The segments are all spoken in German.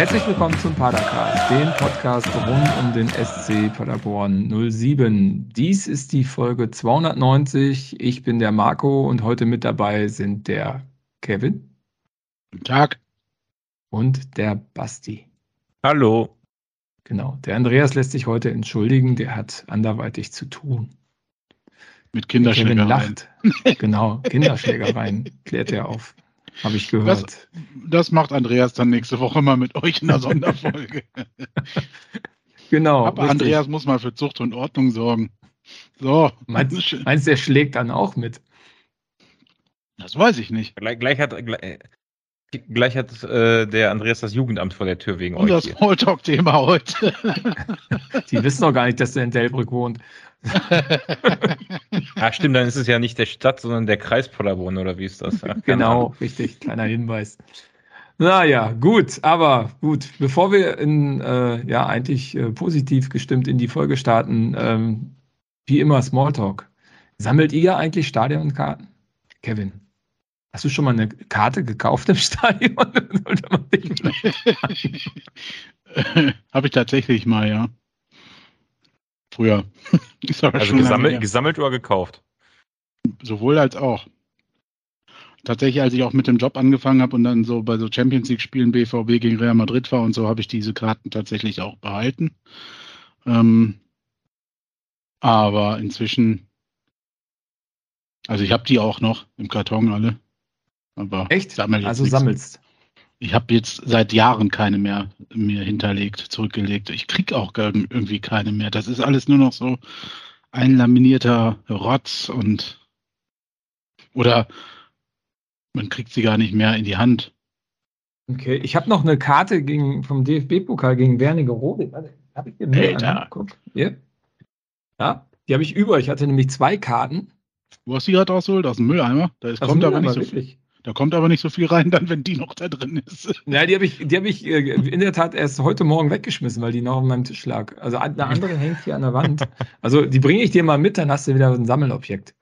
Herzlich willkommen zum Padercast, dem Podcast rund um den SC Paderborn 07. Dies ist die Folge 290. Ich bin der Marco und heute mit dabei sind der Kevin. Guten Tag. Und der Basti. Hallo. Genau, der Andreas lässt sich heute entschuldigen, der hat anderweitig zu tun. Mit Kinderschlägereien. lacht. genau, Kinderschlägereien klärt er auf. Habe ich gehört. Das, das, macht Andreas dann nächste Woche mal mit euch in der Sonderfolge. genau. Aber richtig. Andreas muss mal für Zucht und Ordnung sorgen. So. Meinst, meinst du, der schlägt dann auch mit? Das weiß ich nicht. Gleich, gleich hat, gleich, gleich hat äh, der Andreas das Jugendamt vor der Tür wegen und euch. Und das Smalltalk-Thema heute. Die wissen doch gar nicht, dass der in Delbrück wohnt. ah, stimmt, dann ist es ja nicht der Stadt, sondern der Kreis Paderborn, oder wie ist das? Ja, genau, richtig, kleiner Hinweis. Naja, gut, aber gut, bevor wir in, äh, ja, eigentlich äh, positiv gestimmt in die Folge starten, ähm, wie immer Smalltalk. Sammelt ihr eigentlich Stadionkarten? Kevin, hast du schon mal eine Karte gekauft im Stadion? Habe ich tatsächlich mal, ja. Früher. also gesammelt, gesammelt oder gekauft? Sowohl als auch. Tatsächlich, als ich auch mit dem Job angefangen habe und dann so bei so Champions League-Spielen BVB gegen Real Madrid war und so, habe ich diese Karten tatsächlich auch behalten. Ähm, aber inzwischen, also ich habe die auch noch im Karton alle. Aber Echt? also sammelst? Ich habe jetzt seit Jahren keine mehr mir hinterlegt, zurückgelegt. Ich krieg auch irgendwie keine mehr. Das ist alles nur noch so ein laminierter Rotz und oder man kriegt sie gar nicht mehr in die Hand. Okay, ich habe noch eine Karte gegen, vom DFB-Pokal gegen Wernigerode. Habe ich dir Alter. Ja. ja, die habe ich über. Ich hatte nämlich zwei Karten. Wo hast du die gerade rausgeholt? Aus dem Mülleimer? Da ist, kommt aber nicht so viel. Da kommt aber nicht so viel rein, dann, wenn die noch da drin ist. Ja, die habe ich, die hab ich äh, in der Tat erst heute Morgen weggeschmissen, weil die noch auf meinem Tisch lag. Also eine andere hängt hier an der Wand. Also die bringe ich dir mal mit, dann hast du wieder ein Sammelobjekt.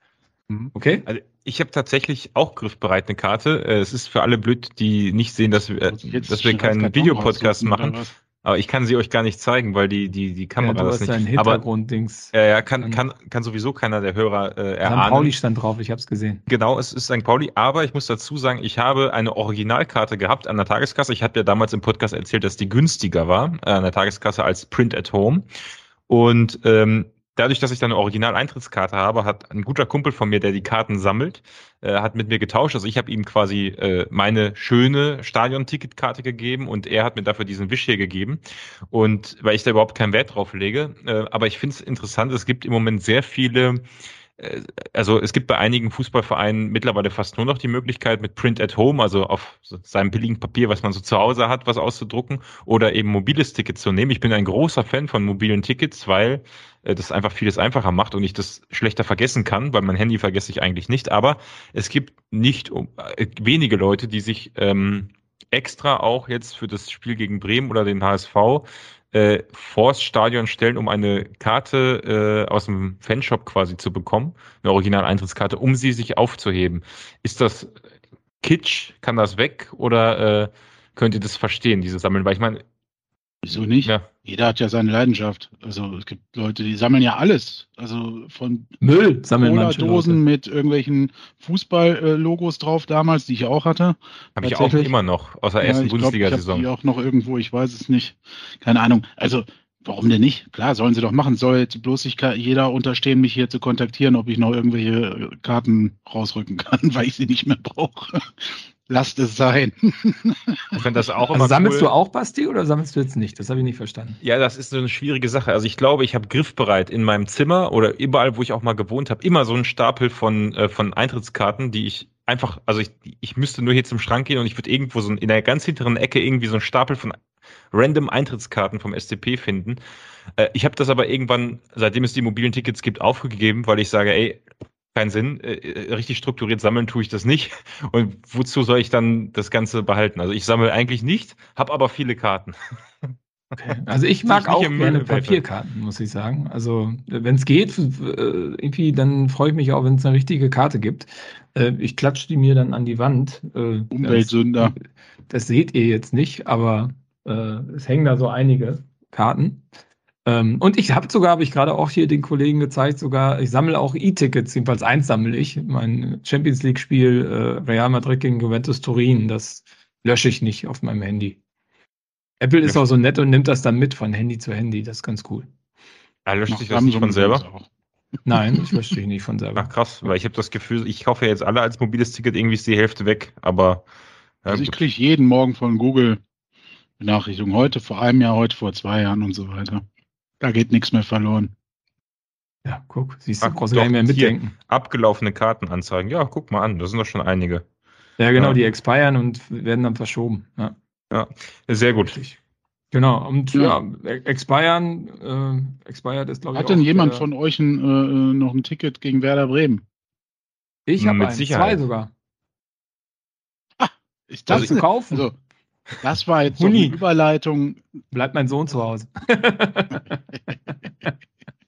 Mhm. Okay? Also ich habe tatsächlich auch griffbereit eine Karte. Äh, es ist für alle blöd, die nicht sehen, dass wir, dass wir keinen Videopodcast machen. Aber ich kann sie euch gar nicht zeigen, weil die, die, die Kamera ja, das nicht. Hintergrund-Dings. Ja, ja, kann, kann, kann sowieso keiner der Hörer äh, erahnen. St. Pauli stand drauf, ich habe es gesehen. Genau, es ist St. Pauli, aber ich muss dazu sagen, ich habe eine Originalkarte gehabt an der Tageskasse. Ich habe ja damals im Podcast erzählt, dass die günstiger war äh, an der Tageskasse als Print at Home. Und ähm, dadurch, dass ich dann eine Original-Eintrittskarte habe, hat ein guter Kumpel von mir, der die Karten sammelt, äh, hat mit mir getauscht. Also ich habe ihm quasi äh, meine schöne Stadion-Ticketkarte gegeben und er hat mir dafür diesen Wisch hier gegeben. Und weil ich da überhaupt keinen Wert drauf lege. Äh, aber ich finde es interessant, es gibt im Moment sehr viele also es gibt bei einigen Fußballvereinen mittlerweile fast nur noch die Möglichkeit mit Print at Home, also auf seinem billigen Papier, was man so zu Hause hat, was auszudrucken oder eben mobiles Ticket zu nehmen. Ich bin ein großer Fan von mobilen Tickets, weil äh, das einfach vieles einfacher macht und ich das schlechter vergessen kann, weil mein Handy vergesse ich eigentlich nicht. Aber es gibt nicht äh, wenige Leute, die sich ähm, extra auch jetzt für das Spiel gegen Bremen oder den HSV äh, vors Stadion stellen, um eine Karte äh, aus dem Fanshop quasi zu bekommen, eine Original-Eintrittskarte, um sie sich aufzuheben. Ist das Kitsch? Kann das weg? Oder äh, könnt ihr das verstehen, diese Sammeln? Weil ich meine, Wieso nicht? Ja. Jeder hat ja seine Leidenschaft. Also es gibt Leute, die sammeln ja alles. Also von Müll sammeln Dosen mit irgendwelchen Fußball-Logos drauf damals, die ich auch hatte. Habe ich auch immer noch, außer der ersten ja, Bundesliga-Saison. Ich habe die auch noch irgendwo, ich weiß es nicht. Keine Ahnung. Also Warum denn nicht? Klar, sollen sie doch machen. Soll jetzt bloß sich jeder unterstehen, mich hier zu kontaktieren, ob ich noch irgendwelche Karten rausrücken kann, weil ich sie nicht mehr brauche. Lasst es sein. ich finde das auch also immer Sammelst cool. du auch, Basti, oder sammelst du jetzt nicht? Das habe ich nicht verstanden. Ja, das ist so eine schwierige Sache. Also ich glaube, ich habe griffbereit in meinem Zimmer oder überall, wo ich auch mal gewohnt habe, immer so einen Stapel von, äh, von Eintrittskarten, die ich einfach, also ich, ich müsste nur hier zum Schrank gehen und ich würde irgendwo so in der ganz hinteren Ecke irgendwie so einen Stapel von random Eintrittskarten vom SCP finden. Äh, ich habe das aber irgendwann, seitdem es die mobilen Tickets gibt, aufgegeben, weil ich sage, ey, keinen Sinn, äh, äh, richtig strukturiert sammeln tue ich das nicht. Und wozu soll ich dann das Ganze behalten? Also ich sammle eigentlich nicht, habe aber viele Karten. Okay. Also ich mag auch gerne Papierkarten, muss ich sagen. Also wenn es geht, äh, irgendwie, dann freue ich mich auch, wenn es eine richtige Karte gibt. Äh, ich klatsche die mir dann an die Wand. Umweltsünder. Das, das seht ihr jetzt nicht, aber Äh, es hängen da so einige Karten. Ähm, und ich habe sogar, habe ich gerade auch hier den Kollegen gezeigt, sogar, ich sammle auch E-Tickets, jedenfalls eins sammle ich. Mein Champions League-Spiel äh, Real Madrid gegen Juventus Turin, das lösche ich nicht auf meinem Handy. Apple ist auch so nett und nimmt das dann mit von Handy zu Handy, das ist ganz cool. Er löscht sich das nicht von selber? Nein, ich lösche dich nicht von selber. Ach krass, weil ich habe das Gefühl, ich kaufe ja jetzt alle als mobiles Ticket, irgendwie ist die Hälfte weg, aber. Ja, also ich kriege jeden Morgen von Google Benachrichtigungen. Heute vor einem Jahr, heute vor zwei Jahren und so weiter. Da geht nichts mehr verloren. Ja, guck, siehst du, nicht mehr mitdenken. Abgelaufene Kartenanzeigen. Ja, guck mal an, das sind doch schon einige. Ja, genau, ja. die expiren und werden dann verschoben. Ja, ja sehr gut. Richtig. Genau, und ja, ja expiren, äh, expired ist, glaube ich. Hat denn jemand von euch ein, äh, noch ein Ticket gegen Werder Bremen? Ich habe ein, zwei sogar. Ah, ich dachte, also, kaufen. Also, das war jetzt so eine Überleitung. Bleibt mein Sohn zu Hause.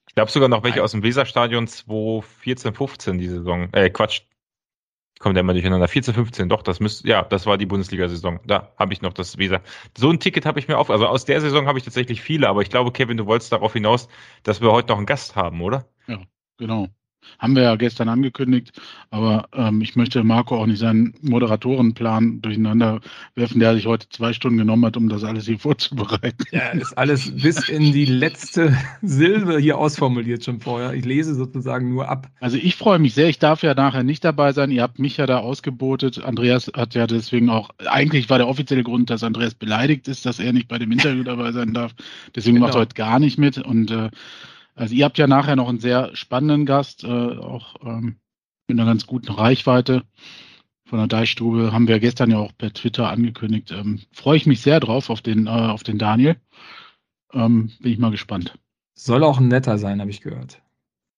ich glaube sogar noch welche aus dem Weserstadion 2014, 15 die Saison. Äh, Quatsch. Kommt ja immer durcheinander. 14, 15, doch, das müsste, ja, das war die Bundesliga-Saison. Da habe ich noch das Weser. So ein Ticket habe ich mir auf. Also aus der Saison habe ich tatsächlich viele, aber ich glaube, Kevin, du wolltest darauf hinaus, dass wir heute noch einen Gast haben, oder? Ja, genau. Haben wir ja gestern angekündigt, aber ähm, ich möchte Marco auch nicht seinen Moderatorenplan durcheinander werfen, der sich heute zwei Stunden genommen hat, um das alles hier vorzubereiten. Ja, ist alles bis in die letzte Silbe hier ausformuliert schon vorher. Ich lese sozusagen nur ab. Also ich freue mich sehr. Ich darf ja nachher nicht dabei sein. Ihr habt mich ja da ausgebotet. Andreas hat ja deswegen auch, eigentlich war der offizielle Grund, dass Andreas beleidigt ist, dass er nicht bei dem Interview dabei sein darf. Deswegen genau. macht er heute gar nicht mit und äh, also ihr habt ja nachher noch einen sehr spannenden Gast, äh, auch ähm, mit einer ganz guten Reichweite. Von der Deichstube haben wir gestern ja auch per Twitter angekündigt. Ähm, Freue ich mich sehr drauf auf den, äh, auf den Daniel. Ähm, bin ich mal gespannt. Soll auch ein netter sein, habe ich gehört.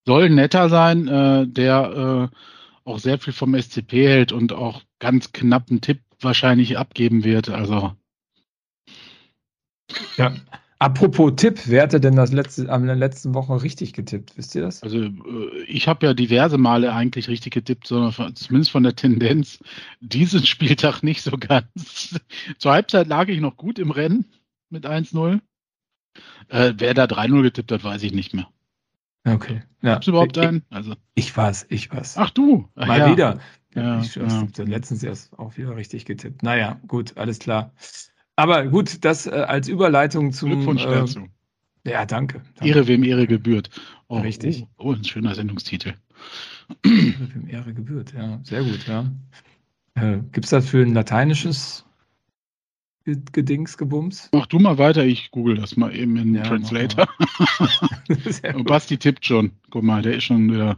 Soll ein netter sein, äh, der äh, auch sehr viel vom SCP hält und auch ganz knappen Tipp wahrscheinlich abgeben wird. Also. Ja, Apropos Tipp, wer hatte denn das letzte, am letzten Woche richtig getippt? Wisst ihr das? Also äh, ich habe ja diverse Male eigentlich richtig getippt, sondern von, zumindest von der Tendenz diesen Spieltag nicht so ganz. Zur Halbzeit lag ich noch gut im Rennen mit 1-0. Äh, wer da 3-0 getippt hat, weiß ich nicht mehr. Okay. Ja. Gibt's überhaupt ich, einen? Also. Ich weiß, ich weiß. Ach du. Ach, Mal ja. wieder. Ja, ich ja. letztens erst auch wieder richtig getippt. Naja, gut, alles klar. Aber gut, das äh, als Überleitung zum. Glückwunsch äh, dazu. Ja, danke, danke. Ehre wem Ehre gebührt. Oh, Richtig. Oh, oh, ein schöner Sendungstitel. Ehre wem Ehre gebührt, ja. Sehr gut, ja. Äh, Gibt es dafür ein lateinisches Gedingsgebums? Mach du mal weiter, ich google das mal eben in ja, Translator. Basti tippt schon. Guck mal, der ist schon wieder.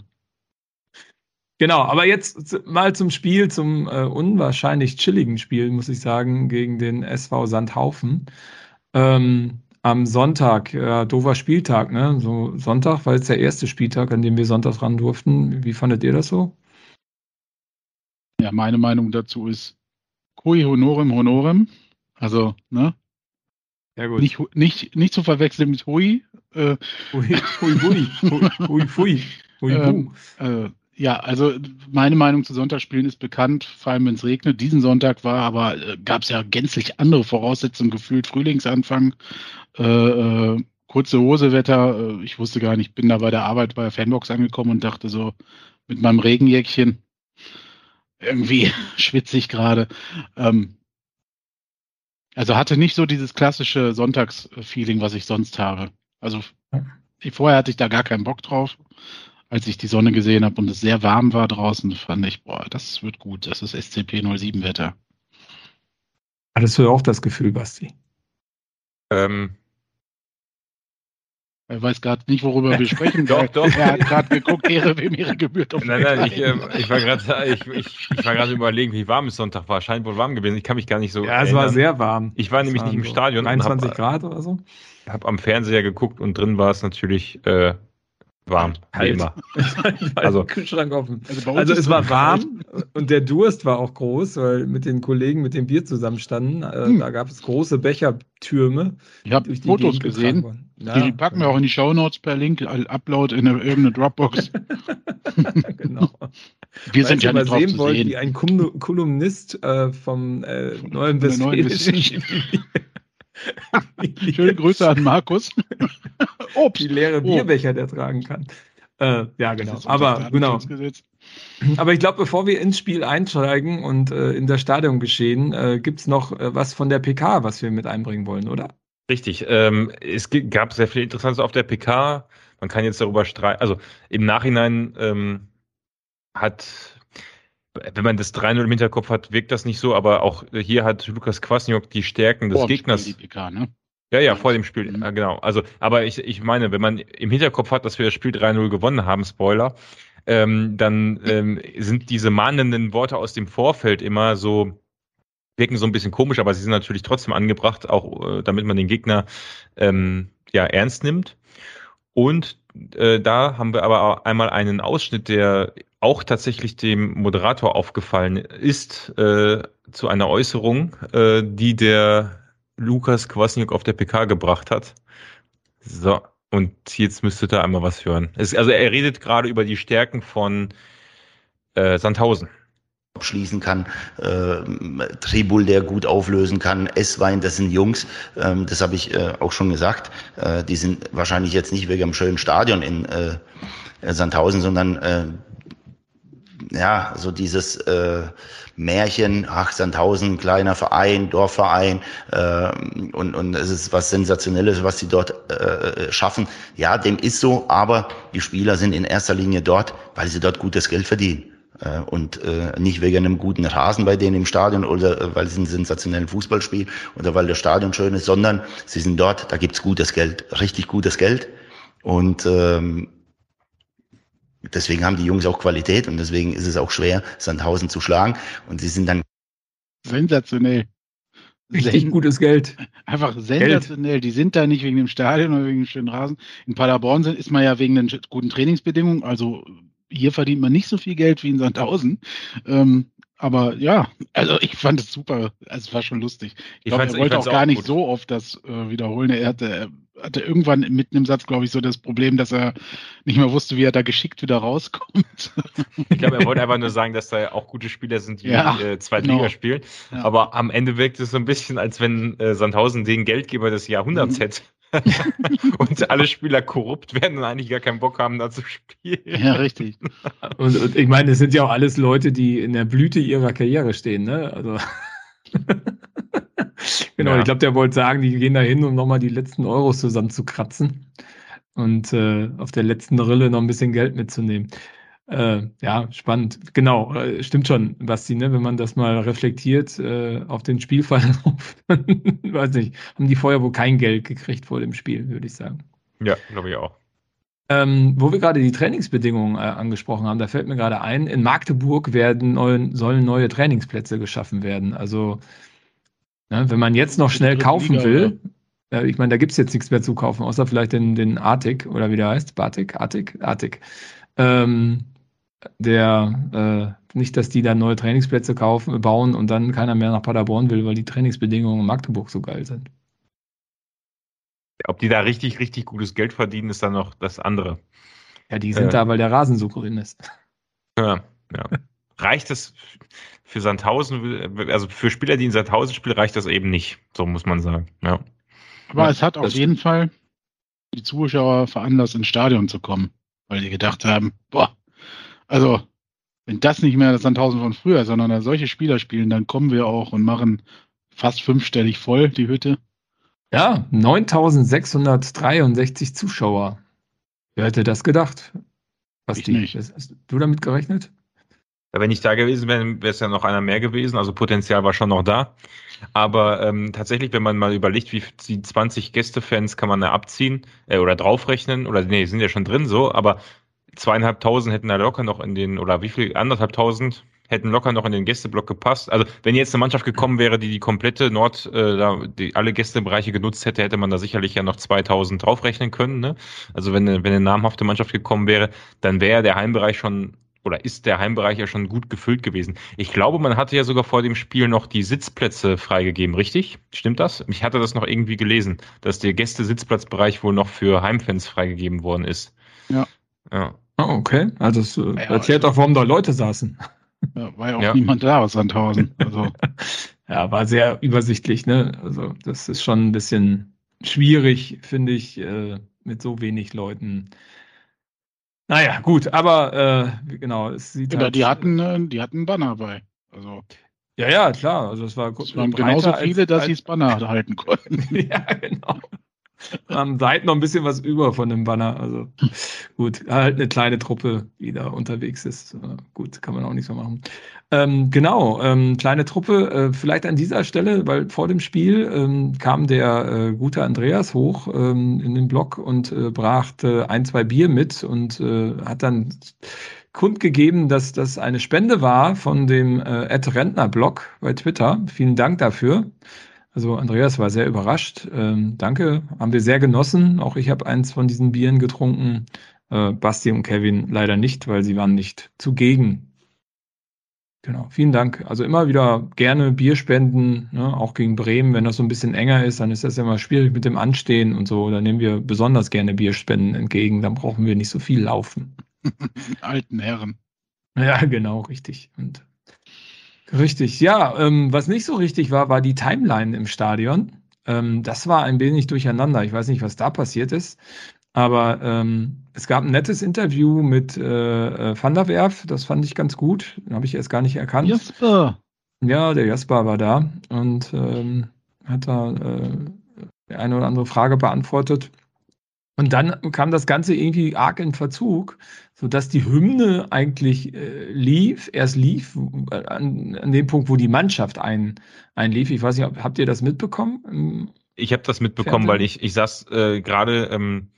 Genau, aber jetzt mal zum Spiel, zum äh, unwahrscheinlich chilligen Spiel, muss ich sagen, gegen den SV Sandhaufen. Ähm, am Sonntag, äh, doofer Spieltag, ne? So Sonntag war jetzt der erste Spieltag, an dem wir Sonntag ran durften. Wie fandet ihr das so? Ja, meine Meinung dazu ist Cui honorem honorem. Also, ne? Ja, gut. Nicht, nicht, nicht zu verwechseln mit Hui. Äh, hui, hui, hui, hui, hui, hui, hui, ähm, äh, ja, also meine Meinung zu Sonntagsspielen ist bekannt, vor allem wenn es regnet. Diesen Sonntag war aber, äh, gab es ja gänzlich andere Voraussetzungen, gefühlt Frühlingsanfang, äh, äh, kurze Hosewetter. Äh, ich wusste gar nicht, bin da bei der Arbeit bei der Fanbox angekommen und dachte so, mit meinem Regenjäckchen, irgendwie schwitze ich gerade. Ähm, also hatte nicht so dieses klassische Sonntagsfeeling, was ich sonst habe. Also vorher hatte ich da gar keinen Bock drauf als ich die Sonne gesehen habe und es sehr warm war draußen, fand ich, boah, das wird gut. Das ist SCP 07 Wetter. Hattest du auch das Gefühl, Basti? Ähm. Er weiß gerade nicht, worüber wir sprechen. doch, doch. Er hat gerade geguckt, Ehre, wem Ehre gebührt. nein, nein, ich, äh, ich war gerade ich, ich, ich war überlegen, wie warm es Sonntag war. Scheint wohl warm gewesen. Ich kann mich gar nicht so. Ja, es war sehr warm. Ich war es nämlich nicht im Stadion. 21 Grad oder so. Ich habe am Fernseher geguckt und drin war es natürlich äh, warm, wie immer. also Kühlschrank offen. Also, also es war warm und der Durst war auch groß, weil mit den Kollegen, mit dem wir zusammenstanden, äh, hm. da gab es große Bechertürme. Ich habe Fotos gesehen. Ja. Die packen wir auch in die Shownotes per Link, Upload in eine, irgendeine Dropbox. genau. Wir Weil sind ja nicht drauf sehen wollt, wie ein Kolumnist äh, vom äh, Neuen Westfälischen Schöne Grüße an Markus. Obst. Die leere Bierbecher, der tragen kann. Äh, ja, genau. Aber genau. Aber ich glaube, bevor wir ins Spiel einsteigen und äh, in das Stadion geschehen, äh, gibt es noch äh, was von der PK, was wir mit einbringen wollen, oder? Richtig. Ähm, es gab sehr viel Interessantes auf der PK. Man kann jetzt darüber streiten. Also im Nachhinein ähm, hat, wenn man das 3-0 im Hinterkopf hat, wirkt das nicht so, aber auch hier hat Lukas Kwasniok die Stärken des Gegners. PK, ne? Ja, ja, vor dem Spiel, mhm. genau. Also, aber ich, ich meine, wenn man im Hinterkopf hat, dass wir das Spiel 3-0 gewonnen haben, Spoiler, ähm, dann ähm, sind diese mahnenden Worte aus dem Vorfeld immer so, wirken so ein bisschen komisch, aber sie sind natürlich trotzdem angebracht, auch äh, damit man den Gegner ähm, ja ernst nimmt. Und äh, da haben wir aber einmal einen Ausschnitt, der auch tatsächlich dem Moderator aufgefallen ist, äh, zu einer Äußerung, äh, die der Lukas Kwasniok auf der PK gebracht hat. So, und jetzt müsstet ihr einmal was hören. Es, also er redet gerade über die Stärken von äh, Sandhausen abschließen kann, äh, Tribul, der gut auflösen kann, Esswein, das sind Jungs, ähm, das habe ich äh, auch schon gesagt, äh, die sind wahrscheinlich jetzt nicht wegen einem schönen Stadion in äh, Sandhausen, sondern äh, ja, so dieses äh, Märchen, ach, Sandhausen, kleiner Verein, Dorfverein, äh, und, und es ist was Sensationelles, was sie dort äh, schaffen. Ja, dem ist so, aber die Spieler sind in erster Linie dort, weil sie dort gutes Geld verdienen. Äh, und äh, nicht wegen einem guten Rasen bei denen im Stadion oder äh, weil sie einen sensationellen Fußball spielen oder weil das Stadion schön ist, sondern sie sind dort, da gibt's gutes Geld, richtig gutes Geld. Und ähm, deswegen haben die Jungs auch Qualität und deswegen ist es auch schwer, Sandhausen zu schlagen. Und sie sind dann sensationell. Richtig Sen gutes Geld. Einfach sensationell. Geld. Die sind da nicht wegen dem Stadion oder wegen dem schönen Rasen. In Paderborn sind, ist man ja wegen den guten Trainingsbedingungen, also hier verdient man nicht so viel Geld wie in Sandhausen. Ähm, aber ja, also ich fand es super. Also es war schon lustig. Ich, ich glaube, er wollte auch gar auch nicht so oft das äh, wiederholen. Er hatte, hatte irgendwann mitten im Satz, glaube ich, so das Problem, dass er nicht mehr wusste, wie er da geschickt wieder rauskommt. Ich glaube, er wollte einfach nur sagen, dass da auch gute Spieler sind, die ja, äh, Zweitliga genau. spielen. Ja. Aber am Ende wirkt es so ein bisschen, als wenn äh, Sandhausen den Geldgeber des Jahrhunderts mhm. hätte. und alle Spieler korrupt werden und eigentlich gar keinen Bock haben, da zu spielen. Ja, richtig. Und, und ich meine, es sind ja auch alles Leute, die in der Blüte ihrer Karriere stehen, ne? Also. genau, ja. ich glaube, der wollte sagen, die gehen da hin, um nochmal die letzten Euros zusammenzukratzen und äh, auf der letzten Rille noch ein bisschen Geld mitzunehmen. Äh, ja, spannend. Genau, äh, stimmt schon, Basti, ne? wenn man das mal reflektiert äh, auf den Spielverlauf, weiß nicht, haben die vorher wohl kein Geld gekriegt vor dem Spiel, würde ich sagen. Ja, glaube ich auch. Ähm, wo wir gerade die Trainingsbedingungen äh, angesprochen haben, da fällt mir gerade ein, in Magdeburg werden neuen, sollen neue Trainingsplätze geschaffen werden. Also, ne, wenn man jetzt noch schnell kaufen Liga, will, äh, ich meine, da gibt es jetzt nichts mehr zu kaufen, außer vielleicht den, den Artik oder wie der heißt, Batik, Artik, Artik. Ähm, der äh, nicht, dass die da neue Trainingsplätze kaufen, bauen und dann keiner mehr nach Paderborn will, weil die Trainingsbedingungen in Magdeburg so geil sind. Ob die da richtig, richtig gutes Geld verdienen, ist dann noch das andere. Ja, die sind äh, da, weil der Rasen so grün ist. Ja, ja. reicht das für Sandhausen, also für Spieler, die in Sandhausen spielen, reicht das eben nicht, so muss man sagen. Ja. Aber ja, es hat auf jeden Fall die Zuschauer veranlasst, ins Stadion zu kommen, weil die gedacht haben, boah, also, wenn das nicht mehr das Sandhausen von früher, sondern da solche Spieler spielen, dann kommen wir auch und machen fast fünfstellig voll die Hütte. Ja, 9663 Zuschauer. Wer hätte das gedacht? Was ich nicht. Hast du damit gerechnet? Wenn ich da gewesen wäre, wäre es ja noch einer mehr gewesen. Also Potenzial war schon noch da. Aber ähm, tatsächlich, wenn man mal überlegt, wie die 20 Gästefans kann man da abziehen äh, oder draufrechnen, oder nee, sind ja schon drin so, aber zweieinhalbtausend hätten da locker noch in den, oder wie viel, anderthalbtausend hätten locker noch in den Gästeblock gepasst. Also wenn jetzt eine Mannschaft gekommen wäre, die die komplette Nord, äh, da, die alle Gästebereiche genutzt hätte, hätte man da sicherlich ja noch 2000 draufrechnen können. Ne? Also wenn, wenn eine namhafte Mannschaft gekommen wäre, dann wäre der Heimbereich schon oder ist der Heimbereich ja schon gut gefüllt gewesen. Ich glaube, man hatte ja sogar vor dem Spiel noch die Sitzplätze freigegeben, richtig? Stimmt das? Ich hatte das noch irgendwie gelesen, dass der Gäste-Sitzplatzbereich wohl noch für Heimfans freigegeben worden ist. Ja. Ja. Oh, okay. Also es äh, ja, erklärt auch, warum da Leute saßen. Ja, war ja auch ja. niemand da aus Sandhausen. Also. ja, war sehr übersichtlich, ne? Also das ist schon ein bisschen schwierig, finde ich, äh, mit so wenig Leuten. Naja, gut, aber äh, genau, es sieht Oder halt, die hatten, äh, die hatten einen Banner bei. Also Ja, ja, klar. Also es war es waren genauso als- viele, dass als- sie das Banner halten konnten. ja, genau. Am Seiten noch ein bisschen was über von dem Banner. Also gut, halt eine kleine Truppe, die da unterwegs ist. Äh, Gut, kann man auch nicht so machen. Ähm, genau, ähm, kleine Truppe. Äh, vielleicht an dieser Stelle, weil vor dem Spiel ähm, kam der äh, gute Andreas hoch ähm, in den Block und äh, brachte ein, zwei Bier mit und äh, hat dann kundgegeben, dass das eine Spende war von dem äh, Ed Rentner Blog bei Twitter. Vielen Dank dafür. Also Andreas war sehr überrascht. Ähm, danke, haben wir sehr genossen. Auch ich habe eins von diesen Bieren getrunken. Äh, Basti und Kevin leider nicht, weil sie waren nicht zugegen. Genau, vielen Dank. Also immer wieder gerne Bier spenden, ne? auch gegen Bremen. Wenn das so ein bisschen enger ist, dann ist das ja immer schwierig mit dem Anstehen und so. Da nehmen wir besonders gerne Bierspenden entgegen. Dann brauchen wir nicht so viel laufen. Alten Herren. Ja, genau, richtig. Und richtig, ja, ähm, was nicht so richtig war, war die Timeline im Stadion. Ähm, das war ein wenig durcheinander. Ich weiß nicht, was da passiert ist. Aber ähm, es gab ein nettes Interview mit äh, äh, Van der Werf, das fand ich ganz gut. Den habe ich erst gar nicht erkannt. Jasper. Ja, der Jasper war da und ähm, hat da äh, die eine oder andere Frage beantwortet. Und dann kam das Ganze irgendwie arg in Verzug, sodass die Hymne eigentlich äh, lief, erst lief an, an dem Punkt, wo die Mannschaft ein, einlief. Ich weiß nicht, ob- habt ihr das mitbekommen? Ich habe das mitbekommen, Fernsehen? weil ich, ich saß äh, gerade, ähm,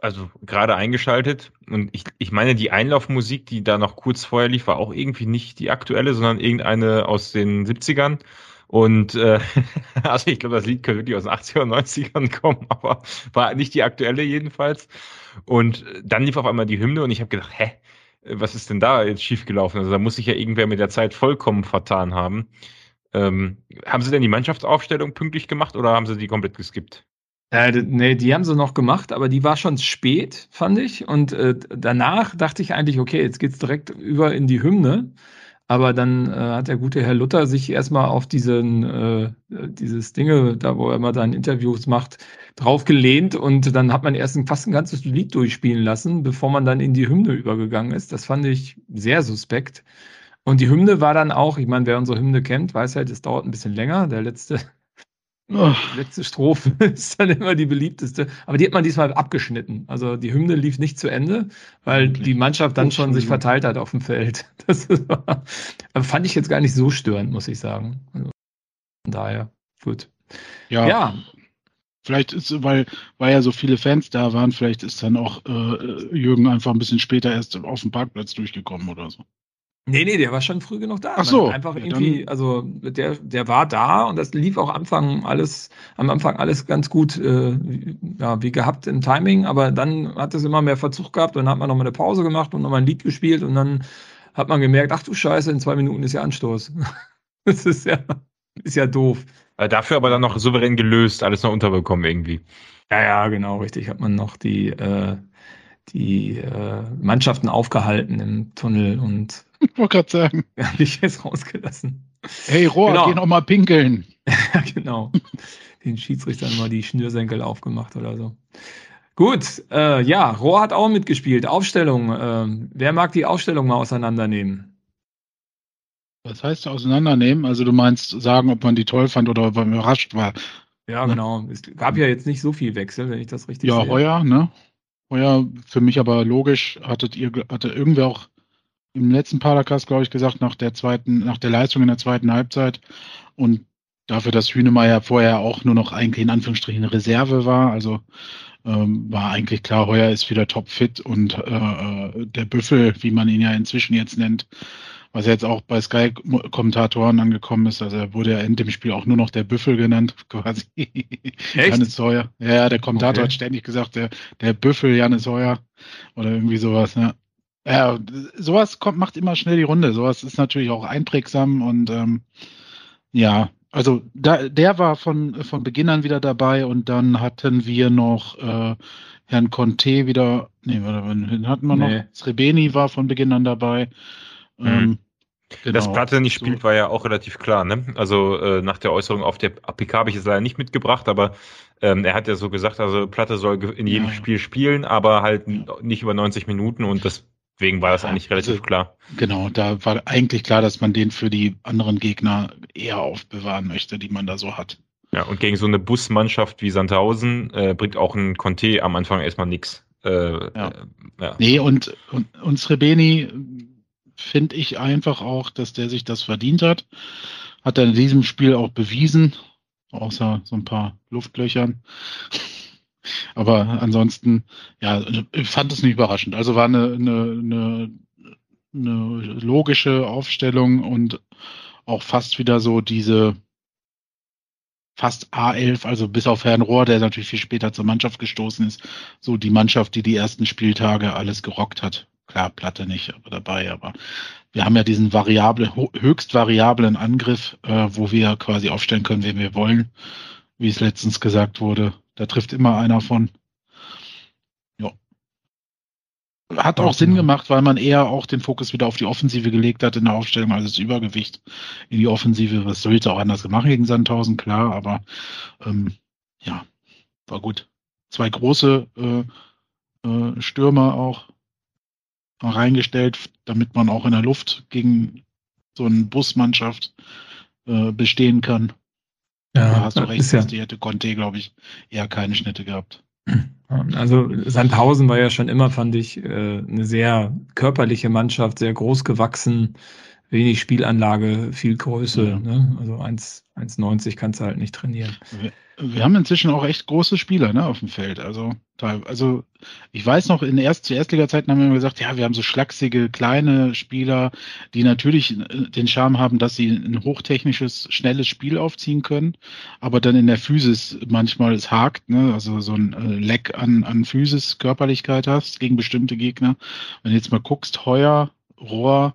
also gerade eingeschaltet und ich, ich meine, die Einlaufmusik, die da noch kurz vorher lief, war auch irgendwie nicht die aktuelle, sondern irgendeine aus den 70ern. Und äh, also ich glaube, das Lied könnte wirklich aus den 80er und 90ern kommen, aber war nicht die aktuelle jedenfalls. Und äh, dann lief auf einmal die Hymne und ich habe gedacht, hä, äh, was ist denn da jetzt schiefgelaufen? Also da muss sich ja irgendwer mit der Zeit vollkommen vertan haben. Ähm, haben Sie denn die Mannschaftsaufstellung pünktlich gemacht oder haben Sie die komplett geskippt? Äh, nee, die haben sie noch gemacht, aber die war schon spät, fand ich. Und äh, danach dachte ich eigentlich, okay, jetzt geht's direkt über in die Hymne. Aber dann äh, hat der gute Herr Luther sich erstmal auf diesen, äh, dieses Dinge, da wo er immer dann Interviews macht, drauf gelehnt und dann hat man erst fast ein ganzes Lied durchspielen lassen, bevor man dann in die Hymne übergegangen ist. Das fand ich sehr suspekt. Und die Hymne war dann auch, ich meine, wer unsere Hymne kennt, weiß halt, es dauert ein bisschen länger. Der letzte Oh, letzte Strophe ist dann immer die beliebteste. Aber die hat man diesmal abgeschnitten. Also die Hymne lief nicht zu Ende, weil Endlich. die Mannschaft dann Oh, schon sich verteilt hat auf dem Feld. Das war, aber fand ich jetzt gar nicht so störend, muss ich sagen. Also von daher, gut. ja. Ja, Vielleicht ist, weil, weil ja so viele Fans da waren, vielleicht ist dann auch äh, Jürgen einfach ein bisschen später erst auf dem Parkplatz durchgekommen oder so. nee, nee, der war schon früh genug da. Ach so, Einfach ja, irgendwie, also der, der war da und das lief auch am Anfang alles, am Anfang alles ganz gut, äh, wie- ja, wie gehabt im Timing, aber dann hat es immer mehr Verzug gehabt und dann hat man nochmal eine Pause gemacht und nochmal ein Lied gespielt und dann hat man gemerkt, ach du Scheiße, in zwei Minuten ist ja Anstoß. Das ist ja, ist ja doof. Äh, dafür aber dann noch souverän gelöst, alles noch unterbekommen irgendwie. Ja, ja, genau, richtig. Hat man noch die, äh, die äh, Mannschaften aufgehalten im Tunnel und Ich wollte gerade sagen, ja, dich jetzt rausgelassen. hey Rohr, Genau. geh noch mal pinkeln. Ja, genau. Den Schiedsrichtern mal die Schnürsenkel aufgemacht oder so. Gut, äh, ja, Rohr hat auch mitgespielt. Aufstellung. ähm, wer mag die Aufstellung mal auseinandernehmen? Was heißt auseinandernehmen? Also du meinst sagen, ob man die toll fand oder ob man überrascht war. Ja, Ja. genau. Es gab ja jetzt nicht so viel Wechsel, wenn ich das richtig Ja, sehe. heuer, ne? Heuer für mich aber logisch, hattet ihr, hatte irgendwer auch im letzten Paracast, glaube ich, gesagt, nach der zweiten, nach der Leistung in der zweiten Halbzeit und dafür, dass Hünemeyer vorher auch nur noch eigentlich in Anführungsstrichen Reserve war, also ähm, war eigentlich klar, heuer ist wieder topfit und äh, äh, der Büffel, wie man ihn ja inzwischen jetzt nennt, was jetzt auch bei Sky-Kommentatoren angekommen ist, also er wurde ja in dem Spiel auch nur noch der Büffel genannt, quasi. Janis Heuer. Ja, ja, der Kommentator Okay. hat ständig gesagt, der, der Büffel Janis Heuer oder irgendwie sowas, ne? Ja, sowas kommt, macht immer schnell die Runde. Sowas ist natürlich auch einprägsam und ähm, ja, also da, der war von, von Beginn an wieder dabei und dann hatten wir noch äh, Herrn Conte wieder, nee, warte, wen hatten wir noch? Nee. Srebeni war von Beginn an dabei. Mhm. Ähm, Genau. Dass Platte nicht spielt, war ja auch relativ klar. Ne? Also äh, nach der Äußerung auf der APK habe ich es leider nicht mitgebracht, aber ähm, er hat ja so gesagt, also Platte soll in jedem ja. Spiel spielen, aber halt nicht über 90 Minuten und deswegen war das eigentlich relativ also, klar. Genau, da war eigentlich klar, dass man den für die anderen Gegner eher aufbewahren möchte, die man da so hat. Ja, und gegen so eine Busmannschaft wie Sandhausen äh, bringt auch ein Conte am Anfang erstmal nichts. Äh, ja. Äh, ja. Nee, und, und, und Srebeni finde ich einfach auch, dass der sich das verdient hat. Hat er in diesem Spiel auch bewiesen, außer so ein paar Luftlöchern. Aber ansonsten, ja, ich fand es nicht überraschend. Also war eine, eine, eine, eine logische Aufstellung und auch fast wieder so diese fast A11, also bis auf Herrn Rohr, der natürlich viel später zur Mannschaft gestoßen ist, so die Mannschaft, die die ersten Spieltage alles gerockt hat. Klar, Platte nicht aber dabei, aber wir haben ja diesen variable, höchst variablen Angriff, äh, wo wir quasi aufstellen können, wen wir wollen, wie es letztens gesagt wurde. Da trifft immer einer von. Ja. Hat auch Sinn gemacht, weil man eher auch den Fokus wieder auf die Offensive gelegt hat in der Aufstellung, also das Übergewicht in die Offensive. Was sollte auch anders gemacht gegen Sandhausen, klar, aber ähm, ja, war gut. Zwei große äh, äh, Stürmer auch reingestellt, damit man auch in der Luft gegen so eine Busmannschaft äh, bestehen kann. Ja, da hast du recht, ja. die hätte Conte, glaube ich, eher keine Schnitte gehabt. Also Sandhausen war ja schon immer, fand ich, äh, eine sehr körperliche Mannschaft, sehr groß gewachsen, wenig Spielanlage, viel Größe. Ja. Ne? Also 1,90 kannst du halt nicht trainieren. Wir haben inzwischen auch echt große Spieler ne, auf dem Feld. Also, also ich weiß noch, in erst zu Erstliga-Zeiten haben wir immer gesagt, ja, wir haben so schlachsige kleine Spieler, die natürlich äh, den Charme haben, dass sie ein hochtechnisches, schnelles Spiel aufziehen können, aber dann in der Physis manchmal es hakt, ne? also so ein äh, Leck an, an Physis, Körperlichkeit hast gegen bestimmte Gegner. Wenn du jetzt mal guckst, Heuer, Rohr,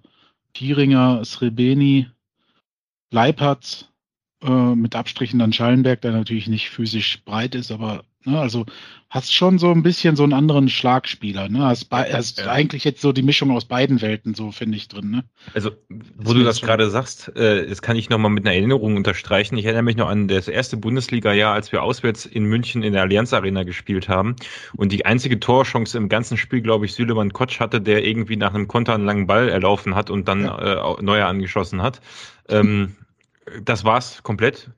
Gieringer, Srebeni, Leipertz, äh, mit Abstrichen dann Schallenberg, der natürlich nicht physisch breit ist, aber ne, also hast schon so ein bisschen so einen anderen Schlagspieler. Ne? Hast, hast ja. eigentlich jetzt so die Mischung aus beiden Welten, so finde ich drin. Ne? Also, wo das du das gerade sagst, äh, das kann ich nochmal mit einer Erinnerung unterstreichen. Ich erinnere mich noch an das erste Bundesliga-Jahr, als wir auswärts in München in der Allianz Arena gespielt haben und die einzige Torchance im ganzen Spiel, glaube ich, Süleman Kotsch hatte, der irgendwie nach einem Konter einen langen Ball erlaufen hat und dann ja. äh, neuer angeschossen hat. Ähm, das war's komplett.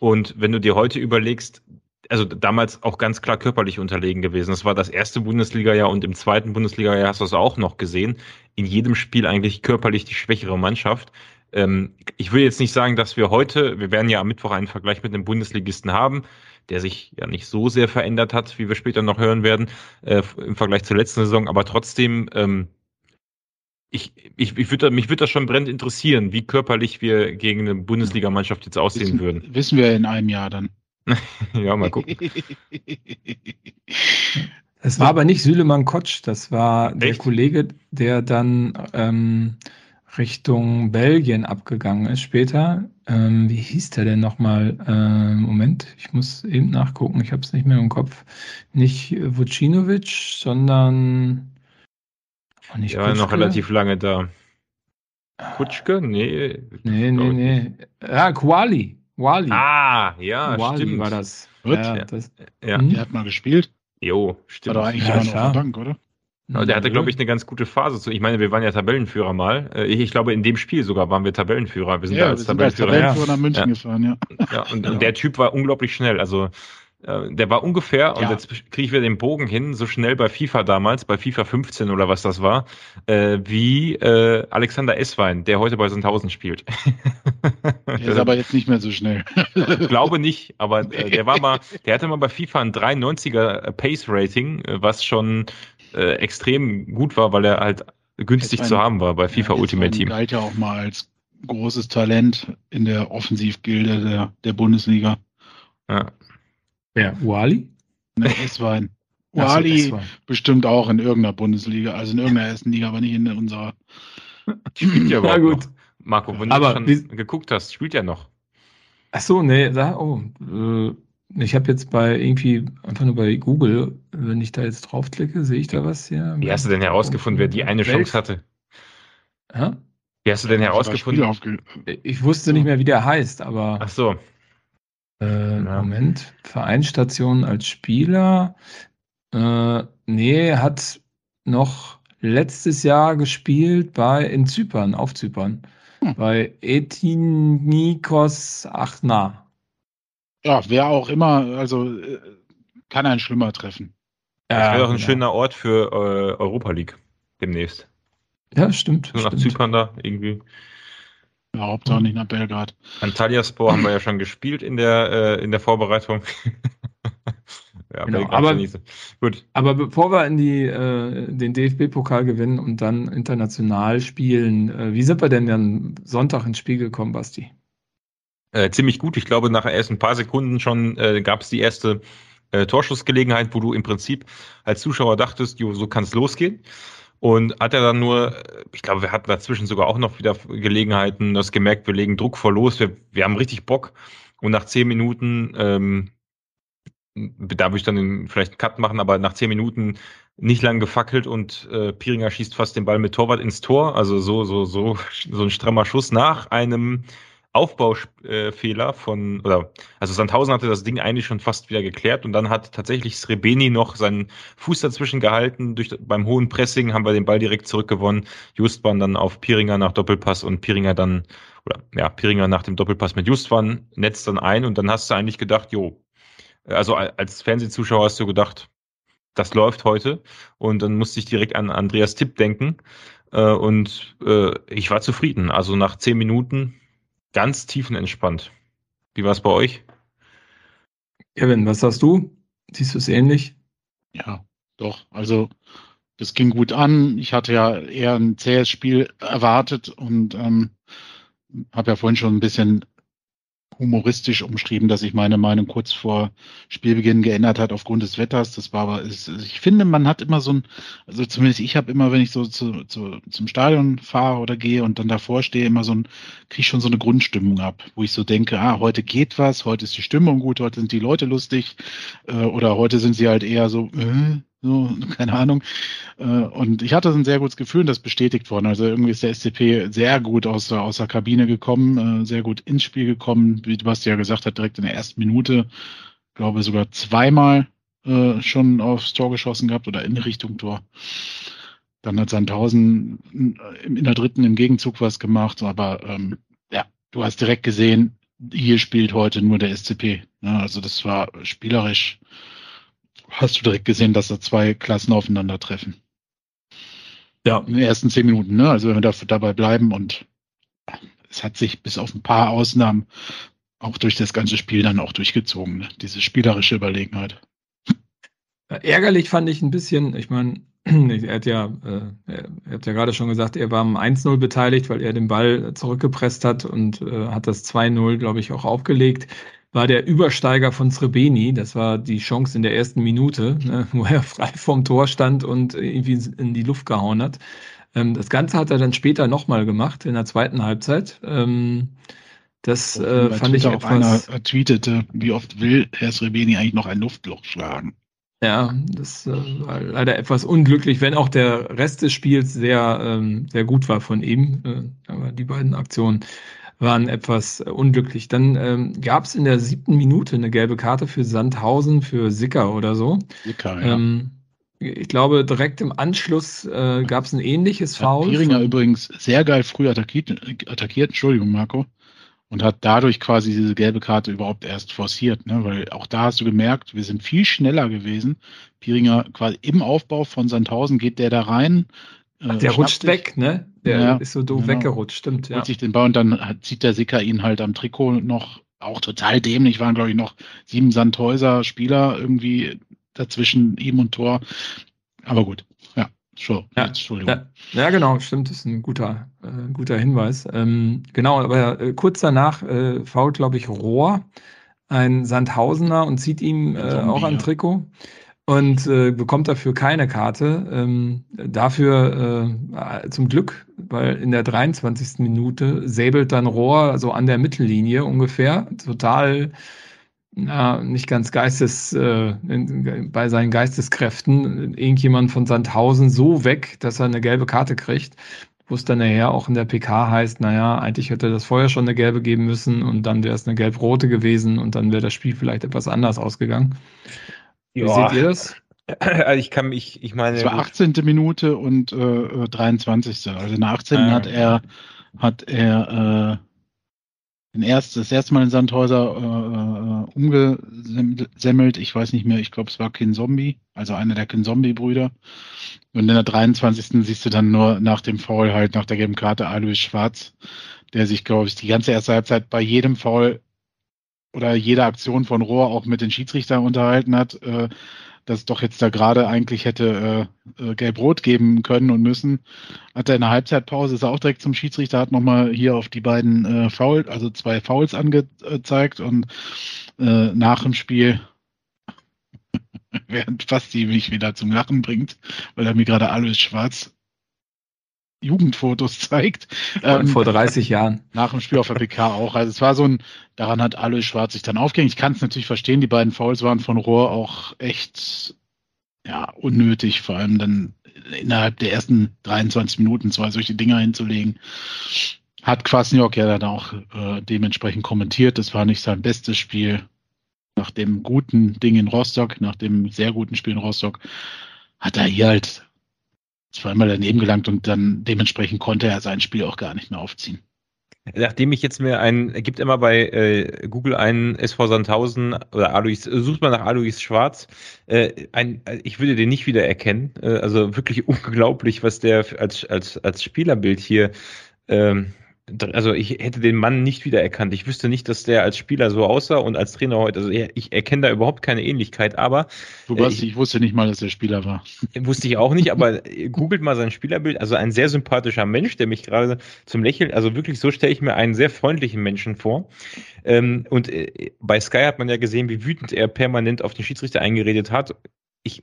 Und wenn du dir heute überlegst, also damals auch ganz klar körperlich unterlegen gewesen. Das war das erste Bundesliga-Jahr und im zweiten Bundesliga-Jahr hast du es auch noch gesehen. In jedem Spiel eigentlich körperlich die schwächere Mannschaft. Ähm, ich will jetzt nicht sagen, dass wir heute, wir werden ja am Mittwoch einen Vergleich mit einem Bundesligisten haben, der sich ja nicht so sehr verändert hat, wie wir später noch hören werden, äh, im Vergleich zur letzten Saison. Aber trotzdem, ähm, ich, ich, ich würde, mich würde das schon brennend interessieren, wie körperlich wir gegen eine Bundesligamannschaft jetzt aussehen wissen, würden. Wissen wir in einem Jahr dann. ja, mal gucken. Es war aber nicht Süleman Kotsch, das war Echt? der Kollege, der dann ähm, Richtung Belgien abgegangen ist später. Ähm, wie hieß der denn nochmal? Ähm, Moment, ich muss eben nachgucken, ich habe es nicht mehr im Kopf. Nicht Vucinovic, sondern nicht ja, noch relativ lange da. Kutschke? Nee. Nee, nee, nee. Ja, Quali. Wali. Ah, ja, Wali stimmt. war das. Ja, ja. Das, ja. Der hat mal gespielt. Jo, stimmt. War doch eigentlich ja, immer noch auf der Bank, oder? Der hatte, glaube ich, eine ganz gute Phase. Ich meine, wir waren ja Tabellenführer mal. Äh, ich, glaube, in dem Spiel sogar waren wir Tabellenführer. Wir sind ja, da als wir Tabellenführer, als Tabellenführer nach München gefahren, ja. Ja, und, und, der Typ war unglaublich schnell. Also der war ungefähr, und jetzt kriege ich wieder den Bogen hin, so schnell bei FIFA damals, bei FIFA 15 oder was das war, äh, wie äh, Alexander Esswein, der heute bei Sandhausen spielt. Der ist aber jetzt nicht mehr so schnell. Glaube nicht, aber äh, der war mal, der hatte mal bei FIFA ein 93er Pace Rating, äh, was schon äh, extrem gut war, weil er halt günstig Esswein, zu haben war bei FIFA ja, Ultimate Team. galt ja auch mal als großes Talent in der Offensivgilde der, der Bundesliga. Ja. Wer? Wally? Ne, S-Wein. Wally bestimmt auch in irgendeiner Bundesliga, also in irgendeiner ersten Liga, aber nicht in unserer. Spielt ja aber gut. Noch. Marco, wenn aber du schon geguckt hast, spielt er noch. Ach so, nee, da, oh, äh, ich habe jetzt bei irgendwie einfach nur bei Google, wenn ich da jetzt draufklicke, sehe ich da was hier. Wie hast du denn herausgefunden, wer die eine Welt? Chance hatte? Ja? Wie hast du denn herausgefunden? Ich wusste nicht mehr, wie der heißt, aber. Ach so. Äh, ja. Moment. Vereinsstation als Spieler. Äh, nee, hat noch letztes Jahr gespielt bei in Zypern, auf Zypern. Hm. Bei Etinikos Achna. Ja, wer auch immer, also äh, kann ein schlimmer treffen. Das wäre doch ein genau. schöner Ort für äh, Europa League demnächst. Ja, stimmt. So nach stimmt. Zypern da irgendwie. Ja, Hauptsache nicht nach Belgrad. Antalyaspor haben wir ja schon gespielt in der, äh, in der Vorbereitung. ja, genau, aber, gut. aber bevor wir in die, äh, den DFB-Pokal gewinnen und dann international spielen, äh, wie sind wir denn dann Sonntag ins Spiel gekommen, Basti? Äh, ziemlich gut. Ich glaube, nach erst ein paar Sekunden schon äh, gab es die erste äh, Torschussgelegenheit, wo du im Prinzip als Zuschauer dachtest, jo, so kann es losgehen. Und hat er dann nur, ich glaube, wir hatten dazwischen sogar auch noch wieder Gelegenheiten, das gemerkt, wir legen Druck vor los, wir, wir haben richtig Bock. Und nach zehn Minuten, ähm, da würde ich dann vielleicht einen Cut machen, aber nach zehn Minuten nicht lang gefackelt und äh, Piringer schießt fast den Ball mit Torwart ins Tor. Also so, so, so, so ein strammer Schuss nach einem Aufbaufehler von, oder, also Sandhausen hatte das Ding eigentlich schon fast wieder geklärt und dann hat tatsächlich Srebeni noch seinen Fuß dazwischen gehalten. Durch, beim hohen Pressing haben wir den Ball direkt zurückgewonnen. Justwan dann auf Piringer nach Doppelpass und Piringer dann, oder ja, Piringer nach dem Doppelpass mit Justwan netzt dann ein und dann hast du eigentlich gedacht, jo, also als Fernsehzuschauer hast du gedacht, das läuft heute und dann musste ich direkt an Andreas Tipp denken äh, und äh, ich war zufrieden. Also nach zehn Minuten ganz tiefenentspannt. Wie war es bei euch? Kevin, was hast du? Siehst du es ähnlich? Ja, doch. Also das ging gut an. Ich hatte ja eher ein zähes Spiel erwartet und ähm, habe ja vorhin schon ein bisschen humoristisch umschrieben, dass sich meine Meinung kurz vor Spielbeginn geändert hat aufgrund des Wetters. Das war aber, ich finde, man hat immer so ein, also zumindest ich habe immer, wenn ich so zu, zu, zum Stadion fahre oder gehe und dann davor stehe, immer so ein, kriege ich schon so eine Grundstimmung ab, wo ich so denke, ah, heute geht was, heute ist die Stimmung gut, heute sind die Leute lustig äh, oder heute sind sie halt eher so, äh, so, keine Ahnung. Äh, und ich hatte ein sehr gutes Gefühl, das bestätigt worden. Also irgendwie ist der SCP sehr gut aus der, aus der Kabine gekommen, äh, sehr gut ins Spiel gekommen, wie Basti ja gesagt hat, direkt in der ersten Minute, glaube sogar zweimal äh, schon aufs Tor geschossen gehabt oder in Richtung Tor. Dann hat Sandhausen in der dritten im Gegenzug was gemacht, aber ähm, ja, du hast direkt gesehen, hier spielt heute nur der SCP. Also das war spielerisch hast du direkt gesehen, dass da zwei Klassen aufeinandertreffen. Ja. In den ersten zehn Minuten, ne? Also wenn wir dafür dabei bleiben und es hat sich bis auf ein paar Ausnahmen auch durch das ganze Spiel dann auch durchgezogen, ne? diese spielerische Überlegenheit. Ärgerlich fand ich ein bisschen, ich meine, er hat ja, äh, er hat ja gerade schon gesagt, er war am 1-0 beteiligt, weil er den Ball zurückgepresst hat und äh, hat das 2-0, glaube ich, auch aufgelegt war der Übersteiger von Srebeni. Das war die Chance in der ersten Minute, ne, wo er frei vom Tor stand und irgendwie in die Luft gehauen hat. Ähm, das Ganze hat er dann später nochmal gemacht, in der zweiten Halbzeit. Ähm, das äh, fand ich etwas... Einer tweetete, wie oft will Herr Srebeni eigentlich noch ein Luftloch schlagen? Ja, das äh, war leider etwas unglücklich, wenn auch der Rest des Spiels sehr, ähm, sehr gut war von ihm. Äh, aber die beiden Aktionen waren etwas unglücklich. Dann ähm, gab es in der siebten Minute eine gelbe Karte für Sandhausen, für Sicker oder so. Sicker, ja. Ähm, ich glaube, direkt im Anschluss äh, gab es ein ähnliches Foul. Pieringer übrigens sehr geil früh attackiert, attackiert, Entschuldigung, Marco, und hat dadurch quasi diese gelbe Karte überhaupt erst forciert, ne? weil auch da hast du gemerkt, wir sind viel schneller gewesen. Pieringer quasi im Aufbau von Sandhausen geht der da rein, Ach, der rutscht sich. weg, ne? Der ja, ist so doof genau. weggerutscht, stimmt. Ja. Holt sich den Ball und dann zieht der Sicker ihn halt am Trikot noch, auch total dämlich, waren glaube ich noch sieben Sandhäuser Spieler irgendwie dazwischen ihm und Tor. Aber gut, ja, schon. Ja, Entschuldigung. Ja, ja, genau, stimmt, das ist ein guter, äh, guter Hinweis. Ähm, genau, aber äh, kurz danach äh, fault, glaube ich, Rohr, ein Sandhausener und zieht ihm äh, auch ein Trikot und äh, bekommt dafür keine Karte. Ähm, dafür äh, zum Glück, weil in der 23. Minute säbelt dann Rohr so an der Mittellinie ungefähr, total na, nicht ganz geistes, äh, in, bei seinen Geisteskräften, irgendjemand von Sandhausen so weg, dass er eine gelbe Karte kriegt. wo es dann nachher auch in der PK heißt, naja, eigentlich hätte das vorher schon eine gelbe geben müssen und dann wäre es eine gelb-rote gewesen und dann wäre das Spiel vielleicht etwas anders ausgegangen. Wie ja. seht ihr das? Also ich kann mich, ich meine. Es war 18. Minute und äh, 23. Also in der 18. Ah, hat er, hat er äh, den erst, das erste Mal in Sandhäuser äh, äh umgesemmelt. Ich weiß nicht mehr, ich glaube, es war Kin Zombie, also einer der Kin Zombie-Brüder. Und in der 23. siehst du dann nur nach dem Foul halt, nach der gelben Karte, Alois Schwarz, der sich, glaube ich, die ganze erste Halbzeit bei jedem Foul oder jeder Aktion von Rohr auch mit den Schiedsrichtern unterhalten hat. Äh, dass doch jetzt da gerade eigentlich hätte äh, äh, gelb-rot geben können und müssen. Hat er in der Halbzeitpause, ist er auch direkt zum Schiedsrichter, hat nochmal hier auf die beiden äh, Foul, also zwei Fouls angezeigt und äh, nach dem Spiel während Fasti mich wieder zum Lachen bringt, weil er mir gerade alles schwarz Jugendfotos zeigt. Ähm, vor 30 Jahren. Nach dem Spiel auf der PK auch. Also es war so ein, daran hat alles Schwarz sich dann aufgehängt. Ich kann es natürlich verstehen, die beiden Fouls waren von Rohr auch echt ja, unnötig, vor allem dann innerhalb der ersten 23 Minuten zwei solche Dinger hinzulegen. Hat Kwasniok ja dann auch äh, dementsprechend kommentiert. Das war nicht sein bestes Spiel. Nach dem guten Ding in Rostock, nach dem sehr guten Spiel in Rostock, hat er hier halt zweimal daneben gelangt und dann dementsprechend konnte er sein Spiel auch gar nicht mehr aufziehen. Nachdem ich jetzt mir ein, gibt immer bei äh, Google einen SV Sandhausen oder Alois, sucht mal nach Alois Schwarz. Äh, ein, ich würde den nicht wieder erkennen. Äh, also wirklich unglaublich, was der als, als, als Spielerbild hier ähm, also ich hätte den Mann nicht wiedererkannt. Ich wüsste nicht, dass der als Spieler so aussah und als Trainer heute, also ich erkenne da überhaupt keine Ähnlichkeit, aber. Du weißt, äh, ich, ich, wusste nicht mal, dass er Spieler war. Wusste ich auch nicht, aber googelt mal sein Spielerbild. Also ein sehr sympathischer Mensch, der mich gerade zum Lächeln, also wirklich so stelle ich mir einen sehr freundlichen Menschen vor. Ähm, und äh, bei Sky hat man ja gesehen, wie wütend er permanent auf den Schiedsrichter eingeredet hat. Ich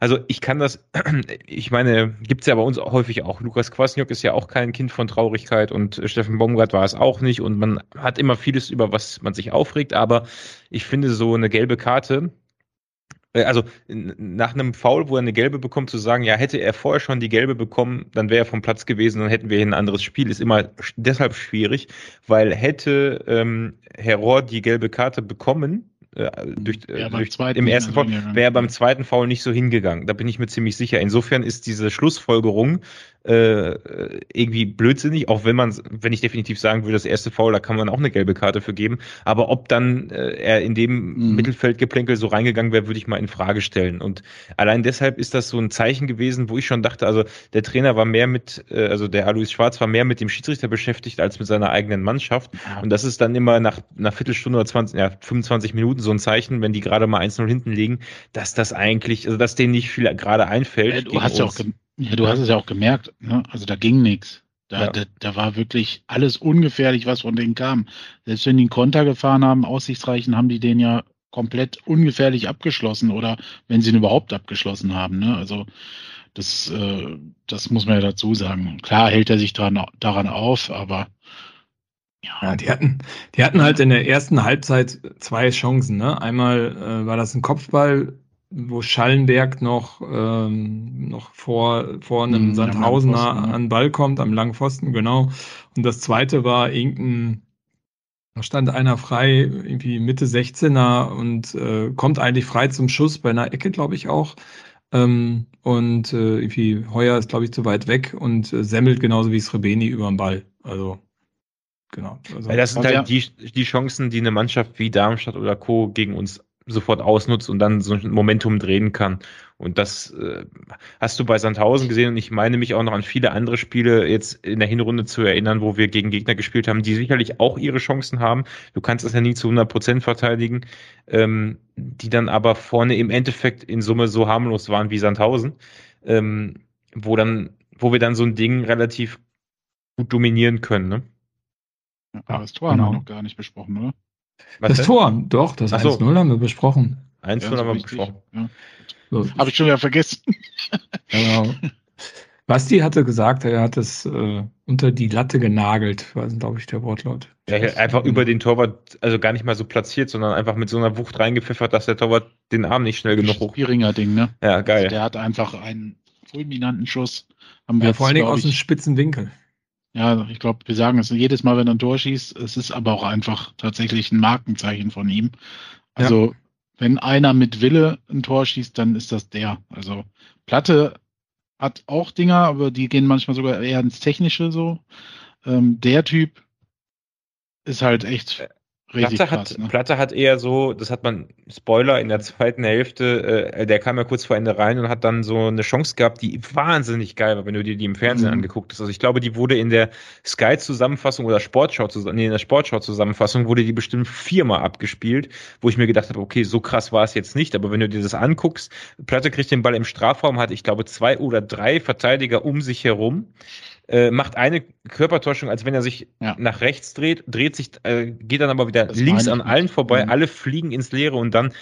also ich kann das, ich meine, gibt es ja bei uns auch häufig auch. Lukas Kwasniok ist ja auch kein Kind von Traurigkeit und Steffen Baumgart war es auch nicht. Und man hat immer vieles, über was man sich aufregt. Aber ich finde so eine gelbe Karte, äh, also nach einem Foul, wo er eine gelbe bekommt, zu sagen, ja, hätte er vorher schon die gelbe bekommen, dann wäre er vom Platz gewesen, dann hätten wir hier ein anderes Spiel, ist immer deshalb schwierig, weil hätte ähm, Herr Rohr die gelbe Karte bekommen, äh, durch, äh, durch im ersten Foul, wäre beim zweiten Foul nicht so hingegangen. Da bin ich mir ziemlich sicher. Insofern ist diese Schlussfolgerung äh, irgendwie blödsinnig, auch wenn man, wenn ich definitiv sagen würde, das erste Foul, da kann man auch eine gelbe Karte für geben. Aber ob dann äh, er in dem mhm. Mittelfeldgeplänkel so reingegangen wäre, würde ich mal in Frage stellen. Und allein deshalb ist das so ein Zeichen gewesen, wo ich schon dachte, also der Trainer war mehr mit, äh, also der Alois Schwarz war mehr mit dem Schiedsrichter beschäftigt als mit seiner eigenen Mannschaft. Und das ist dann immer nach einer Viertelstunde oder 20, ja, 25 Minuten so ein Zeichen, wenn die gerade mal 1-0 hinten liegen, dass das eigentlich, also dass denen nicht viel gerade einfällt. Ja, du hast ja auch ja, du hast es ja auch gemerkt, ne? also da ging nichts. Da, ja. da, da, war wirklich alles ungefährlich, was von denen kam. Selbst wenn die einen Konter gefahren haben, aussichtsreichen, haben die den ja komplett ungefährlich abgeschlossen oder wenn sie ihn überhaupt abgeschlossen haben. Ne? Also das, äh, das muss man ja dazu sagen. Klar hält er sich dran, daran auf, aber ja. ja, die hatten, die hatten halt in der ersten Halbzeit zwei Chancen. Ne? Einmal äh, war das ein Kopfball wo Schallenberg noch, ähm, noch vor, vor einem mhm, Sandhausener ja. an den Ball kommt, am langen Pfosten, genau. Und das zweite war irgendein, da stand einer frei, irgendwie Mitte 16er und äh, kommt eigentlich frei zum Schuss bei einer Ecke, glaube ich auch. Ähm, und äh, irgendwie Heuer ist, glaube ich, zu weit weg und äh, semmelt genauso wie Srebeni über den Ball. Also genau. Also, Weil das sind halt die, die Chancen, die eine Mannschaft wie Darmstadt oder Co. gegen uns sofort ausnutzt und dann so ein Momentum drehen kann. Und das äh, hast du bei Sandhausen gesehen und ich meine mich auch noch an viele andere Spiele jetzt in der Hinrunde zu erinnern, wo wir gegen Gegner gespielt haben, die sicherlich auch ihre Chancen haben. Du kannst es ja nie zu 100 Prozent verteidigen, ähm, die dann aber vorne im Endeffekt in Summe so harmlos waren wie Sandhausen, ähm, wo dann, wo wir dann so ein Ding relativ gut dominieren können. Ne? Ja, aber das Tor genau. haben wir noch gar nicht besprochen, oder? Was das denn? Tor, doch, das 1-0 haben wir besprochen. 1-0 ja, haben wir besprochen. Ja. So. Habe ich schon wieder vergessen. genau. Basti hatte gesagt, er hat es äh, unter die Latte genagelt, war, glaube ich, der Wortlaut. Ja, einfach über den Torwart, also gar nicht mal so platziert, sondern einfach mit so einer Wucht reingepfeffert, dass der Torwart den Arm nicht schnell genug hoch. Ding, ne? Ja, geil. Also der hat einfach einen fulminanten Schuss Haben wir Ja, jetzt, vor allen Dingen aus dem spitzen Winkel. Ja, ich glaube, wir sagen es jedes Mal, wenn er ein Tor schießt. Es ist aber auch einfach tatsächlich ein Markenzeichen von ihm. Also, wenn einer mit Wille ein Tor schießt, dann ist das der. Also, Platte hat auch Dinger, aber die gehen manchmal sogar eher ins Technische so. Ähm, der Typ ist halt echt richtig Platte krass. hat, Ne? Platte hat eher so, das hat man, Spoiler, in der zweiten Hälfte, äh, der kam ja kurz vor Ende rein und hat dann so eine Chance gehabt, die wahnsinnig geil war, wenn du dir die im Fernsehen Mhm. angeguckt hast. Also ich glaube, die wurde in der Sky-Zusammenfassung oder Sportschau, nee, in der Sportschau-Zusammenfassung wurde die bestimmt viermal abgespielt, wo ich mir gedacht habe, okay, so krass war es jetzt nicht, aber wenn du dir das anguckst, Platte kriegt den Ball im Strafraum, hat, ich glaube, zwei oder drei Verteidiger um sich herum, äh, macht eine Körpertäuschung, als wenn er sich Ja. nach rechts dreht, dreht sich, äh, geht dann aber wieder Das links an allen nicht. vorbei, Mhm. alle fliegen ins Leere und dann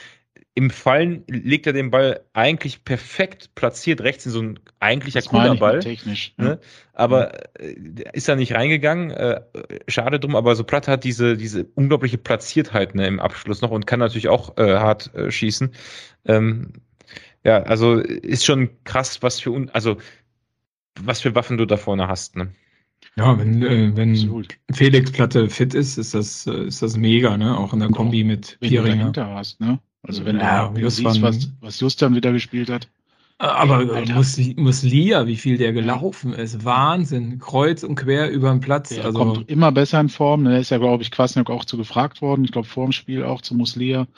im Fallen legt er den Ball eigentlich perfekt platziert rechts in so ein eigentlicher cooler Ball. technisch. Ne? Aber äh, ist er nicht reingegangen. Äh, schade drum, aber so Platte hat diese, diese unglaubliche Platziertheit ne, im Abschluss noch und kann natürlich auch äh, hart äh, schießen. Ähm, ja, also ist schon krass, was für un also was für Waffen du da vorne hast. Ne? Ja, wenn, äh, wenn Absolut. Felix Platte fit ist, ist das, äh, ist das mega, ne? Auch in der Und Kombi mit Wenn du Pieringer. dahinter hast, ne? Also wenn Ja, du, wenn Just siehst, war- was, was Justan wieder gespielt hat. Aber Ey, Alter. muss, Muslia, wie viel der gelaufen ist, Wahnsinn. Kreuz und quer über den Platz. Der also, kommt immer besser in Form. Da ist ja, glaube ich, Kwasniok auch zu gefragt worden. Ich glaube, vor dem Spiel auch zu Muslia.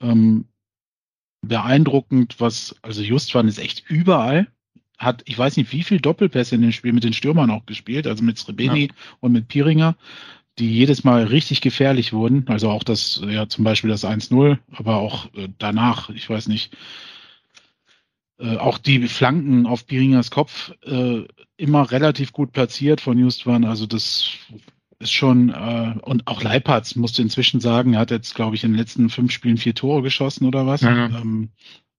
Ähm, beeindruckend, was, also Justwan ist echt überall. Hat, ich weiß nicht, wie viel Doppelpässe in dem Spiel mit den Stürmern auch gespielt, also mit Srebeni und mit Piringer, die jedes Mal richtig gefährlich wurden. Also auch das, ja, zum Beispiel das 1-0, aber auch äh, danach, ich weiß nicht, äh, auch die Flanken auf Piringers Kopf äh, immer relativ gut platziert von Justwan. Also das ist schon, äh, und auch Leipertz musste inzwischen sagen, er hat jetzt, glaube ich, in den letzten fünf Spielen vier Tore geschossen oder was. Ja. Ähm,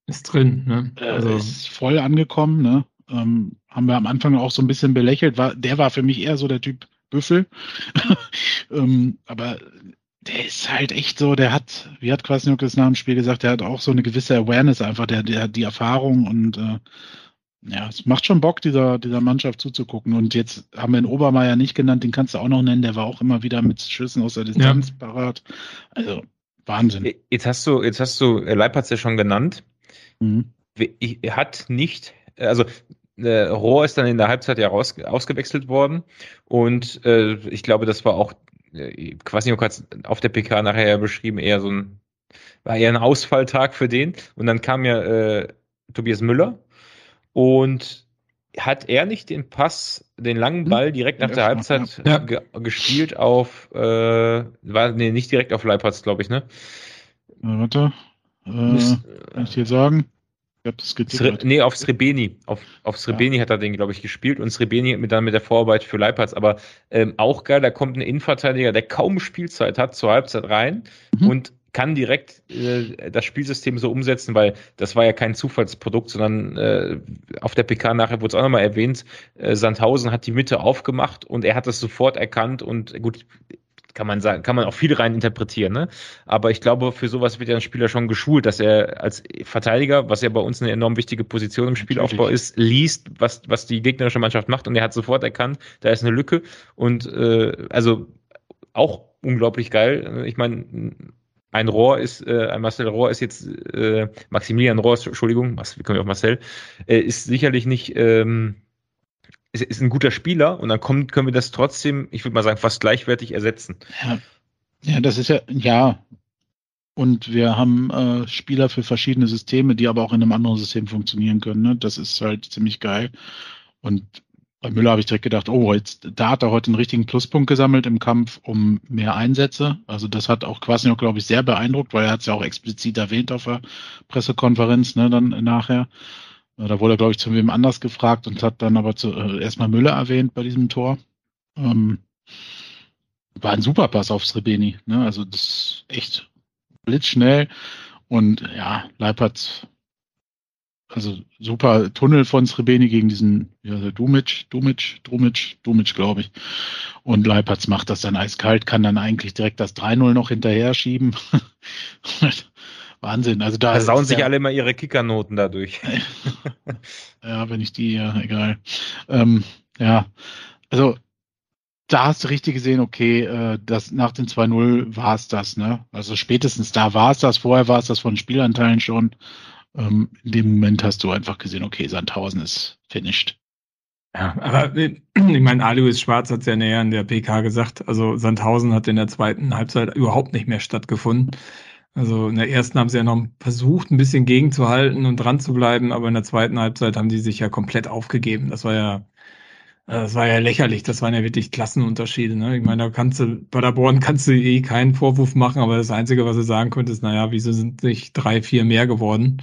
ist drin, ne? äh, Also, ist voll angekommen, ne? Ähm, haben wir am Anfang auch so ein bisschen belächelt. War, der war für mich eher so der Typ Büffel. ähm, aber der ist halt echt so, der hat, wie hat Kwasniok das nach dem Spiel gesagt, der hat auch so eine gewisse Awareness einfach, der, der hat die Erfahrung und äh, ja, es macht schon Bock, dieser, dieser Mannschaft zuzugucken. Und jetzt haben wir den Obermeier nicht genannt, den kannst du auch noch nennen, der war auch immer wieder mit Schüssen aus der Distanz parat. Also Wahnsinn. Jetzt hast du, jetzt hast du äh, Leipertz ja schon genannt. Mhm. Hat nicht, also äh, Rohr ist dann in der Halbzeit ja raus, ausgewechselt worden und äh, ich glaube, das war auch, äh, hat auf der PK nachher ja beschrieben, eher so ein, war eher ein Ausfalltag für den und dann kam ja äh, Tobias Müller und hat er nicht den Pass, den langen Hm? Ball direkt nach der. Halbzeit Ja. ge gespielt auf, äh, war, nee, nicht direkt auf Leipertz, glaube ich, ne? Äh, warte. Äh, Müs- kann ich dir sagen? Ich habe das getippt. nee, auf Srebeni. Auf, auf Srebeni hat er den, glaube ich, gespielt und Srebeni mit, dann mit der Vorarbeit für Leipertz. Aber ähm, auch geil, da kommt ein Innenverteidiger, der kaum Spielzeit hat, zur Halbzeit rein Mhm. und kann direkt äh, das Spielsystem so umsetzen, weil das war ja kein Zufallsprodukt, sondern äh, auf der PK nachher wurde es auch nochmal erwähnt, äh, Sandhausen hat die Mitte aufgemacht und er hat das sofort erkannt und gut, kann man sagen, kann man auch viel rein interpretieren, ne? Aber ich glaube, für sowas wird ja ein Spieler schon geschult, dass er als Verteidiger, was ja bei uns eine enorm wichtige Position im Spielaufbau Natürlich. ist, liest, was, was die gegnerische Mannschaft macht und er hat sofort erkannt, da ist eine Lücke und äh, also auch unglaublich geil. Ich meine, ein Rohr ist, äh, ein Marcel Rohr ist jetzt, äh, Maximilian Rohr, Entschuldigung, was, wie kommen wir auf Marcel, äh, ist sicherlich nicht, ähm, ist, ist ein guter Spieler und dann kommt, können wir das trotzdem, ich würde mal sagen, fast gleichwertig ersetzen. Ja. ja, das ist ja, ja. Und wir haben äh, Spieler für verschiedene Systeme, die aber auch in einem anderen System funktionieren können. Ne? Das ist halt ziemlich geil. Und bei Müller habe ich direkt gedacht, oh, jetzt, da hat er heute einen richtigen Pluspunkt gesammelt im Kampf um mehr Einsätze. Also das hat auch Kwasniok, glaube ich, sehr beeindruckt, weil er hat es ja auch explizit erwähnt auf der Pressekonferenz, ne, dann nachher. Äh, Da wurde er, glaube ich, zu wem anders gefragt und hat dann aber zu, äh, erstmal Müller erwähnt bei diesem Tor. Ähm, war ein super Pass auf Srebeni. Ne? Also das ist echt blitzschnell. Und ja, Leipert, also super Tunnel von Srebeni gegen diesen ja, Dumic, Dumic, Dumic, Dumic, glaube ich. Und Leipertz macht das dann eiskalt, kann dann eigentlich direkt das 3-0 noch hinterher schieben. Wahnsinn. Also da versauen sich ja, alle immer ihre Kickernoten dadurch. ja, wenn ich die, ja, egal. Ähm, ja, also da hast du richtig gesehen, okay, äh, das, nach dem 2-0 war es das, ne? Also spätestens da war es das, vorher war es das von Spielanteilen schon. Ähm, in dem Moment hast du einfach gesehen, okay, Sandhausen ist finished. Ja, aber äh, ich meine, Alois Schwarz hat es ja näher in der PK gesagt. Also Sandhausen hat in der zweiten Halbzeit überhaupt nicht mehr stattgefunden. Also in der ersten haben sie ja noch versucht, ein bisschen gegenzuhalten und dran zu bleiben, aber in der zweiten Halbzeit haben die sich ja komplett aufgegeben. Das war ja, äh, das war ja lächerlich. Das waren ja wirklich Klassenunterschiede. Ne? Ich meine, da kannst du, bei der Born kannst du eh keinen Vorwurf machen, aber das Einzige, was du sagen könntest, naja, wieso sind sich drei, vier mehr geworden?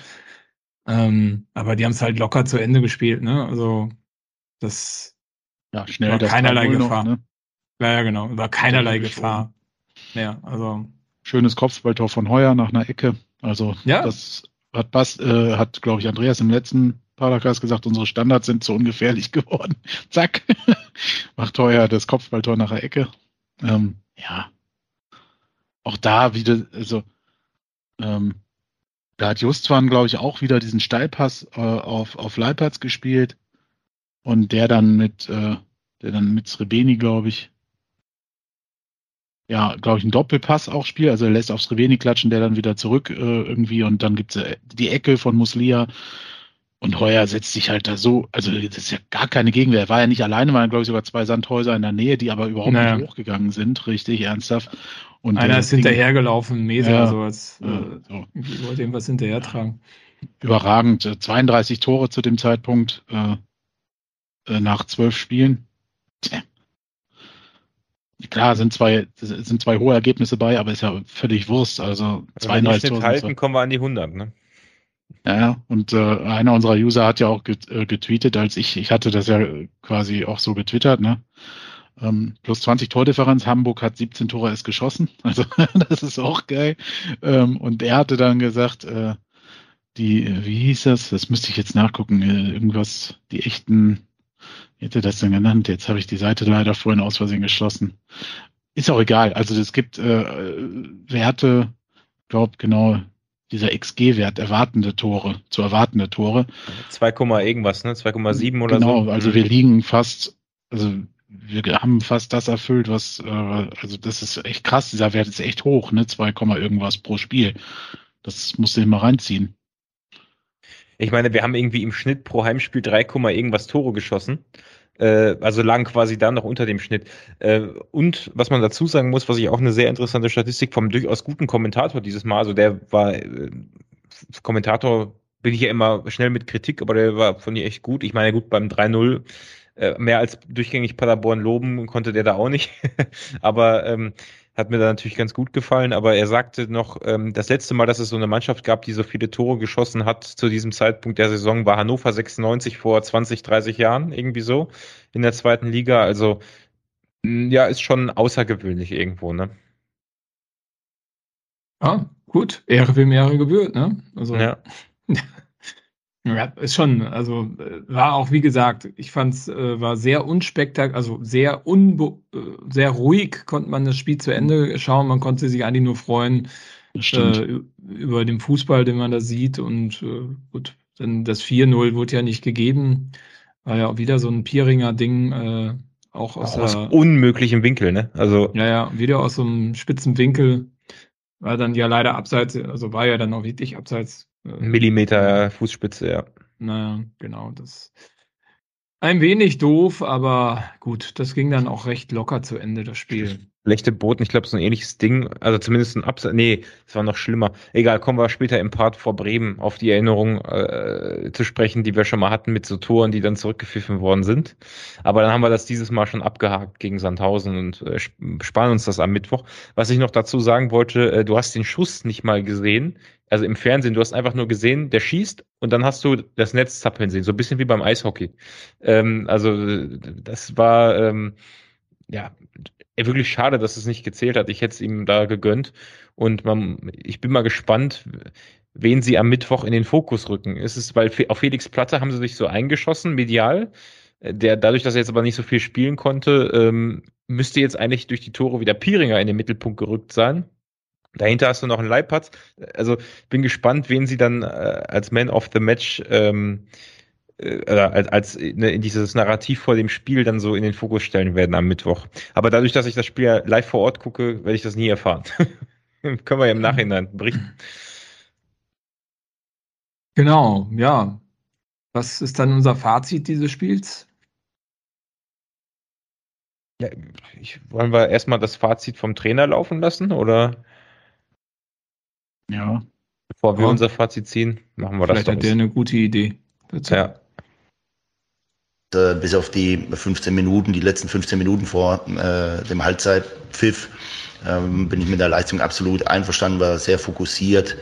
Ähm, aber die haben es halt locker zu Ende gespielt. Ne? Also das ja, schnell war keinerlei Gefahr. Noch, ne? Ja, ja, genau. War keinerlei Gefahr. Ja, also. Schönes Kopfballtor von Heuer nach einer Ecke. Also ja. das hat Bass, äh, hat, glaube ich, Andreas im letzten Podcast gesagt, unsere Standards sind zu ungefährlich geworden. Zack. Macht Heuer das Kopfballtor nach der Ecke. Ähm, ja. Auch da wieder, also ähm, da hat Justwan, glaube ich, auch wieder diesen Steilpass äh, auf, auf Leipertz gespielt. Und der dann mit, äh, der dann mit Srebeni, glaube ich, ja, glaube ich, einen Doppelpass auch spielt. Also er lässt auf Srebeni klatschen, der dann wieder zurück äh, irgendwie und dann gibt es äh, die Ecke von Muslia. Und Heuer setzt sich halt da so, also das ist ja gar keine Gegenwehr. Er war ja nicht alleine, waren glaube ich sogar zwei Sandhäuser in der Nähe, die aber überhaupt naja. nicht hochgegangen sind, richtig ernsthaft. Und Einer ist hinterhergelaufen, Mesa, ja, so als äh, so. wollte ihm was hinterher tragen. Überragend. 32 Tore zu dem Zeitpunkt. Äh, äh, nach zwölf Spielen. Tja. Klar, sind zwei, sind zwei hohe Ergebnisse bei, aber ist ja völlig Wurst. Also 32 Wenn wir halten, kommen wir an die 100, ne? Ja, und äh, einer unserer User hat ja auch äh, getweetet, als ich, ich hatte das ja quasi auch so getwittert, ne? Ähm, plus 20 Tordifferenz, Hamburg hat 17 Tore erst geschossen, also das ist auch geil. Ähm, und er hatte dann gesagt, äh, die, wie hieß das? Das müsste ich jetzt nachgucken, äh, irgendwas, die echten wie hätte das denn genannt? Jetzt habe ich die Seite leider vorhin aus Versehen geschlossen. Ist auch egal. Also es gibt äh, Werte, glaube genau, dieser XG-Wert, erwartende Tore, zu erwartende Tore. 2, irgendwas, ne? 2,7 oder genau, so. Genau, also wir liegen fast, also wir haben fast das erfüllt, was, äh, also das ist echt krass, dieser Wert ist echt hoch, ne? 2, irgendwas pro Spiel. Das musst du immer reinziehen. Ich meine, wir haben irgendwie im Schnitt pro Heimspiel 3, irgendwas Tore geschossen. Äh, also lagen quasi da noch unter dem Schnitt. Äh, und was man dazu sagen muss, was ich auch eine sehr interessante Statistik vom durchaus guten Kommentator dieses Mal, also der war äh, Kommentator, bin ich ja immer schnell mit Kritik, aber der war von ihr echt gut. Ich meine, gut, beim 3-0 äh, mehr als durchgängig Paderborn loben konnte der da auch nicht. aber ähm, hat mir da natürlich ganz gut gefallen, aber er sagte noch, ähm, das letzte Mal, dass es so eine Mannschaft gab, die so viele Tore geschossen hat zu diesem Zeitpunkt der Saison, war Hannover 96 vor 20, 30 Jahren, irgendwie so, in der zweiten Liga. Also, mh, ja, ist schon außergewöhnlich irgendwo, ne? Ah, gut. Ehre wem Ehre gebührt, ne? Also, ja. Ja, ist schon, also äh, war auch, wie gesagt, ich fand es äh, war sehr unspektakulär, also sehr unbe äh, sehr ruhig konnte man das Spiel zu Ende schauen. Man konnte sich eigentlich nur freuen äh, über den Fußball, den man da sieht. Und äh, gut, dann das 4-0 wurde ja nicht gegeben. War ja auch wieder so ein Pieringer Ding, äh, auch aus, aus unmöglichem Winkel, ne? Also ja, ja, wieder aus so einem spitzen Winkel. War dann ja leider abseits, also war ja dann auch wirklich abseits Millimeter Fußspitze, ja. Naja, genau, das ein wenig doof, aber gut, das ging dann auch recht locker zu Ende, das Spiel. Schlechte Boten, ich glaube, so ein ähnliches Ding, also zumindest ein Absatz, nee, es war noch schlimmer. Egal, kommen wir später im Part vor Bremen auf die Erinnerung äh, zu sprechen, die wir schon mal hatten mit so Toren, die dann zurückgepfiffen worden sind. Aber dann haben wir das dieses Mal schon abgehakt gegen Sandhausen und äh, sparen uns das am Mittwoch. Was ich noch dazu sagen wollte, äh, du hast den Schuss nicht mal gesehen also im Fernsehen, du hast einfach nur gesehen, der schießt und dann hast du das Netz zappeln sehen, so ein bisschen wie beim Eishockey. Ähm, also das war ähm, ja wirklich schade, dass es nicht gezählt hat. Ich hätte es ihm da gegönnt und man, ich bin mal gespannt, wen sie am Mittwoch in den Fokus rücken. Ist es, weil auf Felix Platte haben sie sich so eingeschossen, medial. Der, dadurch, dass er jetzt aber nicht so viel spielen konnte, ähm, müsste jetzt eigentlich durch die Tore wieder Piringer in den Mittelpunkt gerückt sein. Dahinter hast du noch einen Leipatz. Also bin gespannt, wen sie dann äh, als Man of the Match ähm, äh, als, als ne, in dieses Narrativ vor dem Spiel dann so in den Fokus stellen werden am Mittwoch. Aber dadurch, dass ich das Spiel ja live vor Ort gucke, werde ich das nie erfahren. Können wir ja im Nachhinein berichten. Genau, ja. Was ist dann unser Fazit dieses Spiels? Ja, ich, wollen wir erstmal das Fazit vom Trainer laufen lassen oder? Ja. Bevor wir ja. unser Fazit ziehen, machen wir Vielleicht das. Vielleicht hat der eine gute Idee. Dazu. Ja. Äh, bis auf die 15 Minuten, die letzten 15 Minuten vor äh, dem Halbzeitpfiff, ähm, bin ich mit der Leistung absolut einverstanden, war sehr fokussiert,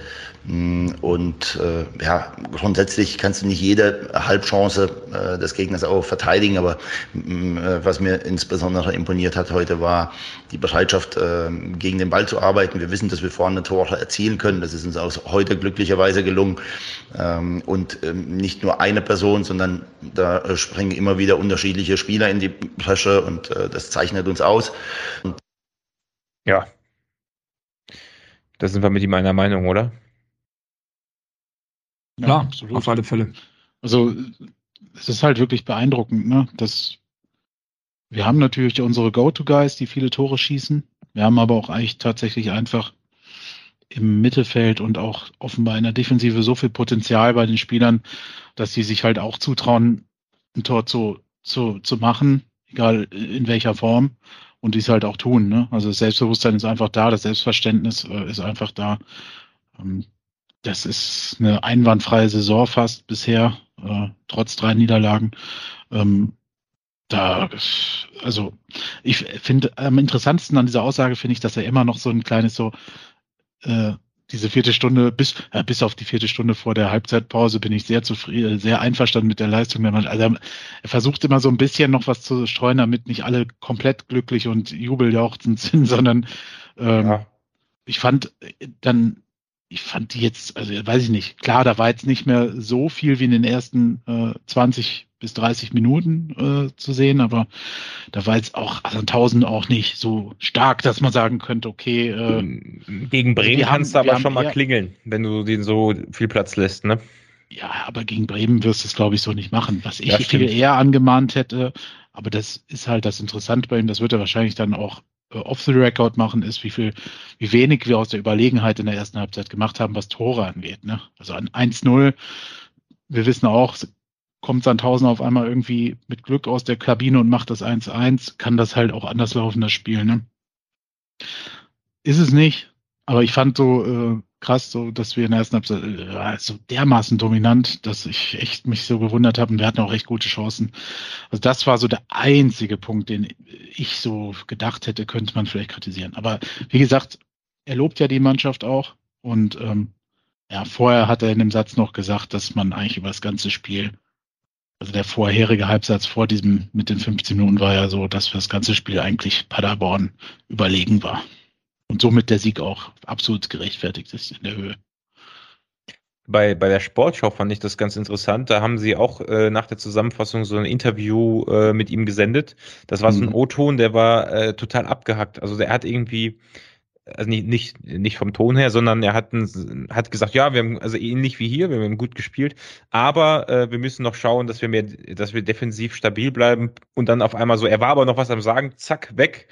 und äh, ja, grundsätzlich kannst du nicht jede Halbchance äh, des Gegners auch verteidigen, aber mm, äh, was mir insbesondere imponiert hat heute war die Bereitschaft, äh, gegen den Ball zu arbeiten. Wir wissen, dass wir vorne Tore erzielen können. Das ist uns auch heute glücklicherweise gelungen. Ähm, und ähm, nicht nur eine Person, sondern da springen immer wieder unterschiedliche Spieler in die Bresche und äh, das zeichnet uns aus. Und ja. Da sind wir mit ihm einer Meinung, oder? Ja, Klar, absolut. auf alle Fälle. Also es ist halt wirklich beeindruckend, ne? dass wir haben natürlich unsere Go-To-Guys, die viele Tore schießen. Wir haben aber auch eigentlich tatsächlich einfach im Mittelfeld und auch offenbar in der Defensive so viel Potenzial bei den Spielern, dass sie sich halt auch zutrauen, ein Tor zu, zu, zu machen, egal in welcher Form, und dies halt auch tun. Ne? Also das Selbstbewusstsein ist einfach da, das Selbstverständnis äh, ist einfach da. Ähm, das ist eine einwandfreie Saison fast bisher, äh, trotz drei Niederlagen. Ähm, da, also ich finde am interessantesten an dieser Aussage finde ich, dass er immer noch so ein kleines so äh, diese vierte Stunde bis äh, bis auf die vierte Stunde vor der Halbzeitpause bin ich sehr zufrieden, sehr einverstanden mit der Leistung der Mannschaft. Also er versucht immer so ein bisschen noch was zu streuen, damit nicht alle komplett glücklich und jubeljauchzend sind, sondern ähm, ja. ich fand dann ich fand die jetzt, also weiß ich nicht, klar, da war jetzt nicht mehr so viel wie in den ersten äh, 20 bis 30 Minuten äh, zu sehen, aber da war jetzt auch also 1000 auch nicht so stark, dass man sagen könnte, okay. Äh, gegen Bremen kannst haben, du aber schon mal klingeln, wenn du den so viel Platz lässt, ne? Ja, aber gegen Bremen wirst du es, glaube ich, so nicht machen. Was ich ja, viel eher angemahnt hätte, aber das ist halt das Interessante bei ihm, das wird er wahrscheinlich dann auch off the record machen, ist, wie viel, wie wenig wir aus der Überlegenheit in der ersten Halbzeit gemacht haben, was Tore angeht. Ne? Also an 1-0, wir wissen auch, kommt Sandhausen auf einmal irgendwie mit Glück aus der Kabine und macht das 1-1, kann das halt auch anders laufen, das Spiel. Ne? Ist es nicht, aber ich fand so, äh, krass, so dass wir in der ersten Halbzeit äh, so dermaßen dominant, dass ich echt mich so gewundert habe und wir hatten auch echt gute Chancen. Also das war so der einzige Punkt, den ich so gedacht hätte, könnte man vielleicht kritisieren. Aber wie gesagt, er lobt ja die Mannschaft auch und ähm, ja, vorher hat er in dem Satz noch gesagt, dass man eigentlich über das ganze Spiel, also der vorherige Halbsatz vor diesem mit den 15 Minuten war ja so, dass für das ganze Spiel eigentlich Paderborn überlegen war. Und somit der Sieg auch absolut gerechtfertigt ist in der Höhe. Bei, bei der Sportschau fand ich das ganz interessant. Da haben sie auch äh, nach der Zusammenfassung so ein Interview äh, mit ihm gesendet. Das war so ein mhm. O-Ton, der war äh, total abgehackt. Also der hat irgendwie also nicht, nicht, nicht vom Ton her, sondern er hat, ein, hat gesagt, ja, wir haben also ähnlich wie hier, wir haben gut gespielt, aber äh, wir müssen noch schauen, dass wir mehr, dass wir defensiv stabil bleiben und dann auf einmal so, er war aber noch was am sagen, zack, weg,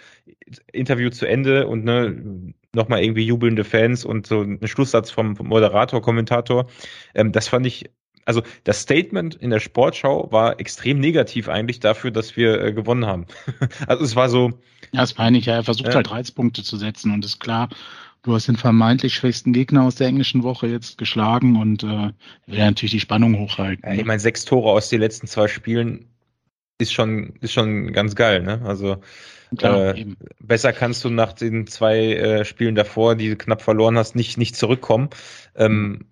Interview zu Ende und ne, nochmal irgendwie jubelnde Fans und so ein Schlusssatz vom, vom Moderator, Kommentator. Ähm, das fand ich also das Statement in der Sportschau war extrem negativ eigentlich dafür, dass wir äh, gewonnen haben. also es war so. Ja, das meine ich ja. Er versucht äh, halt Reizpunkte zu setzen und ist klar, du hast den vermeintlich schwächsten Gegner aus der englischen Woche jetzt geschlagen und äh, will natürlich die Spannung hochhalten. Ja, ich meine, sechs Tore aus den letzten zwei Spielen ist schon, ist schon ganz geil, ne? Also Klar, äh, besser kannst du nach den zwei äh, Spielen davor, die du knapp verloren hast, nicht, nicht zurückkommen. Ähm,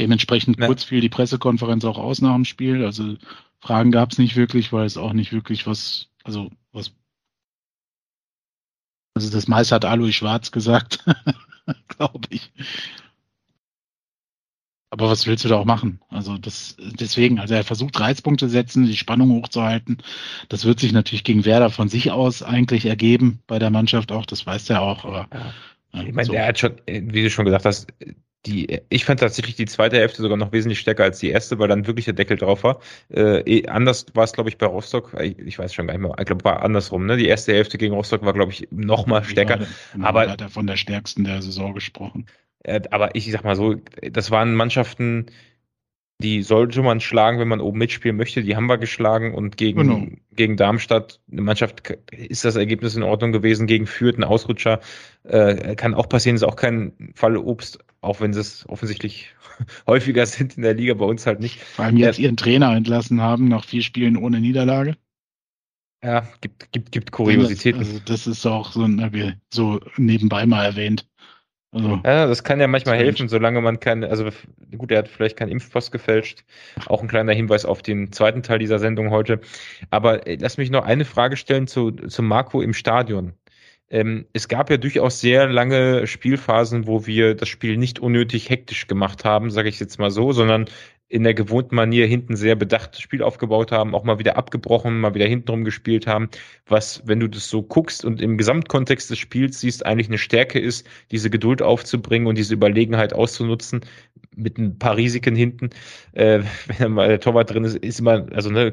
Dementsprechend ja. kurz fiel die Pressekonferenz auch aus nach dem Spiel. Also Fragen gab es nicht wirklich, weil es auch nicht wirklich was, also was. Also das meiste hat Alois Schwarz gesagt, glaube ich. Aber was willst du da auch machen? Also das deswegen, also er versucht Reizpunkte setzen, die Spannung hochzuhalten. Das wird sich natürlich gegen Werder von sich aus eigentlich ergeben bei der Mannschaft auch, das weiß er auch, aber ja Ich meine, so. er hat schon, wie du schon gesagt hast, die, ich fand tatsächlich die zweite Hälfte sogar noch wesentlich stärker als die erste, weil dann wirklich der Deckel drauf war. Äh, eh, anders war es, glaube ich, bei Rostock. Ich, ich, weiß schon gar nicht mehr. Ich glaube, war andersrum. Ne? Die erste Hälfte gegen Rostock war, glaube ich, noch mal stärker. Genau, aber hat er von der stärksten der Saison gesprochen. Äh, aber ich sag mal so, das waren Mannschaften, die sollte man schlagen, wenn man oben mitspielen möchte. Die haben wir geschlagen und gegen, genau. gegen Darmstadt, eine Mannschaft, ist das Ergebnis in Ordnung gewesen. Gegen Fürth, ein Ausrutscher, äh, kann auch passieren, ist auch kein Fall Obst, auch wenn sie es offensichtlich häufiger sind in der Liga, bei uns halt nicht. Vor allem jetzt ja. ihren Trainer entlassen haben nach vier Spielen ohne Niederlage. Ja, gibt, gibt, gibt Kuriositäten. Das, also das ist auch so, so nebenbei mal erwähnt. Also, ja, das kann ja manchmal helfen, solange man keine, also gut, er hat vielleicht keinen Impfpost gefälscht. Auch ein kleiner Hinweis auf den zweiten Teil dieser Sendung heute. Aber äh, lass mich noch eine Frage stellen zu, zu Marco im Stadion. Ähm, es gab ja durchaus sehr lange Spielphasen, wo wir das Spiel nicht unnötig hektisch gemacht haben, sage ich jetzt mal so, sondern in der gewohnten Manier hinten sehr bedacht das Spiel aufgebaut haben, auch mal wieder abgebrochen, mal wieder hintenrum gespielt haben, was, wenn du das so guckst und im Gesamtkontext des Spiels siehst, eigentlich eine Stärke ist, diese Geduld aufzubringen und diese Überlegenheit auszunutzen, mit ein paar Risiken hinten. Äh, wenn dann mal der Torwart drin ist, ist immer, also ne,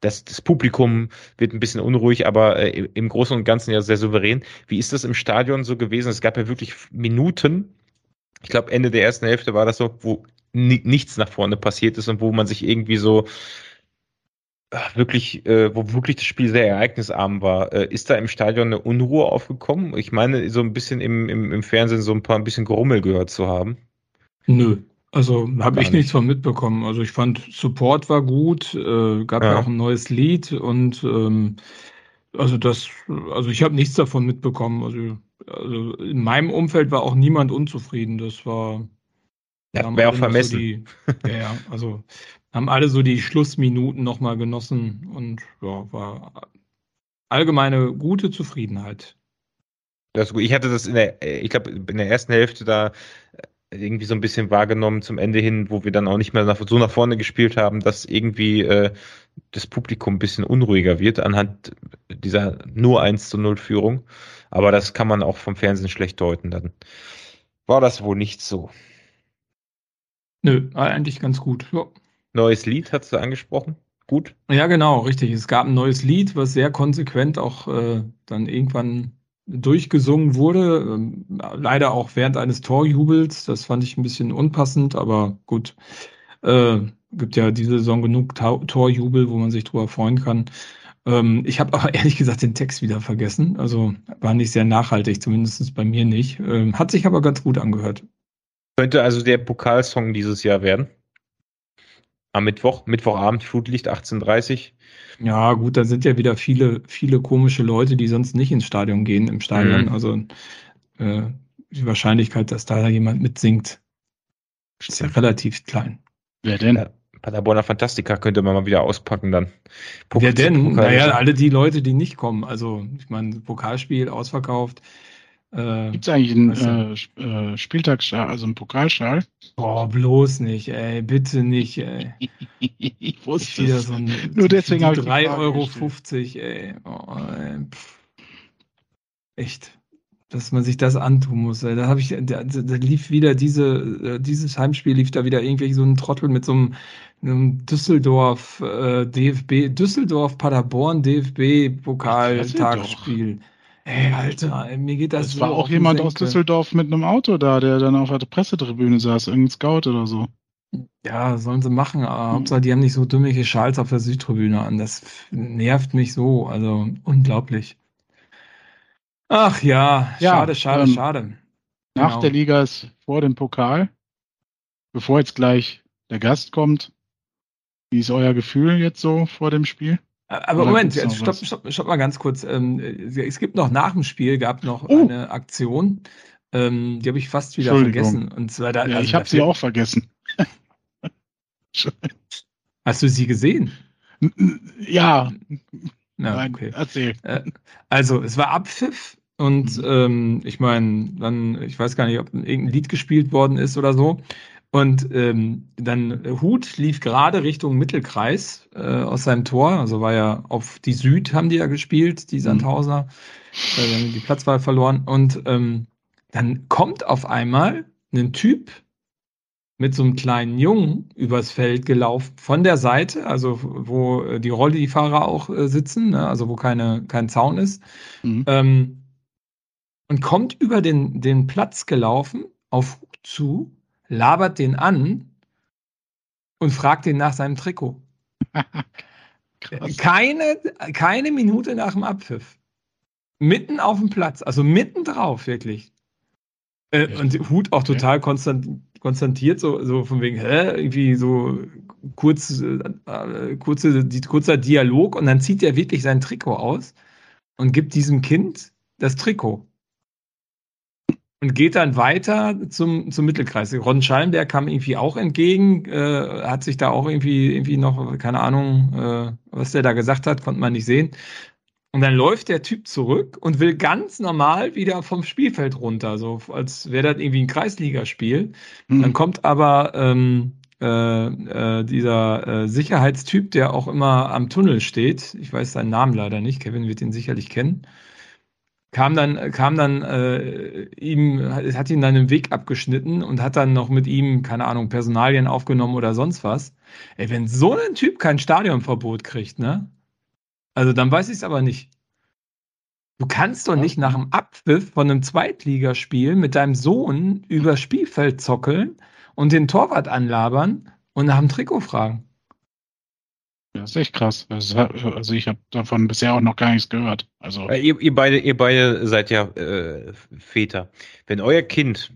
das, das Publikum wird ein bisschen unruhig, aber äh, im Großen und Ganzen ja sehr souverän. Wie ist das im Stadion so gewesen? Es gab ja wirklich Minuten, ich glaube, Ende der ersten Hälfte war das so, wo nichts nach vorne passiert ist und wo man sich irgendwie so äh, wirklich, äh, wo wirklich das Spiel sehr ereignisarm war. Äh, ist da im Stadion eine Unruhe aufgekommen? Ich meine, so ein bisschen im, im, im Fernsehen so ein paar ein bisschen Gerummel gehört zu haben. Nö, also habe ich nicht. nichts von mitbekommen. Also ich fand Support war gut, äh, gab ja. ja. auch ein neues Lied und ähm, also das, also ich habe nichts davon mitbekommen. Also, also in meinem Umfeld war auch niemand unzufrieden. Das war ja, wäre auch vermessen. So die, ja, ja, also haben alle so die Schlussminuten nochmal genossen und ja, war allgemeine gute Zufriedenheit. Das ist gut. Ich hatte das in der, ich glaube, in der ersten Hälfte da irgendwie so ein bisschen wahrgenommen zum Ende hin, wo wir dann auch nicht mehr nach, so nach vorne gespielt haben, dass irgendwie äh, das Publikum ein bisschen unruhiger wird anhand dieser nur 1 zu 0 Führung. Aber das kann man auch vom Fernsehen schlecht deuten. Dann war das wohl nicht so. Nö, eigentlich ganz gut. Ja. Neues Lied hast du angesprochen? Gut? Ja, genau, richtig. Es gab ein neues Lied, was sehr konsequent auch äh, dann irgendwann durchgesungen wurde. Ähm, leider auch während eines Torjubels. Das fand ich ein bisschen unpassend, aber gut. Äh, gibt ja diese Saison genug Ta Torjubel, wo man sich drüber freuen kann. Ähm, ich habe aber ehrlich gesagt den Text wieder vergessen. Also war nicht sehr nachhaltig, zumindest bei mir nicht. Ähm, hat sich aber ganz gut angehört. Könnte also der Pokalsong dieses Jahr werden. Am Mittwoch, Mittwochabend, Flutlicht 18.30 Ja, gut, da sind ja wieder viele, viele komische Leute, die sonst nicht ins Stadion gehen, im Stadion. Mhm. Also äh, die Wahrscheinlichkeit, dass da jemand mitsingt, ist ja relativ klein. Wer denn? Ja, Paderborner Fantastika könnte man mal wieder auspacken dann. Pokal Wer denn? Naja, alle die Leute, die nicht kommen. Also, ich meine, Pokalspiel ausverkauft. Äh, Gibt es eigentlich einen äh, äh, Spieltagsschal, also einen Pokalschal? Boah, bloß nicht, ey, bitte nicht, ey. ich wusste es. So ein, Nur deswegen habe ich 3,50 Euro, 50, ey. Oh, ey. Echt. Dass man sich das antun muss. Da habe ich, da, da, lief wieder diese, äh, dieses Heimspiel lief da wieder irgendwie so ein Trottel mit so einem Düsseldorf äh, DFB, Düsseldorf Paderborn DFB Pokal-Tagsspiel. Ey, Alter, mir geht das. Es so war auch jemand aus Düsseldorf mit einem Auto da, der dann auf der Pressetribüne saß, irgendein Scout oder so. Ja, sollen sie machen, aber Hauptsache, die haben nicht so dümmliche Schals auf der Südtribüne an. Das nervt mich so, also unglaublich. Ach ja, ja schade, schade, ähm, schade. Nach genau. der Liga ist vor dem Pokal, bevor jetzt gleich der Gast kommt. Wie ist euer Gefühl jetzt so vor dem Spiel? Aber Oder Moment, jetzt stopp, stopp, stopp mal ganz kurz. Ähm, es gibt noch nach dem Spiel, gab noch uh. eine Aktion, ähm, die habe ich fast wieder vergessen. Und zwar da, ja, also ich habe sie auch vergessen. Hast du sie gesehen? Ja. Na, Nein, okay. Erzähl. Äh, also, es war Abpfiff und mhm. ähm, ich meine, dann, ich weiß gar nicht, ob irgendein Lied gespielt worden ist oder so. Und ähm, dann Hut lief gerade Richtung Mittelkreis äh, aus seinem Tor. Also war ja auf die Süd haben die ja gespielt, die mhm. Sandhauser. Mhm. Äh, die Platzwahl verloren. Und ähm, dann kommt auf einmal ein Typ mit so einem kleinen Jungen übers Feld gelaufen, von der Seite, also wo äh, die Rollifahrer auch äh, sitzen, ne, also wo keine, kein Zaun ist, mhm. ähm, und kommt über den, den Platz gelaufen, auf zu, labert den an und fragt ihn nach seinem Trikot. keine, keine Minute nach dem Abpfiff. Mitten auf dem Platz, also mitten drauf, wirklich. Äh, und Hut auch total konstant, konstantiert, so, so von wegen, hä, irgendwie so kurz, äh, kurze, die, kurzer Dialog und dann zieht er wirklich sein Trikot aus und gibt diesem Kind das Trikot. Und geht dann weiter zum, zum Mittelkreis. Ron Schallenberg kam irgendwie auch entgegen, äh, hat sich da auch irgendwie, irgendwie noch, keine Ahnung, äh, was der da gesagt hat, konnte man nicht sehen. Und dann läuft der Typ zurück und will ganz normal wieder vom Spielfeld runter, so als wäre das irgendwie ein Kreisligaspiel. Mhm. Dann kommt aber ähm, äh, äh, dieser äh, Sicherheitstyp, der auch immer am Tunnel steht. Ich weiß seinen Namen leider nicht. Kevin wird ihn sicherlich kennen. Kam dann, kam dann äh, ihm, hat ihn dann den Weg abgeschnitten und hat dann noch mit ihm, keine Ahnung, Personalien aufgenommen oder sonst was. Ey, wenn so ein Typ kein Stadionverbot kriegt, ne? Also dann weiß ich es aber nicht. Du kannst doch nicht nach dem Abpfiff von einem Zweitligaspiel mit deinem Sohn über Spielfeld zockeln und den Torwart anlabern und nach dem Trikot fragen. Das ist echt krass. also ich habe davon bisher auch noch gar nichts gehört. Also äh, ihr, ihr, beide, ihr beide seid ja äh, Väter. Wenn euer Kind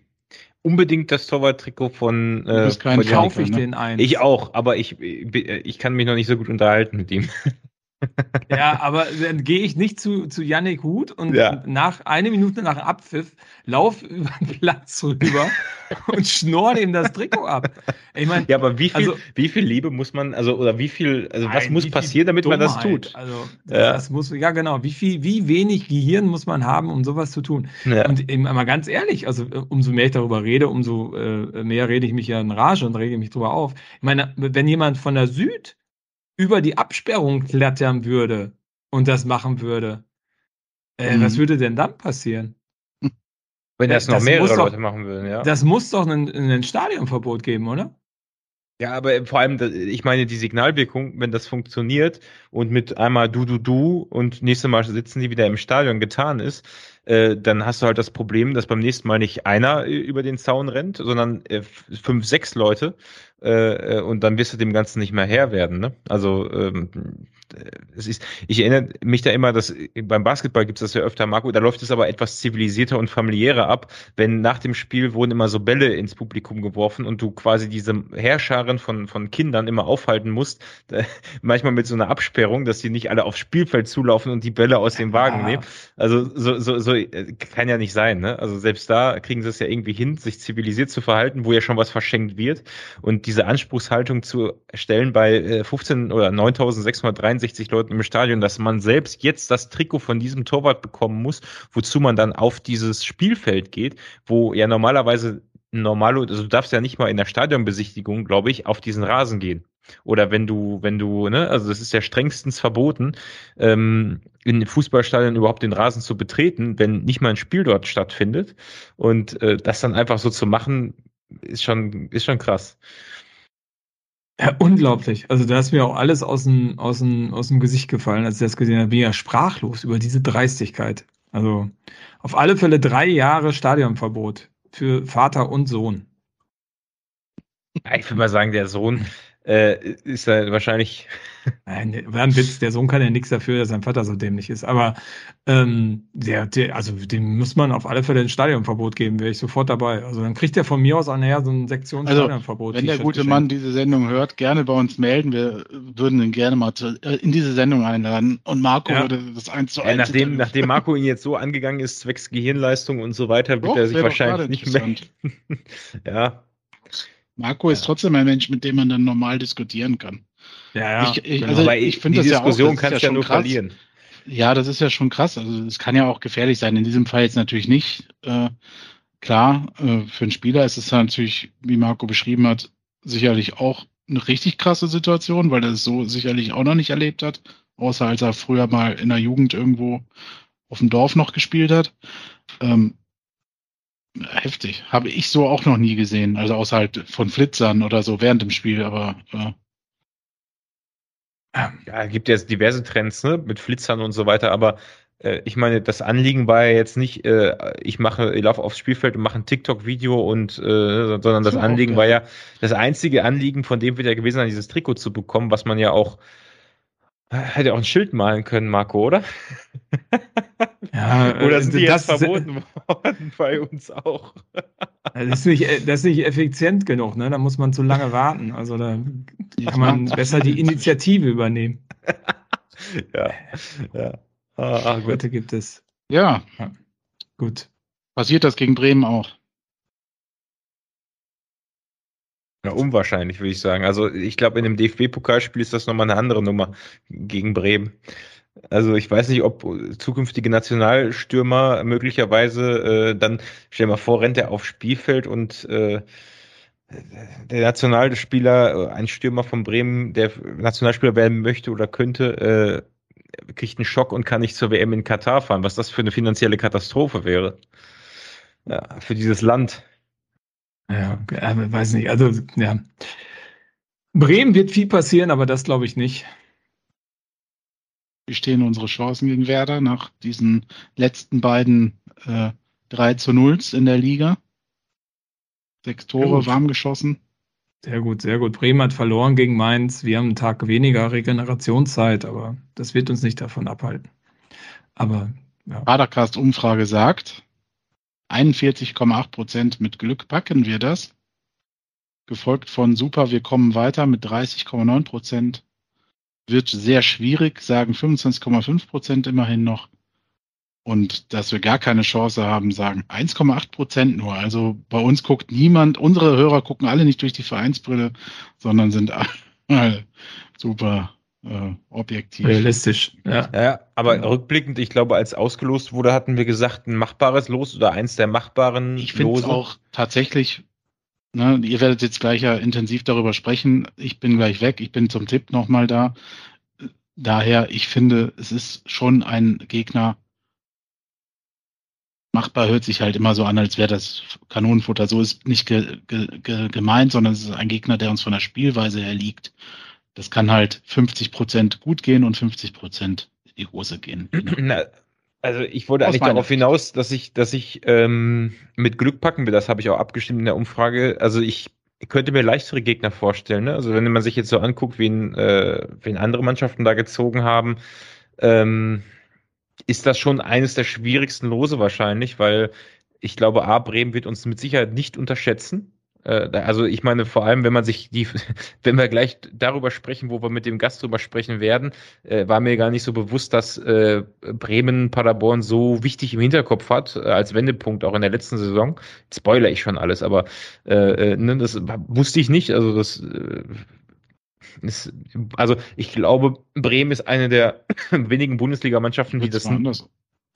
unbedingt das Torwarttrikot von, äh, von kaufe ich ne? den ein. Ich auch, aber ich, ich kann mich noch nicht so gut unterhalten mit ihm. Ja, aber dann gehe ich nicht zu, zu Yannick Huth und ja. nach eine Minute nach Abpfiff lauf über den Platz rüber und schnorre ihm das Trikot ab. Ich mein, ja, aber wie viel, also, wie viel Liebe muss man, also oder wie viel, also nein, was muss passieren, damit Dummheit, man das tut? Also ja. das muss, ja genau, wie viel, wie wenig Gehirn muss man haben, um sowas zu tun? Ja. Und eben mal ganz ehrlich, also umso mehr ich darüber rede, umso äh, mehr rede ich mich ja in Rage und rege mich drüber auf. Ich meine, wenn jemand von der Süd über die Absperrung klettern würde und das machen würde, äh, mhm. was würde denn dann passieren? Wenn das, das noch mehrere Leute machen würden, ja. Das muss doch ein, ein Stadionverbot geben, oder? Ja, aber vor allem, ich meine, die Signalwirkung, wenn das funktioniert und mit einmal du, du, du und nächste Mal sitzen die wieder im Stadion getan ist, äh, dann hast du halt das Problem, dass beim nächsten Mal nicht einer äh, über den Zaun rennt, sondern äh, fünf, sechs Leute äh, äh, und dann wirst du dem Ganzen nicht mehr Herr werden. Ne? Also ähm, äh, es ist, ich erinnere mich da immer, dass äh, beim Basketball gibt es das ja öfter, Marco, da läuft es aber etwas zivilisierter und familiärer ab, wenn nach dem Spiel wurden immer so Bälle ins Publikum geworfen und du quasi diese Herrscharen von, von Kindern immer aufhalten musst, manchmal mit so einer Absperrung, dass sie nicht alle aufs Spielfeld zulaufen und die Bälle aus dem Wagen ja. nehmen. Also so, so, so äh, kann ja nicht sein, ne? Also selbst da kriegen sie es ja irgendwie hin, sich zivilisiert zu verhalten, wo ja schon was verschenkt wird und diese Anspruchshaltung zu stellen bei 15 oder 9.633 63 Leuten im Stadion, dass man selbst jetzt das Trikot von diesem Torwart bekommen muss, wozu man dann auf dieses Spielfeld geht, wo ja normalerweise normalo, also du darfst ja nicht mal in der Stadionbesichtigung, glaube ich, auf diesen Rasen gehen. Oder wenn du, wenn du, ne, also das ist ja strengstens verboten, ähm, in Fußballstadien überhaupt den Rasen zu betreten, wenn nicht mal ein Spiel dort stattfindet. Und äh, das dann einfach so zu machen, ist schon, ist schon krass. Ja, unglaublich. Also da ist mir auch alles aus dem, aus dem, aus dem Gesicht gefallen, als ich das gesehen habe. Bin ja sprachlos über diese Dreistigkeit. Also auf alle Fälle drei Jahre Stadionverbot für Vater und Sohn. Ich würde mal sagen, der Sohn äh, ist er wahrscheinlich. Nein, war ein Witz. Der Sohn kann ja nichts dafür, dass sein Vater so dämlich ist. Aber ähm, der, der, also dem muss man auf alle Fälle ein Stadionverbot geben, wäre ich sofort dabei. Also dann kriegt er von mir aus nachher so ein Sektionsstadionverbot. Also, wenn der gute geschenkt. Mann diese Sendung hört, gerne bei uns melden. Wir würden ihn gerne mal zu, äh, in diese Sendung einladen. Und Marco ja. würde das eins zu eins. Ja, nachdem, nachdem Marco ihn jetzt so angegangen ist, zwecks Gehirnleistung und so weiter, wird oh, er sich wahrscheinlich nicht mehr. ja, Marco ist trotzdem ein Mensch, mit dem man dann normal diskutieren kann. Ja, ja. Ich, ich, genau. also ich finde das Diskussion ja auch, das kannst ja, nur krass. verlieren. Ja, das ist ja schon krass. Also es kann ja auch gefährlich sein. In diesem Fall jetzt natürlich nicht. Äh, klar, äh, für einen Spieler ist es natürlich, wie Marco beschrieben hat, sicherlich auch eine richtig krasse Situation, weil er es so sicherlich auch noch nicht erlebt hat, außer als er früher mal in der Jugend irgendwo auf dem Dorf noch gespielt hat. Ähm, heftig. Habe ich so auch noch nie gesehen. Also außer halt von Flitzern oder so während dem Spiel, aber äh, ja, gibt ja diverse Trends, ne, mit Flitzern und so weiter, aber äh, ich meine, das Anliegen war ja jetzt nicht, äh, ich mache, ich laufe aufs Spielfeld und mache ein TikTok-Video und, äh, sondern das Anliegen war ja, das einzige Anliegen von dem wird ja gewesen sein, dieses Trikot zu bekommen, was man ja auch Hätte auch ein Schild malen können, Marco, oder? Ja, oder sind die das, jetzt verboten worden bei uns auch? Das ist nicht, das ist nicht effizient genug, ne? Da muss man zu lange warten. Also da kann man besser die Initiative übernehmen. ja, ja. Ah, Heute gibt es. Ja. ja. Gut. Passiert das gegen Bremen auch? Ja, unwahrscheinlich, würde ich sagen. Also ich glaube, in dem DFB-Pokalspiel ist das nochmal eine andere Nummer gegen Bremen. Also ich weiß nicht, ob zukünftige Nationalstürmer möglicherweise äh, dann, stell dir mal vor, rennt er aufs Spielfeld und äh, der Nationalspieler, äh, ein Stürmer von Bremen, der Nationalspieler werden möchte oder könnte, äh, kriegt einen Schock und kann nicht zur WM in Katar fahren, was das für eine finanzielle Katastrophe wäre. Ja, für dieses Land. Ja, äh, weiß nicht. Also, ja. Bremen wird viel passieren, aber das glaube ich nicht. Wie stehen unsere Chancen gegen Werder nach diesen letzten beiden äh, 3 zu 0 in der Liga? Sechs Tore warm geschossen. Sehr gut, sehr gut. Bremen hat verloren gegen Mainz. Wir haben einen Tag weniger Regenerationszeit, aber das wird uns nicht davon abhalten. Aber ja. Padercast-Umfrage sagt, 41,8 Prozent mit Glück packen wir das. Gefolgt von Super, wir kommen weiter mit 30,9 Prozent. Wird sehr schwierig, sagen 25,5 Prozent immerhin noch. Und dass wir gar keine Chance haben, sagen 1,8 Prozent nur. Also bei uns guckt niemand, unsere Hörer gucken alle nicht durch die Vereinsbrille, sondern sind alle super äh, objektiv. Realistisch, ja. ja. Aber rückblickend, ich glaube, als ausgelost wurde, hatten wir gesagt, ein machbares Los oder eins der machbaren Ich finde es auch tatsächlich, ne, ihr werdet jetzt gleich ja intensiv darüber sprechen. Ich bin gleich weg, ich bin zum Tipp nochmal da. Daher, ich finde, es ist schon ein Gegner, machbar hört sich halt immer so an, als wäre das Kanonenfutter. So ist nicht ge ge ge gemeint, sondern es ist ein Gegner, der uns von der Spielweise her liegt. Das kann halt 50 Prozent gut gehen und 50 Prozent in die Hose gehen. Na, also ich wollte eigentlich darauf hinaus, dass ich, dass ich ähm, mit Glück packen will. Das habe ich auch abgestimmt in der Umfrage. Also ich könnte mir leichtere Gegner vorstellen. Ne? Also wenn man sich jetzt so anguckt, wen, äh, wen andere Mannschaften da gezogen haben, ähm, ist das schon eines der schwierigsten Lose wahrscheinlich, weil ich glaube, A, Bremen wird uns mit Sicherheit nicht unterschätzen. Äh, also ich meine, vor allem, wenn man sich die, wenn wir gleich darüber sprechen, wo wir mit dem Gast drüber sprechen werden, äh, war mir gar nicht so bewusst, dass äh, Bremen Paderborn so wichtig im Hinterkopf hat, als Wendepunkt auch in der letzten Saison. Spoiler ich schon alles, aber äh, ne, das wusste ich nicht. Also das ist, also ich glaube, Bremen ist eine der wenigen Bundesligamannschaften, die das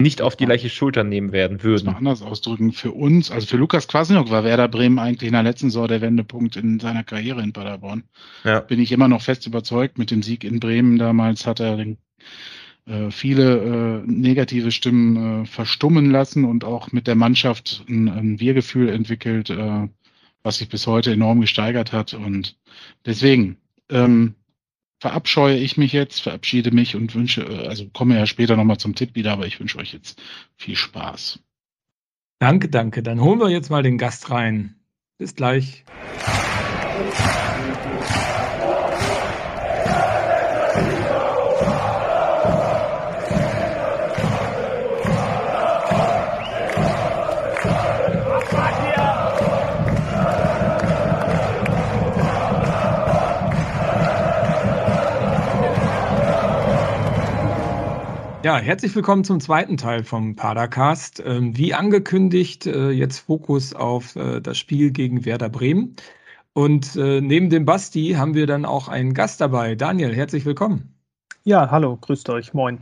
nicht auf die gleiche Schulter nehmen werden würden. Mal anders ausdrücken. Für uns, also für Lukas Kwasniok war Werder Bremen eigentlich in der letzten Saison der Wendepunkt in seiner Karriere in Paderborn. Ja. Bin ich immer noch fest überzeugt. Mit dem Sieg in Bremen damals hat er den, äh, viele äh, negative Stimmen äh, verstummen lassen und auch mit der Mannschaft ein, ein Wir-Gefühl entwickelt, äh, was sich bis heute enorm gesteigert hat. Und deswegen, ähm, verabscheue ich mich jetzt, verabschiede mich und wünsche, äh, also komme ja später nochmal zum Tipp wieder, aber ich wünsche euch jetzt viel Spaß. Danke, danke. Dann holen wir jetzt mal den Gast rein. Bis gleich. Ja, herzlich willkommen zum zweiten Teil vom Padercast. Ähm, wie angekündigt, äh, jetzt Fokus auf äh, das Spiel gegen Werder Bremen. Und äh, neben dem Basti haben wir dann auch einen Gast dabei. Daniel, herzlich willkommen. Ja, hallo, grüßt euch, moin.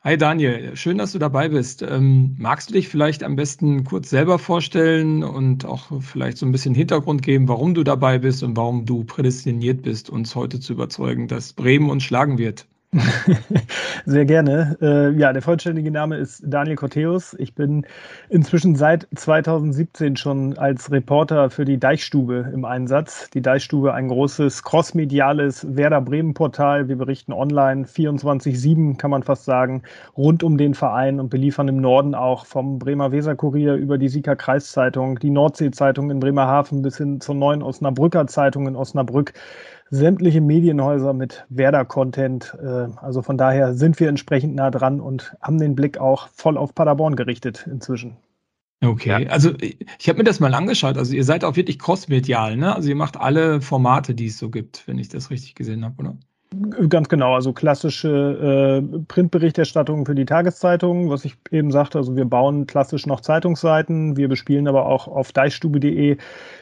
Hi Daniel, schön, dass du dabei bist. Ähm, magst du dich vielleicht am besten kurz selber vorstellen und auch vielleicht so ein bisschen Hintergrund geben, warum du dabei bist und warum du prädestiniert bist, uns heute zu überzeugen, dass Bremen uns schlagen wird? Sehr gerne. Äh, ja, der vollständige Name ist Daniel Corteus. Ich bin inzwischen seit 2017 schon als Reporter für die Deichstube im Einsatz. Die Deichstube, ein großes crossmediales Werder Bremen Portal. Wir berichten online 24-7, kann man fast sagen, rund um den Verein und beliefern im Norden auch vom Bremer Weserkurier über die Sieger Kreiszeitung, die Nordsee-Zeitung in Bremerhaven bis hin zur neuen Osnabrücker Zeitung in Osnabrück sämtliche Medienhäuser mit Werder-Content. Äh, also von daher sind wir entsprechend nah dran und haben den Blick auch voll auf Paderborn gerichtet inzwischen. Okay, ja. also ich habe mir das mal angeschaut. Also ihr seid auch wirklich crossmedial, ne? Also ihr macht alle Formate, die es so gibt, wenn ich das richtig gesehen habe, oder? Ganz genau, also klassische äh, Printberichterstattung für die Tageszeitungen, was ich eben sagte. Also wir bauen klassisch noch Zeitungsseiten, wir bespielen aber auch auf deichstube.de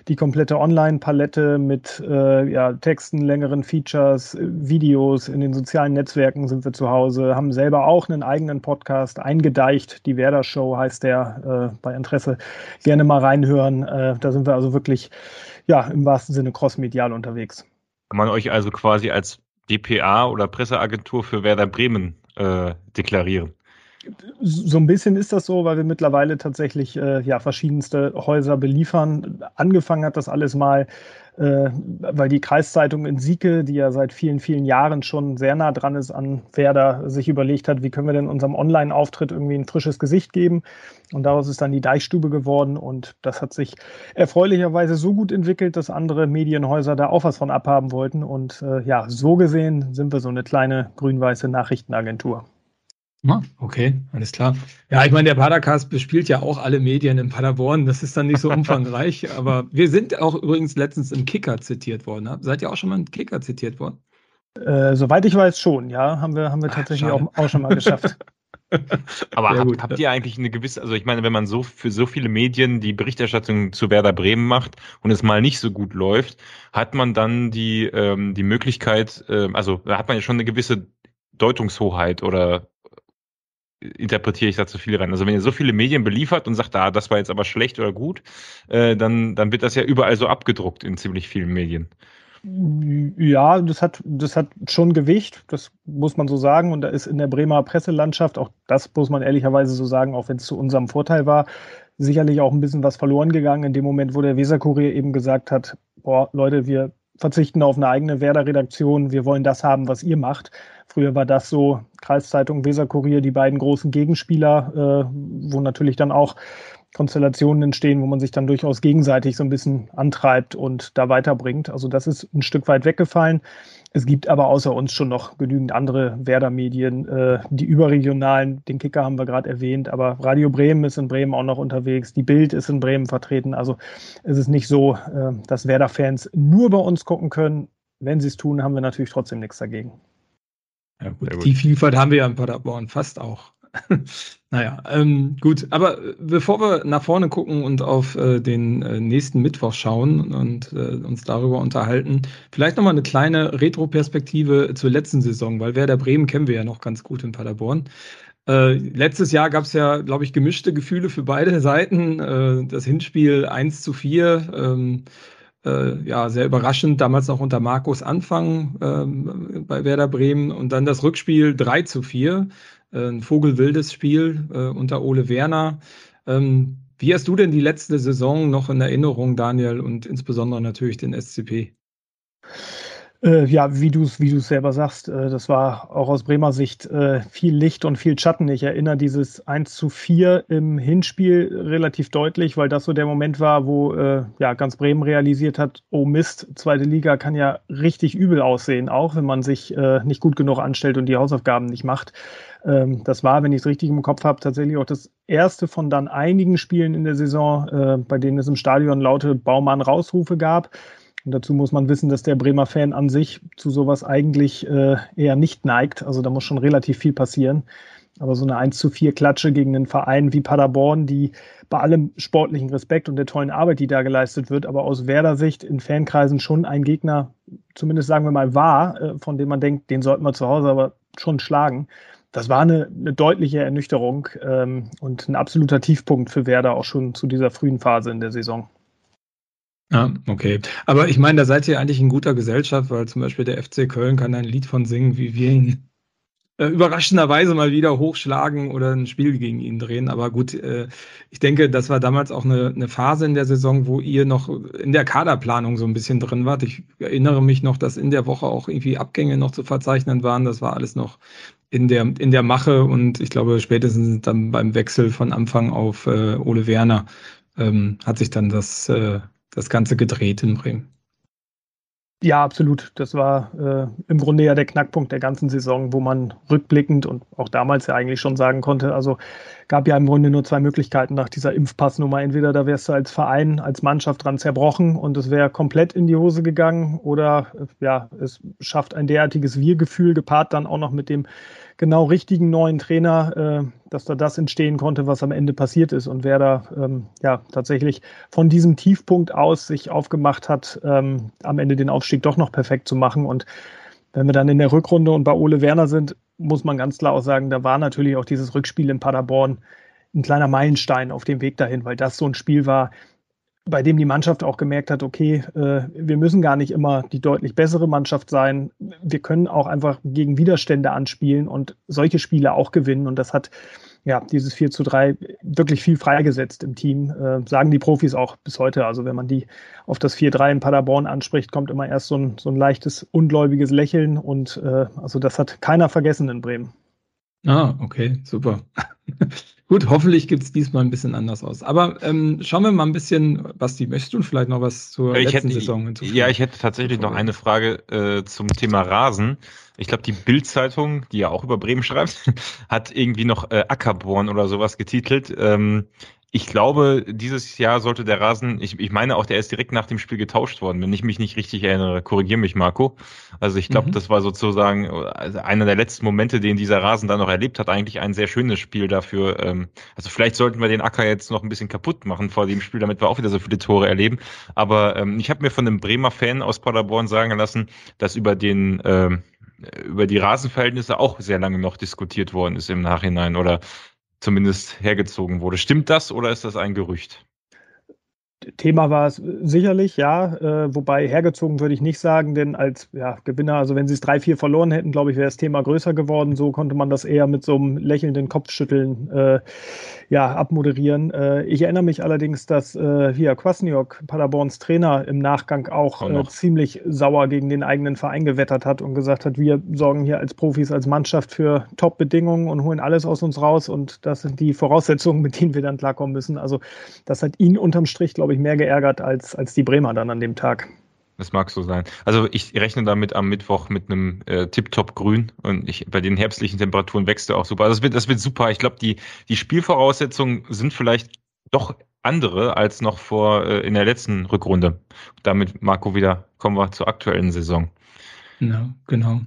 die komplette Online-Palette mit äh, ja, Texten, längeren Features, Videos. In den sozialen Netzwerken sind wir zu Hause, haben selber auch einen eigenen Podcast eingedeicht. Die Werder Show heißt der, äh, bei Interesse gerne mal reinhören. Äh, da sind wir also wirklich ja im wahrsten Sinne crossmedial unterwegs. Kann man euch also quasi als DPA oder Presseagentur für Werder Bremen äh, deklarieren. So ein bisschen ist das so, weil wir mittlerweile tatsächlich äh, ja, verschiedenste Häuser beliefern. Angefangen hat das alles mal äh, weil die Kreiszeitung in Sieke, die ja seit vielen, vielen Jahren schon sehr nah dran ist an Werder, sich überlegt hat, wie können wir denn unserem Online-Auftritt irgendwie ein frisches Gesicht geben. Und daraus ist dann die Deichstube geworden und das hat sich erfreulicherweise so gut entwickelt, dass andere Medienhäuser da auch was von abhaben wollten. Und äh, ja, so gesehen sind wir so eine kleine grün-weiße Nachrichtenagentur. Okay, alles klar. Ja, ich meine, der Padercast bespielt ja auch alle Medien in Paderborn. Das ist dann nicht so umfangreich, aber wir sind auch übrigens letztens im Kicker zitiert worden. Seid ihr auch schon mal im Kicker zitiert worden? Äh, soweit ich weiß schon, ja, haben wir, haben wir tatsächlich auch, auch, schon mal geschafft. aber hab, gut, habt ihr eigentlich eine gewisse, also ich meine, wenn man so für so viele Medien die Berichterstattung zu Werder Bremen macht und es mal nicht so gut läuft, hat man dann die, ähm, die Möglichkeit, äh, also da hat man ja schon eine gewisse Deutungshoheit oder interpretiere ich da zu viel rein. Also wenn ihr so viele Medien beliefert und sagt, ah, das war jetzt aber schlecht oder gut, äh, dann, dann wird das ja überall so abgedruckt in ziemlich vielen Medien. Ja, das hat, das hat schon Gewicht, das muss man so sagen. Und da ist in der Bremer Presselandschaft, auch das muss man ehrlicherweise so sagen, auch wenn es zu unserem Vorteil war, sicherlich auch ein bisschen was verloren gegangen in dem Moment, wo der Weserkurier eben gesagt hat, boah, Leute, wir verzichten auf eine eigene Werder-Redaktion, wir wollen das haben, was ihr macht. Früher war das so, Kreiszeitung, Weserkurier, die beiden großen Gegenspieler, äh, wo natürlich dann auch Konstellationen entstehen, wo man sich dann durchaus gegenseitig so ein bisschen antreibt und da weiterbringt. Also das ist ein Stück weit weggefallen. Es gibt aber außer uns schon noch genügend andere Werder-Medien, äh, die überregionalen, den Kicker haben wir gerade erwähnt, aber Radio Bremen ist in Bremen auch noch unterwegs, die Bild ist in Bremen vertreten. Also es ist nicht so, äh, dass Werder-Fans nur bei uns gucken können. Wenn sie es tun, haben wir natürlich trotzdem nichts dagegen. Ja, gut. gut. Die Vielfalt haben wir ja in Paderborn fast auch. naja, ähm, gut. Aber äh, bevor wir nach vorne gucken und auf äh, den äh, nächsten Mittwoch schauen und äh, uns darüber unterhalten, vielleicht nochmal eine kleine Retro-Perspektive zur letzten Saison, weil Werder Bremen kennen wir ja noch ganz gut in Paderborn. Äh, letztes Jahr gab es ja, glaube ich, gemischte Gefühle für beide Seiten. Äh, das Hinspiel 1 zu 4. Ähm, äh, ja, sehr überraschend, damals noch unter Markus Anfang ähm, bei Werder Bremen und dann das Rückspiel 3 zu 4, äh, ein vogelwildes Spiel äh, unter Ole Werner. Ähm, wie hast du denn die letzte Saison noch in Erinnerung, Daniel, und insbesondere natürlich den SCP? Äh, ja, wie du es wie selber sagst, äh, das war auch aus Bremer Sicht äh, viel Licht und viel Schatten. Ich erinnere dieses 1 zu 4 im Hinspiel relativ deutlich, weil das so der Moment war, wo äh, ja, ganz Bremen realisiert hat, oh Mist, zweite Liga kann ja richtig übel aussehen, auch wenn man sich äh, nicht gut genug anstellt und die Hausaufgaben nicht macht. Ähm, das war, wenn ich es richtig im Kopf habe, tatsächlich auch das erste von dann einigen Spielen in der Saison, äh, bei denen es im Stadion laute Baumann-Rausrufe gab. Und dazu muss man wissen, dass der Bremer Fan an sich zu sowas eigentlich äh, eher nicht neigt. Also da muss schon relativ viel passieren. Aber so eine 1 zu 4 Klatsche gegen einen Verein wie Paderborn, die bei allem sportlichen Respekt und der tollen Arbeit, die da geleistet wird, aber aus Werder-Sicht in Fankreisen schon ein Gegner, zumindest sagen wir mal, war, äh, von dem man denkt, den sollten wir zu Hause aber schon schlagen. Das war eine, eine deutliche Ernüchterung ähm, und ein absoluter Tiefpunkt für Werder auch schon zu dieser frühen Phase in der Saison. Ja, okay. Aber ich meine, da seid ihr eigentlich in guter Gesellschaft, weil zum Beispiel der FC Köln kann ein Lied von singen, wie wir ihn äh, überraschenderweise mal wieder hochschlagen oder ein Spiel gegen ihn drehen. Aber gut, äh, ich denke, das war damals auch eine, eine Phase in der Saison, wo ihr noch in der Kaderplanung so ein bisschen drin wart. Ich erinnere mich noch, dass in der Woche auch irgendwie Abgänge noch zu verzeichnen waren. Das war alles noch in der, in der Mache und ich glaube, spätestens dann beim Wechsel von Anfang auf äh, Ole Werner ähm, hat sich dann das, äh, das Ganze gedreht in Bremen. Ja, absolut. Das war äh, im Grunde ja der Knackpunkt der ganzen Saison, wo man rückblickend und auch damals ja eigentlich schon sagen konnte, also gab ja im Grunde nur zwei Möglichkeiten nach dieser Impfpassnummer. Entweder da wärst du als Verein, als Mannschaft dran zerbrochen und es wäre komplett in die Hose gegangen oder ja, es schafft ein derartiges Wir-Gefühl gepaart dann auch noch mit dem genau richtigen neuen Trainer, äh, dass da das entstehen konnte, was am Ende passiert ist und wer da ähm, ja tatsächlich von diesem Tiefpunkt aus sich aufgemacht hat, ähm, am Ende den Aufstieg doch noch perfekt zu machen. Und wenn wir dann in der Rückrunde und bei Ole Werner sind, muss man ganz klar auch sagen, da war natürlich auch dieses Rückspiel in Paderborn ein kleiner Meilenstein auf dem Weg dahin, weil das so ein Spiel war, bei dem die Mannschaft auch gemerkt hat, okay, äh, wir müssen gar nicht immer die deutlich bessere Mannschaft sein. Wir können auch einfach gegen Widerstände anspielen und solche Spiele auch gewinnen. Und das hat ja dieses 4 zu 3 wirklich viel freigesetzt im Team, äh, sagen die Profis auch bis heute. Also wenn man die auf das 4-3 in Paderborn anspricht, kommt immer erst so ein, so ein leichtes, ungläubiges Lächeln. Und äh, also das hat keiner vergessen in Bremen. Ah, okay, super. Gut, hoffentlich gibt es diesmal ein bisschen anders aus. Aber ähm, schauen wir mal ein bisschen, Basti, möchtest du vielleicht noch was zur ich letzten hätte, Saison hinzufügen? Ja, ich hätte tatsächlich noch eine Frage äh, zum Thema Rasen. Ich glaube, die Bild-Zeitung, die ja auch über Bremen schreibt, hat irgendwie noch äh, Ackerborn oder sowas getitelt. Ähm, ich glaube, dieses Jahr sollte der Rasen, ich, ich meine auch, der ist direkt nach dem Spiel getauscht worden, wenn ich mich nicht richtig erinnere. Korrigier mich, Marco. Also ich glaube, mhm. das war sozusagen also einer der letzten Momente, den dieser Rasen dann noch erlebt hat. Eigentlich ein sehr schönes Spiel dafür. Ähm, also vielleicht sollten wir den Acker jetzt noch ein bisschen kaputt machen vor dem Spiel, damit wir auch wieder so viele Tore erleben. Aber ähm, ich habe mir von einem Bremer Fan aus Paderborn sagen lassen, dass über den ähm, über die Rasenverhältnisse auch sehr lange noch diskutiert worden ist im Nachhinein oder zumindest hergezogen wurde. Stimmt das oder ist das ein Gerücht? Thema war es sicherlich, ja. Äh, wobei hergezogen würde ich nicht sagen, denn als ja, Gewinner, also wenn sie es 3-4 verloren hätten, glaube ich, wäre das Thema größer geworden. So konnte man das eher mit so einem lächelnden Kopfschütteln äh, ja, abmoderieren. Äh, ich erinnere mich allerdings, dass äh, hier Kwasniok, Paderborns Trainer, im Nachgang auch, auch äh, ziemlich sauer gegen den eigenen Verein gewettert hat und gesagt hat, wir sorgen hier als Profis, als Mannschaft für Top-Bedingungen und holen alles aus uns raus und das sind die Voraussetzungen, mit denen wir dann klarkommen müssen. Also das hat ihn unterm Strich, glaube ich, mehr geärgert als, als die Bremer dann an dem Tag. Das mag so sein. Also ich rechne damit am Mittwoch mit einem äh, Tip-Top Grün und ich, bei den herbstlichen Temperaturen wächst er auch super. Also das wird, das wird super. Ich glaube, die, die Spielvoraussetzungen sind vielleicht doch andere als noch vor äh, in der letzten Rückrunde. Damit, Marco, wieder kommen wir zur aktuellen Saison. Ja, genau.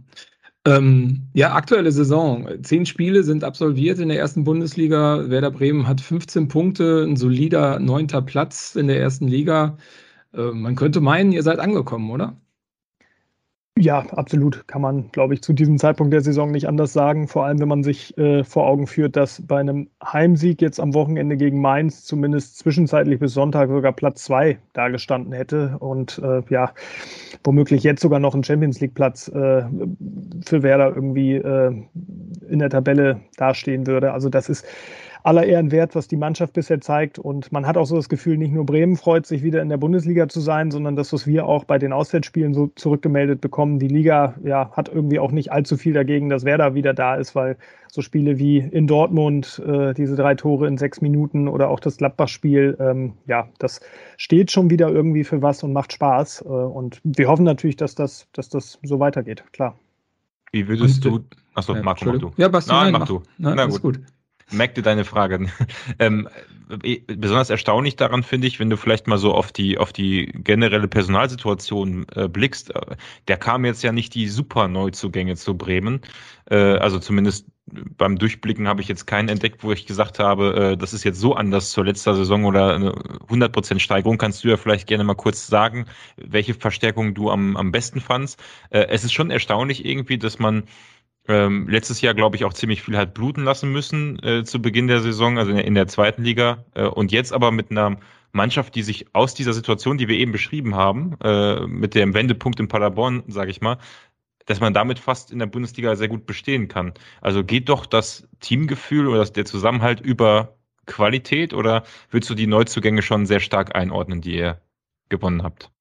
Ähm, ja, aktuelle Saison. Zehn Spiele sind absolviert in der ersten Bundesliga. Werder Bremen hat 15 Punkte, ein solider neunter Platz in der ersten Liga. Äh, man könnte meinen, ihr seid angekommen, oder? Ja, absolut. Kann man, glaube ich, zu diesem Zeitpunkt der Saison nicht anders sagen. Vor allem, wenn man sich äh, vor Augen führt, dass bei einem Heimsieg jetzt am Wochenende gegen Mainz zumindest zwischenzeitlich bis Sonntag sogar Platz zwei dagestanden hätte und äh, ja, womöglich jetzt sogar noch ein Champions League-Platz äh, für Werder irgendwie äh, in der Tabelle dastehen würde. Also das ist aller Ehren wert, was die Mannschaft bisher zeigt. Und man hat auch so das Gefühl, nicht nur Bremen freut sich wieder in der Bundesliga zu sein, sondern das, was wir auch bei den Auswärtsspielen so zurückgemeldet bekommen. Die Liga ja, hat irgendwie auch nicht allzu viel dagegen, dass Werder wieder da ist, weil so Spiele wie in Dortmund, äh, diese drei Tore in sechs Minuten oder auch das Gladbach-Spiel, ähm, ja, das steht schon wieder irgendwie für was und macht Spaß. Äh, und wir hoffen natürlich, dass das, dass das so weitergeht, klar. Wie würdest und, du. Achso, ja, Marco, mach du. Ja, Basti, nein, nein, mach, mach du. Na, Na gut. gut merkte deine Frage. ähm, besonders erstaunlich daran finde ich, wenn du vielleicht mal so auf die auf die generelle Personalsituation äh, blickst. Äh, der kam jetzt ja nicht die super Neuzugänge zu Bremen. Äh, also zumindest beim Durchblicken habe ich jetzt keinen entdeckt, wo ich gesagt habe, äh, das ist jetzt so anders zur letzter Saison oder eine 100% Steigerung. Kannst du ja vielleicht gerne mal kurz sagen, welche Verstärkung du am, am besten fandst. Äh, es ist schon erstaunlich irgendwie, dass man ähm, letztes Jahr, glaube ich, auch ziemlich viel hat bluten lassen müssen äh, zu Beginn der Saison, also in der, in der zweiten Liga. Äh, und jetzt aber mit einer Mannschaft, die sich aus dieser Situation, die wir eben beschrieben haben, äh, mit dem Wendepunkt in Paderborn, sage ich mal, dass man damit fast in der Bundesliga sehr gut bestehen kann. Also geht doch das Teamgefühl oder der Zusammenhalt über Qualität oder würdest du die Neuzugänge schon sehr stark einordnen, die ihr gewonnen habt?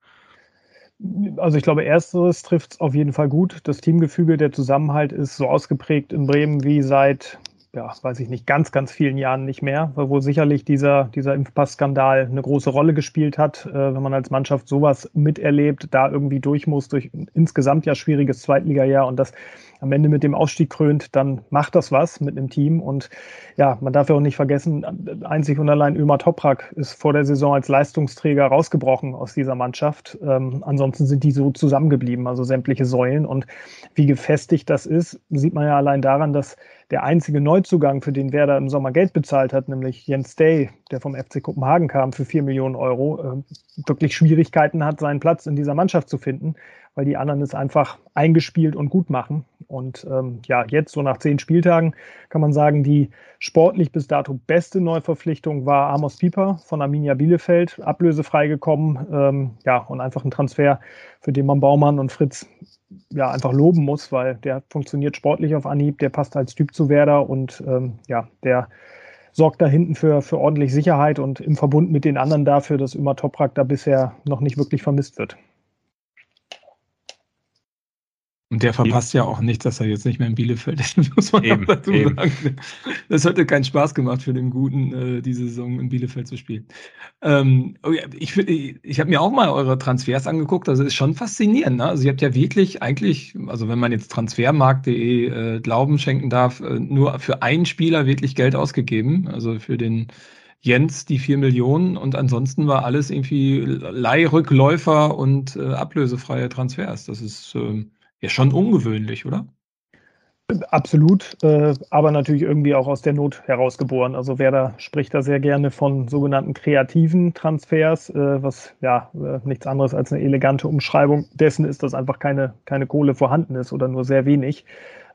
Also ich glaube, ersteres trifft es auf jeden Fall gut. Das Teamgefüge, der Zusammenhalt ist so ausgeprägt in Bremen wie seit ja, weiß ich nicht, ganz, ganz vielen Jahren nicht mehr, wo sicherlich dieser, dieser Impfpass-Skandal eine große Rolle gespielt hat, äh, wenn man als Mannschaft sowas miterlebt, da irgendwie durch muss, durch ein insgesamt ja schwieriges Zweitligajahr und das am Ende mit dem Aufstieg krönt, dann macht das was mit einem Team. Und ja, man darf ja auch nicht vergessen, einzig und allein Ömer Toprak ist vor der Saison als Leistungsträger rausgebrochen aus dieser Mannschaft. Ähm, ansonsten sind die so zusammengeblieben, also sämtliche Säulen. Und wie gefestigt das ist, sieht man ja allein daran, dass der einzige Neuzugang, für den Werder im Sommer Geld bezahlt hat, nämlich Jens Day, der vom FC Kopenhagen kam für vier Millionen Euro, äh, wirklich Schwierigkeiten hat, seinen Platz in dieser Mannschaft zu finden, weil die anderen es einfach eingespielt und gut machen. Und ähm, ja, jetzt so nach zehn Spieltagen kann man sagen, die sportlich bis dato beste Neuverpflichtung war Amos Pieper von Arminia Bielefeld, ablösefrei gekommen. Ähm, ja, und einfach ein Transfer, für den man Baumann und Fritz ja einfach loben muss, weil der funktioniert sportlich auf Anhieb, der passt als Typ zu Werder und ähm, ja, der sorgt da hinten für, für ordentlich Sicherheit und im Verbund mit den anderen dafür, dass immer Toprak da bisher noch nicht wirklich vermisst wird. Und der verpasst ja auch nicht, dass er jetzt nicht mehr in Bielefeld ist, muss man eben, dazu eben. sagen. Das hätte keinen Spaß gemacht für den Guten, äh, diese Saison in Bielefeld zu spielen. Ähm, oh ich ich, ich habe mir auch mal eure Transfers angeguckt, das ist schon faszinierend. Ne? Also ihr habt ja wirklich eigentlich, also wenn man jetzt transfermarkt.de äh, Glauben schenken darf, äh, nur für einen Spieler wirklich Geld ausgegeben, also für den Jens die vier Millionen und ansonsten war alles irgendwie Leihrückläufer und äh, ablösefreie Transfers. Das ist... Ähm, ja, schon ungewöhnlich, oder? Absolut, äh, aber natürlich irgendwie auch aus der Not herausgeboren. Also Werder spricht da sehr gerne von sogenannten kreativen Transfers, äh, was ja äh, nichts anderes als eine elegante Umschreibung dessen ist, dass einfach keine, keine Kohle vorhanden ist oder nur sehr wenig.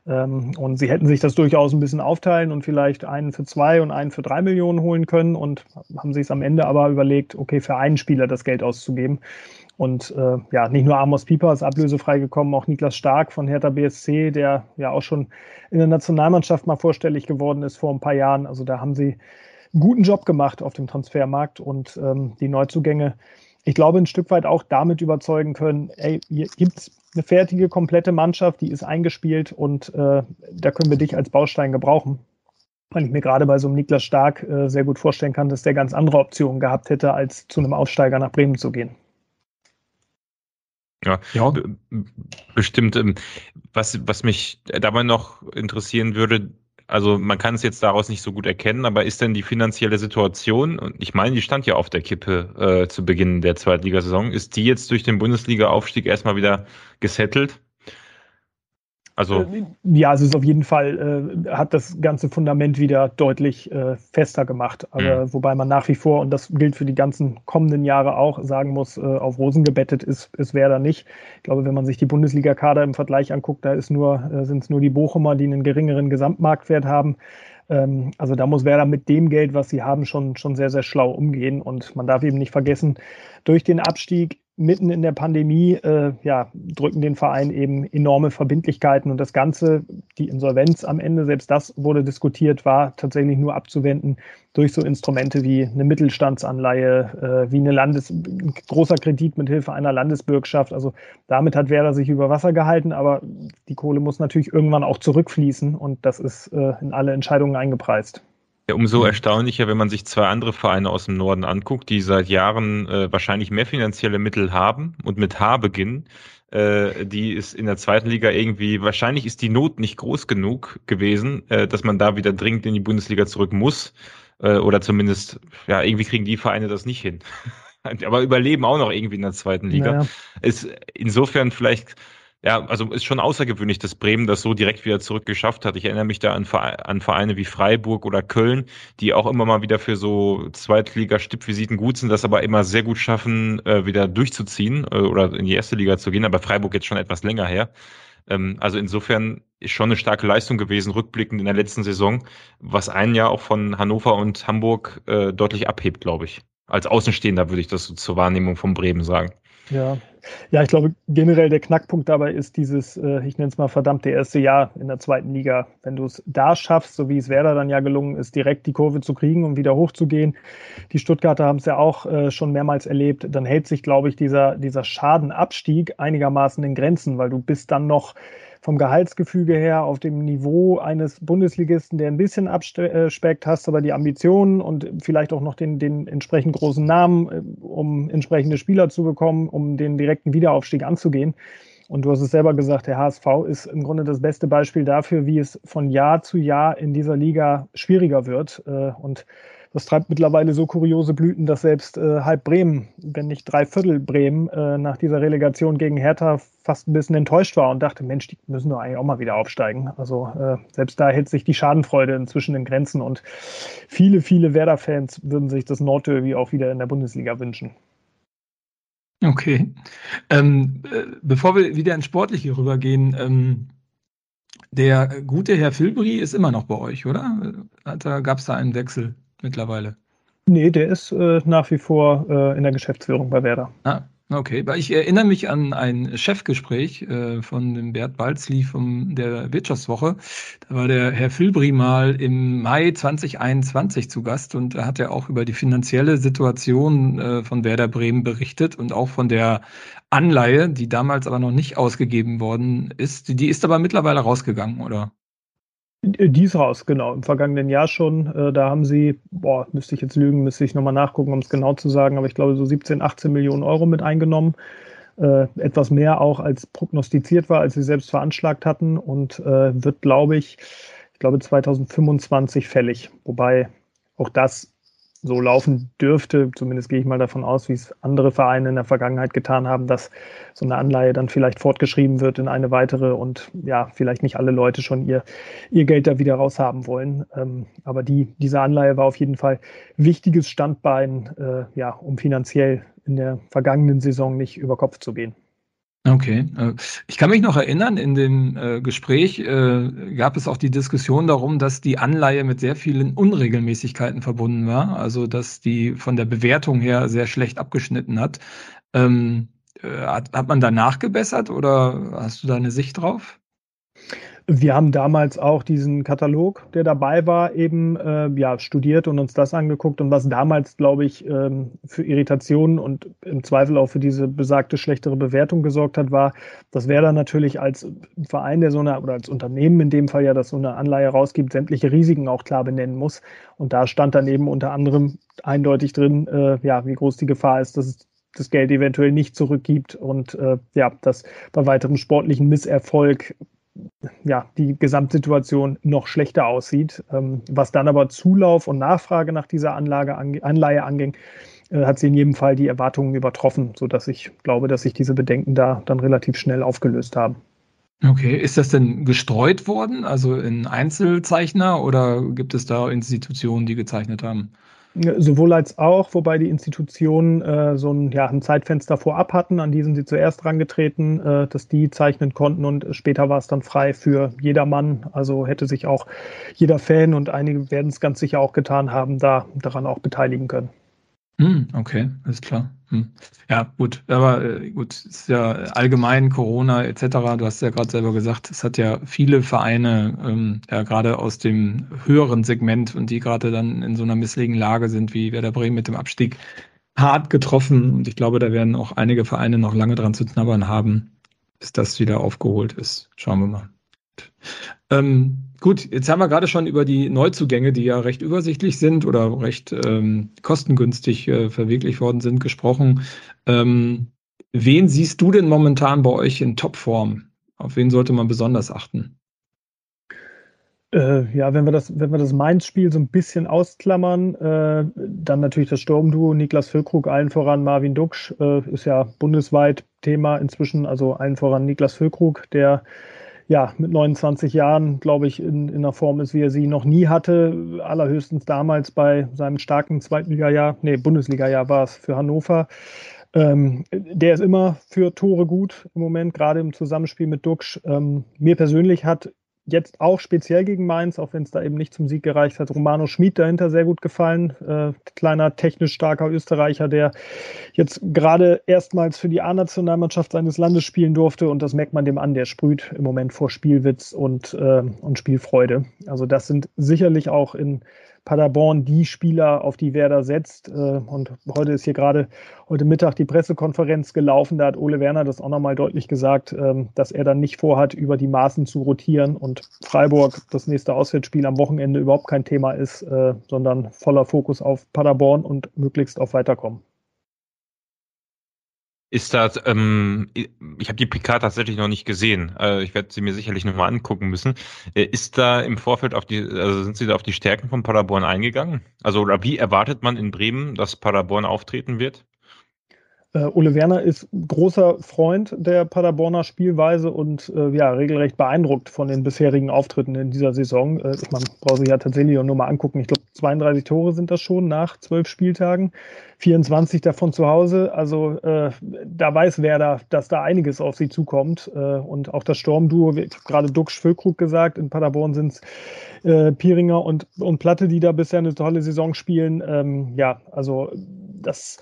Ähm, und sie hätten sich das durchaus ein bisschen aufteilen und vielleicht einen für zwei und einen für drei Millionen holen können und haben sich es am Ende aber überlegt, okay, für einen Spieler das Geld auszugeben. Und äh, ja, nicht nur Amos Pieper ist ablösefrei gekommen, auch Niklas Stark von Hertha BSC, der ja auch schon in der Nationalmannschaft mal vorstellig geworden ist vor ein paar Jahren. Also da haben sie einen guten Job gemacht auf dem Transfermarkt und ähm, die Neuzugänge, ich glaube, ein Stück weit auch damit überzeugen können, ey, hier gibt's eine fertige, komplette Mannschaft, die ist eingespielt und äh, da können wir dich als Baustein gebrauchen. Weil ich mir gerade bei so einem Niklas Stark äh, sehr gut vorstellen kann, dass der ganz andere Optionen gehabt hätte, als zu einem Aufsteiger nach Bremen zu gehen. Ja, ja. bestimmt. Ähm, was, was mich dabei noch interessieren würde, also man kann es jetzt daraus nicht so gut erkennen, aber ist denn die finanzielle Situation, und ich meine, die stand ja auf der Kippe äh, zu Beginn der Zweitligasaison, ist die jetzt durch den Bundesliga-Aufstieg erstmal wieder gesettelt? Also äh, ja, es ist auf jeden Fall, äh, hat das ganze Fundament wieder deutlich äh, fester gemacht. Aber, mhm. Wobei man nach wie vor, und das gilt für die ganzen kommenden Jahre auch, sagen muss, äh, auf Rosen gebettet ist, ist Werder nicht. Ich glaube, wenn man sich die Bundesliga-Kader im Vergleich anguckt, da ist nur, äh, sind es nur die Bochumer, die einen geringeren Gesamtmarktwert haben. Ähm, also da muss Werder mit dem Geld, was sie haben, schon, schon sehr, sehr schlau umgehen. Und man darf eben nicht vergessen, durch den Abstieg mitten in der Pandemie äh, ja, drücken den Verein eben enorme Verbindlichkeiten und das Ganze, die Insolvenz am Ende, selbst das wurde diskutiert, war tatsächlich nur abzuwenden durch so Instrumente wie eine Mittelstandsanleihe, äh, wie eine Landes ein großer Kredit mit Hilfe einer Landesbürgschaft. Also damit hat Werder sich über Wasser gehalten, aber die Kohle muss natürlich irgendwann auch zurückfließen und das ist äh, in alle Entscheidungen eingepreist. Ja, umso mhm. erstaunlicher, wenn man sich zwei andere Vereine aus dem Norden anguckt, die seit Jahren äh, wahrscheinlich mehr finanzielle Mittel haben und mit H beginnen. Äh, die ist in der zweiten Liga irgendwie, wahrscheinlich ist die Not nicht groß genug gewesen, äh, dass man da wieder dringend in die Bundesliga zurück muss. Äh, oder zumindest, ja, irgendwie kriegen die Vereine das nicht hin. Aber überleben auch noch irgendwie in der zweiten Liga. Naja. Ist insofern vielleicht ja, also ist schon außergewöhnlich, dass Bremen das so direkt wieder zurückgeschafft hat. Ich erinnere mich da an, an Vereine wie Freiburg oder Köln, die auch immer mal wieder für so Zweitliga-Stippvisiten gut sind, das aber immer sehr gut schaffen, äh, wieder durchzuziehen äh, oder in die erste Liga zu gehen. Aber Freiburg jetzt schon etwas länger her. Ähm, also insofern ist schon eine starke Leistung gewesen, rückblickend in der letzten Saison, was einen ja auch von Hannover und Hamburg äh, deutlich abhebt, glaube ich. Als Außenstehender würde ich das so zur Wahrnehmung von Bremen sagen. Ja, ja, ich glaube generell der Knackpunkt dabei ist dieses, äh, ich nenne es mal verdammte erste Jahr in der zweiten Liga. Wenn du es da schaffst, so wie es Werder dann ja gelungen ist, direkt die Kurve zu kriegen und wieder hochzugehen, die Stuttgarter haben es ja auch äh, schon mehrmals erlebt, dann hält sich, glaube ich, dieser, dieser Schadenabstieg einigermaßen in Grenzen, weil du bist dann noch vom Gehaltsgefüge her auf dem Niveau eines Bundesligisten, der ein bisschen abspeckt, hast aber die Ambitionen und vielleicht auch noch den, den entsprechend großen Namen, äh, um entsprechende Spieler zu bekommen, um den direkten Wiederaufstieg anzugehen. Und du hast es selber gesagt, der HSV ist im Grunde das beste Beispiel dafür, wie es von Jahr zu Jahr in dieser Liga schwieriger wird. Äh, und das treibt mittlerweile so kuriose Blüten, dass selbst äh, halb Bremen, wenn nicht drei Viertel Bremen, äh, nach dieser Relegation gegen Hertha fast ein bisschen enttäuscht war und dachte, Mensch, die müssen doch eigentlich auch mal wieder aufsteigen. Also äh, selbst da hält sich die Schadenfreude inzwischen in Grenzen und viele, viele Werder-Fans würden sich das Nordderby auch wieder in der Bundesliga wünschen. Okay. Ähm, äh, bevor wir wieder ins Sportliche rübergehen, ähm, der gute Herr Filbri ist immer noch bei euch, oder? Gab es da einen Wechsel? Mittlerweile? Nee, der ist äh, nach wie vor äh, in der Geschäftsführung bei Werder. Ah, okay. Ich erinnere mich an ein Chefgespräch äh, von dem Bert Balzli von der Wirtschaftswoche. Da war der Herr Filbri mal im Mai 2021 zu Gast und da hat er auch über die finanzielle Situation äh, von Werder Bremen berichtet und auch von der Anleihe, die damals aber noch nicht ausgegeben worden ist. Die ist aber mittlerweile rausgegangen, oder? Die ist raus, genau. Im vergangenen Jahr schon. Äh, da haben sie, boah, müsste ich jetzt lügen, müsste ich nochmal nachgucken, um es genau zu sagen, aber ich glaube so 17, 18 Millionen Euro mit eingenommen. Äh, etwas mehr auch als prognostiziert war, als sie selbst veranschlagt hatten und äh, wird, glaube ich, ich glaube 2025 fällig. Wobei auch das so laufen dürfte. Zumindest gehe ich mal davon aus, wie es andere Vereine in der Vergangenheit getan haben, dass so eine Anleihe dann vielleicht fortgeschrieben wird in eine weitere und ja, vielleicht nicht alle Leute schon ihr, ihr Geld da wieder raushaben wollen. Ähm, aber die, diese Anleihe war auf jeden Fall wichtiges Standbein, äh, ja, um finanziell in der vergangenen Saison nicht über Kopf zu gehen. Okay. Äh, ich kann mich noch erinnern, in dem äh, Gespräch äh, gab es auch die Diskussion darum, dass die Anleihe mit sehr vielen Unregelmäßigkeiten verbunden war, also dass die von der Bewertung her sehr schlecht abgeschnitten hat. Ähm, hat, man da nachgebessert oder hast du da eine Sicht drauf? Wir haben damals auch diesen Katalog, der dabei war, eben äh, ja, studiert und uns das angeguckt. Und was damals, glaube ich, ähm, für Irritationen und im Zweifel auch für diese besagte schlechtere Bewertung gesorgt hat, war, dass Werder natürlich als Verein, der so eine, oder als Unternehmen in dem Fall ja, das so eine Anleihe rausgibt, sämtliche Risiken auch klar benennen muss. Und da stand dann eben unter anderem eindeutig drin, äh, ja, wie groß die Gefahr ist, dass es das Geld eventuell nicht zurückgibt und äh, ja, dass bei weiterem sportlichen Misserfolg ja, die Gesamtsituation noch schlechter aussieht. Ähm, was dann aber Zulauf und Nachfrage nach dieser Anlage, Anleihe anging, äh, hat sie in jedem Fall die Erwartungen übertroffen, sodass ich glaube, dass sich diese Bedenken da dann relativ schnell aufgelöst haben. Okay, ist das denn gestreut worden, also in Einzelzeichner oder gibt es da Institutionen, die gezeichnet haben? Sowohl als auch, wobei die Institutionen äh, so ein, ja, ein Zeitfenster vorab hatten, an die sie zuerst rangetreten, äh, dass die zeichnen konnten und später war es dann frei für jedermann. Also hätte sich auch jeder Fan und einige werden es ganz sicher auch getan haben, da daran auch beteiligen können. Hm, okay, alles klar. Hm. Ja, gut, aber äh, gut, ist ja allgemein Corona etc. Du hast ja gerade selber gesagt, es hat ja viele Vereine, ähm, ja gerade aus dem höheren Segment und die gerade dann in so einer misslichen Lage sind, wie Werder Bremen mit dem Abstieg, hart getroffen. Und ich glaube, da werden auch einige Vereine noch lange dran zu knabbern haben, bis das wieder aufgeholt ist. Schauen wir mal. Ähm, gut, jetzt haben wir gerade schon über die Neuzugänge, die ja recht übersichtlich sind oder recht ähm, kostengünstig äh, verwirklicht worden sind, gesprochen. Ähm, wen siehst du denn momentan bei euch in Topform? Auf wen sollte man besonders achten? Äh, ja, wenn wir das, wenn wir das Mainz-Spiel so ein bisschen ausklammern, äh, dann natürlich das Sturmduo Niklas Füllkrug, allen voran Marvin Duksch, äh, ist ja bundesweit Thema inzwischen, also allen voran Niklas Füllkrug, der ja, mit 29 Jahren, glaube ich, in, in einer Form ist, wie er sie noch nie hatte. Allerhöchstens damals bei seinem starken Zweitliga-Jahr, nee, Bundesliga-Jahr war es für Hannover. Ähm, der ist immer für Tore gut im Moment, gerade im Zusammenspiel mit Duxch. Ähm, mir persönlich hat jetzt auch speziell gegen Mainz, auch wenn es da eben nicht zum Sieg gereicht hat, Romano Schmid dahinter sehr gut gefallen. Äh, kleiner, technisch starker Österreicher, der jetzt gerade erstmals für die A-Nationalmannschaft seines Landes spielen durfte. Und das merkt man dem an, der sprüht im Moment vor Spielwitz und, äh, und Spielfreude. Also das sind sicherlich auch in Paderborn die Spieler, auf die Werder setzt. Äh, und heute ist hier gerade heute Mittag die Pressekonferenz gelaufen. Da hat Ole Werner das auch nochmal deutlich gesagt, ähm, dass er dann nicht vorhat, über die Maßen zu rotieren und Freiburg das nächste Auswärtsspiel am Wochenende überhaupt kein Thema ist, äh, sondern voller Fokus auf Paderborn und möglichst auf Weiterkommen. Ist das, ähm, ich habe die PK tatsächlich noch nicht gesehen. Äh, ich werde sie mir sicherlich nochmal angucken müssen. Äh, ist da im Vorfeld auf die, also sind Sie da auf die Stärken von Paderborn eingegangen? Also, oder wie erwartet man in Bremen, dass Paderborn auftreten wird? Uh, Ole Werner ist großer Freund der Paderborner Spielweise und uh, ja, regelrecht beeindruckt von den bisherigen Auftritten in dieser Saison. Ich meine, brauche sich ja tatsächlich nur mal angucken. Ich glaube, 32 Tore sind das schon nach zwölf Spieltagen, 24 davon zu Hause. Also da weiß Werder, dass da einiges auf sie zukommt. und auch das Sturmduo, ich habe gerade Duxch Füllkrug gesagt, in Paderborn sind es Pieringer und, und Platte, die da bisher eine tolle Saison spielen. Ähm, ja, also das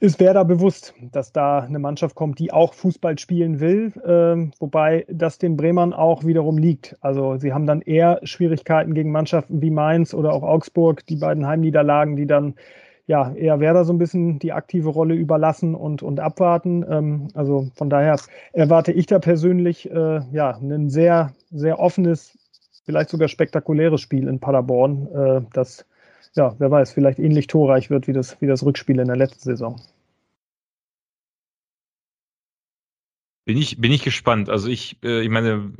ist Werder bewusst, dass da eine Mannschaft kommt, die auch Fußball spielen will, äh, wobei das den Bremern auch wiederum liegt. Also sie haben dann eher Schwierigkeiten gegen Mannschaften wie Mainz oder auch Augsburg, die beiden Heimniederlagen, die dann ja eher Werder so ein bisschen die aktive Rolle überlassen und, und abwarten. Ähm, also von daher erwarte ich da persönlich äh, ja ein sehr, sehr offenes, vielleicht sogar spektakuläres Spiel in Paderborn, äh, das ja, wer weiß, vielleicht ähnlich torreich wird wie das, wie das Rückspiel in der letzten Saison. Bin ich, bin ich gespannt. Also ich, äh, ich meine,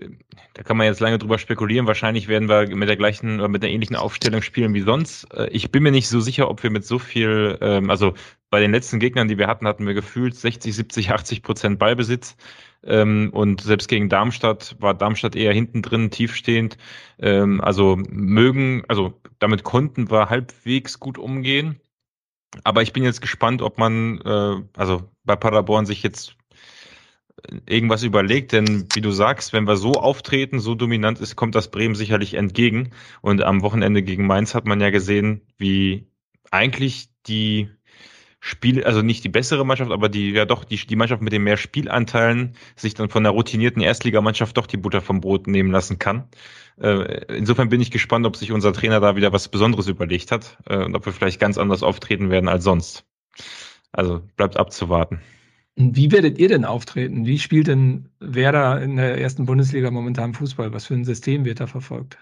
da kann man jetzt lange drüber spekulieren. Wahrscheinlich werden wir mit der gleichen oder mit einer ähnlichen Aufstellung spielen wie sonst. Äh, ich bin mir nicht so sicher, ob wir mit so viel, ähm, also bei den letzten Gegnern, die wir hatten, hatten wir gefühlt 60, 70, 80 Prozent Ballbesitz. Ähm, und selbst gegen Darmstadt war Darmstadt eher hinten drin, tiefstehend. Ähm, also mögen, also damit konnten wir halbwegs gut umgehen. Aber ich bin jetzt gespannt, ob man, äh, also bei Paderborn sich jetzt irgendwas überlegt, denn wie du sagst, wenn wir so auftreten, so dominant ist, kommt das Bremen sicherlich entgegen. Und am Wochenende gegen Mainz hat man ja gesehen, wie eigentlich die Spiel, also nicht die bessere Mannschaft, aber die, ja doch, die, die Mannschaft mit den mehr Spielanteilen sich dann von der routinierten Erstligamannschaft doch die Butter vom Brot nehmen lassen kann. Äh, insofern bin ich gespannt, ob sich unser Trainer da wieder was Besonderes überlegt hat äh, und ob wir vielleicht ganz anders auftreten werden als sonst. Also bleibt abzuwarten. Wie werdet ihr denn auftreten? Wie spielt denn Werder in der ersten Bundesliga momentan Fußball? Was für ein System wird da verfolgt?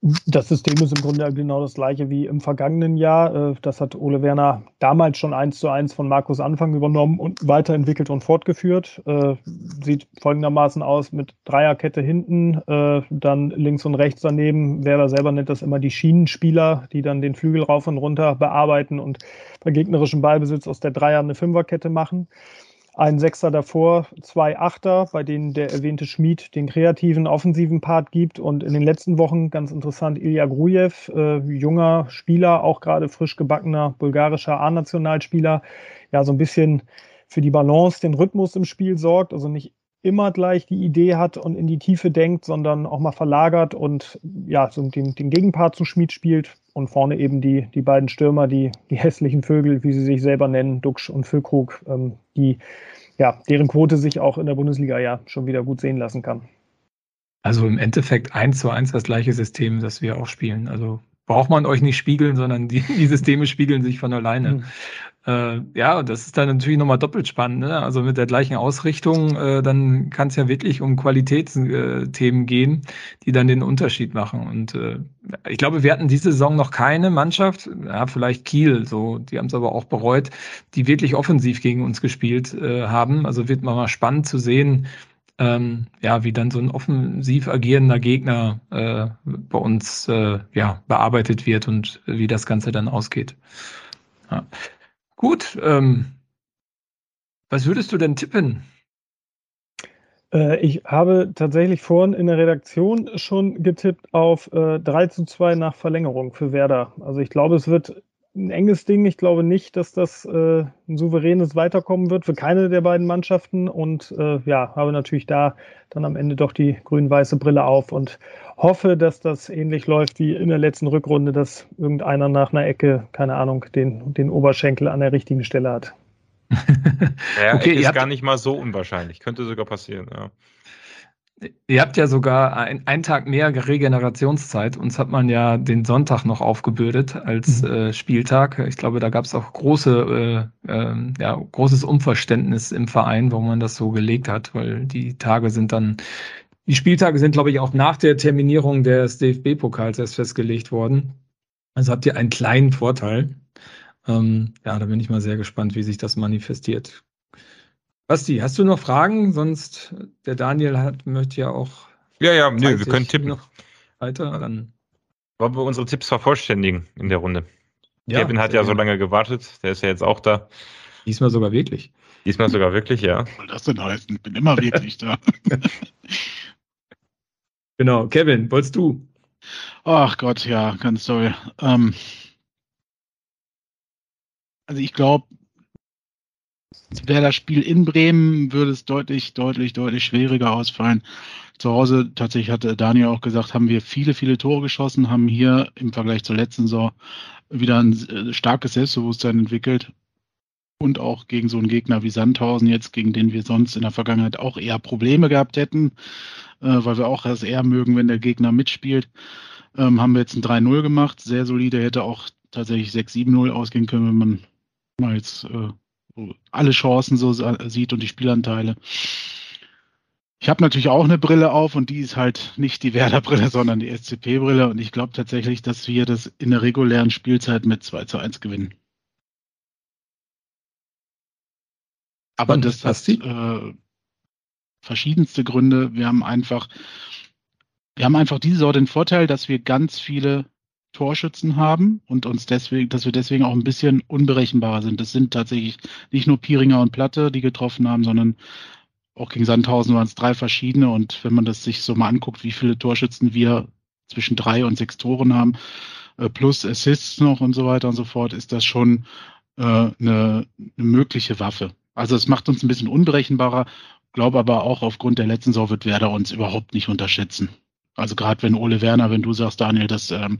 Das System ist im Grunde genau das gleiche wie im vergangenen Jahr. Äh, das hat Ole Werner damals schon eins zu eins von Markus Anfang übernommen und weiterentwickelt und fortgeführt. Äh, sieht folgendermaßen aus mit Dreierkette hinten, äh, dann links und rechts daneben. Werder selber nennt das immer die Schienenspieler, die dann den Flügel rauf und runter bearbeiten und bei gegnerischem Ballbesitz aus der Dreier eine Fünferkette machen ein Sechser davor, zwei Achter, bei denen der erwähnte Schmied den kreativen, offensiven Part gibt. Und in den letzten Wochen, ganz interessant, Ilya Grujew, äh, junger Spieler, auch gerade frisch gebackener bulgarischer A-Nationalspieler, ja, so ein bisschen für die Balance, den Rhythmus im Spiel sorgt. Also nicht immer gleich die Idee hat und in die Tiefe denkt, sondern auch mal verlagert und ja, so den, den Gegenpart zu Schmied spielt und vorne eben die, die beiden Stürmer, die, die hässlichen Vögel, wie sie sich selber nennen, Duxch und Füllkrug, ähm, die ja, deren Quote sich auch in der Bundesliga ja schon wieder gut sehen lassen kann. Also im Endeffekt eins zu eins das gleiche System, das wir auch spielen. Also braucht man euch nicht spiegeln, sondern die, die Systeme spiegeln sich von alleine. Mhm. Äh, ja, das ist dann natürlich nochmal doppelt spannend. Ne? Also mit der gleichen Ausrichtung, äh, dann kann es ja wirklich um Qualitätsthemen gehen, die dann den Unterschied machen. Und äh, ich glaube, wir hatten diese Saison noch keine Mannschaft, ja, vielleicht Kiel, so, die haben es aber auch bereut, die wirklich offensiv gegen uns gespielt äh, haben. Also wird mal spannend zu sehen, ähm, ja, wie dann so ein offensiv agierender Gegner äh, bei uns äh, ja, bearbeitet wird und wie das Ganze dann ausgeht. Ja. Gut, ähm, was würdest du denn tippen? Äh, ich habe tatsächlich vorhin in der Redaktion schon getippt auf äh, 3 zu 2 nach Verlängerung für Werder. Also ich glaube, es wird ein enges Ding. Ich glaube nicht, dass das äh, ein souveränes Weiterkommen wird für keine der beiden Mannschaften. Und äh, ja, habe natürlich da dann am Ende doch die grün-weiße Brille auf und hoffe, dass das ähnlich läuft wie in der letzten Rückrunde, dass irgendeiner nach einer Ecke, keine Ahnung, den, den Oberschenkel an der richtigen Stelle hat. ja, okay, ist gar nicht mal so unwahrscheinlich. Könnte sogar passieren, ja. Ihr habt ja sogar ein, einen Tag mehr Regenerationszeit. Uns hat man ja den Sonntag noch aufgebürdet als mhm. äh, Spieltag. Ich glaube, da gab es auch große, äh, äh, ja, großes Unverständnis im Verein, wo man das so gelegt hat, weil die Tage sind dann, die Spieltage sind, glaube ich, auch nach der Terminierung des DFB-Pokals erst festgelegt worden. Also habt ihr einen kleinen Vorteil. Ähm, ja, da bin ich mal sehr gespannt, wie sich das manifestiert. Basti, hast du noch Fragen? Sonst, der Daniel hat, möchte ja auch. Ja, ja, nö, wir können tippen. Noch weiter, dann. Wollen wir unsere Tipps vervollständigen in der Runde? Ja, Kevin hat ja so lange gewartet, der ist ja jetzt auch da. Diesmal sogar wirklich. Diesmal sogar wirklich, ja. Was soll das denn heißen? Ich bin immer wirklich da. genau, Kevin, wolltest du? Ach Gott, ja, ganz toll. Ähm, also ich glaube, wäre das Spiel in Bremen, würde es deutlich, deutlich, deutlich schwieriger ausfallen. Zu Hause, tatsächlich hatte Daniel auch gesagt, haben wir viele, viele Tore geschossen, haben hier im Vergleich zur letzten Saison wieder ein äh, starkes Selbstbewusstsein entwickelt. Und auch gegen so einen Gegner wie Sandhausen jetzt, gegen den wir sonst in der Vergangenheit auch eher Probleme gehabt hätten, äh, weil wir auch das eher mögen, wenn der Gegner mitspielt, ähm, haben wir jetzt ein 3-0 gemacht. Sehr solide, hätte auch tatsächlich 6-7-0 ausgehen können, wenn man mal jetzt äh, alle Chancen so sieht und die Spielanteile. Ich habe natürlich auch eine Brille auf und die ist halt nicht die Werder-Brille, sondern die SCP-Brille. Und ich glaube tatsächlich, dass wir das in der regulären Spielzeit mit 2 zu 1 gewinnen. Aber und das hat äh, verschiedenste Gründe. Wir haben einfach, wir haben einfach diese Sorte den Vorteil, dass wir ganz viele Torschützen haben und uns deswegen, dass wir deswegen auch ein bisschen unberechenbarer sind. Das sind tatsächlich nicht nur Piringer und Platte, die getroffen haben, sondern auch gegen Sandhausen waren es drei verschiedene. Und wenn man das sich so mal anguckt, wie viele Torschützen wir zwischen drei und sechs Toren haben, äh, plus Assists noch und so weiter und so fort, ist das schon äh, eine, eine mögliche Waffe. Also es macht uns ein bisschen unberechenbarer, glaube aber auch aufgrund der letzten Saison wird Werder uns überhaupt nicht unterschätzen. Also gerade wenn Ole Werner, wenn du sagst, Daniel, dass ähm,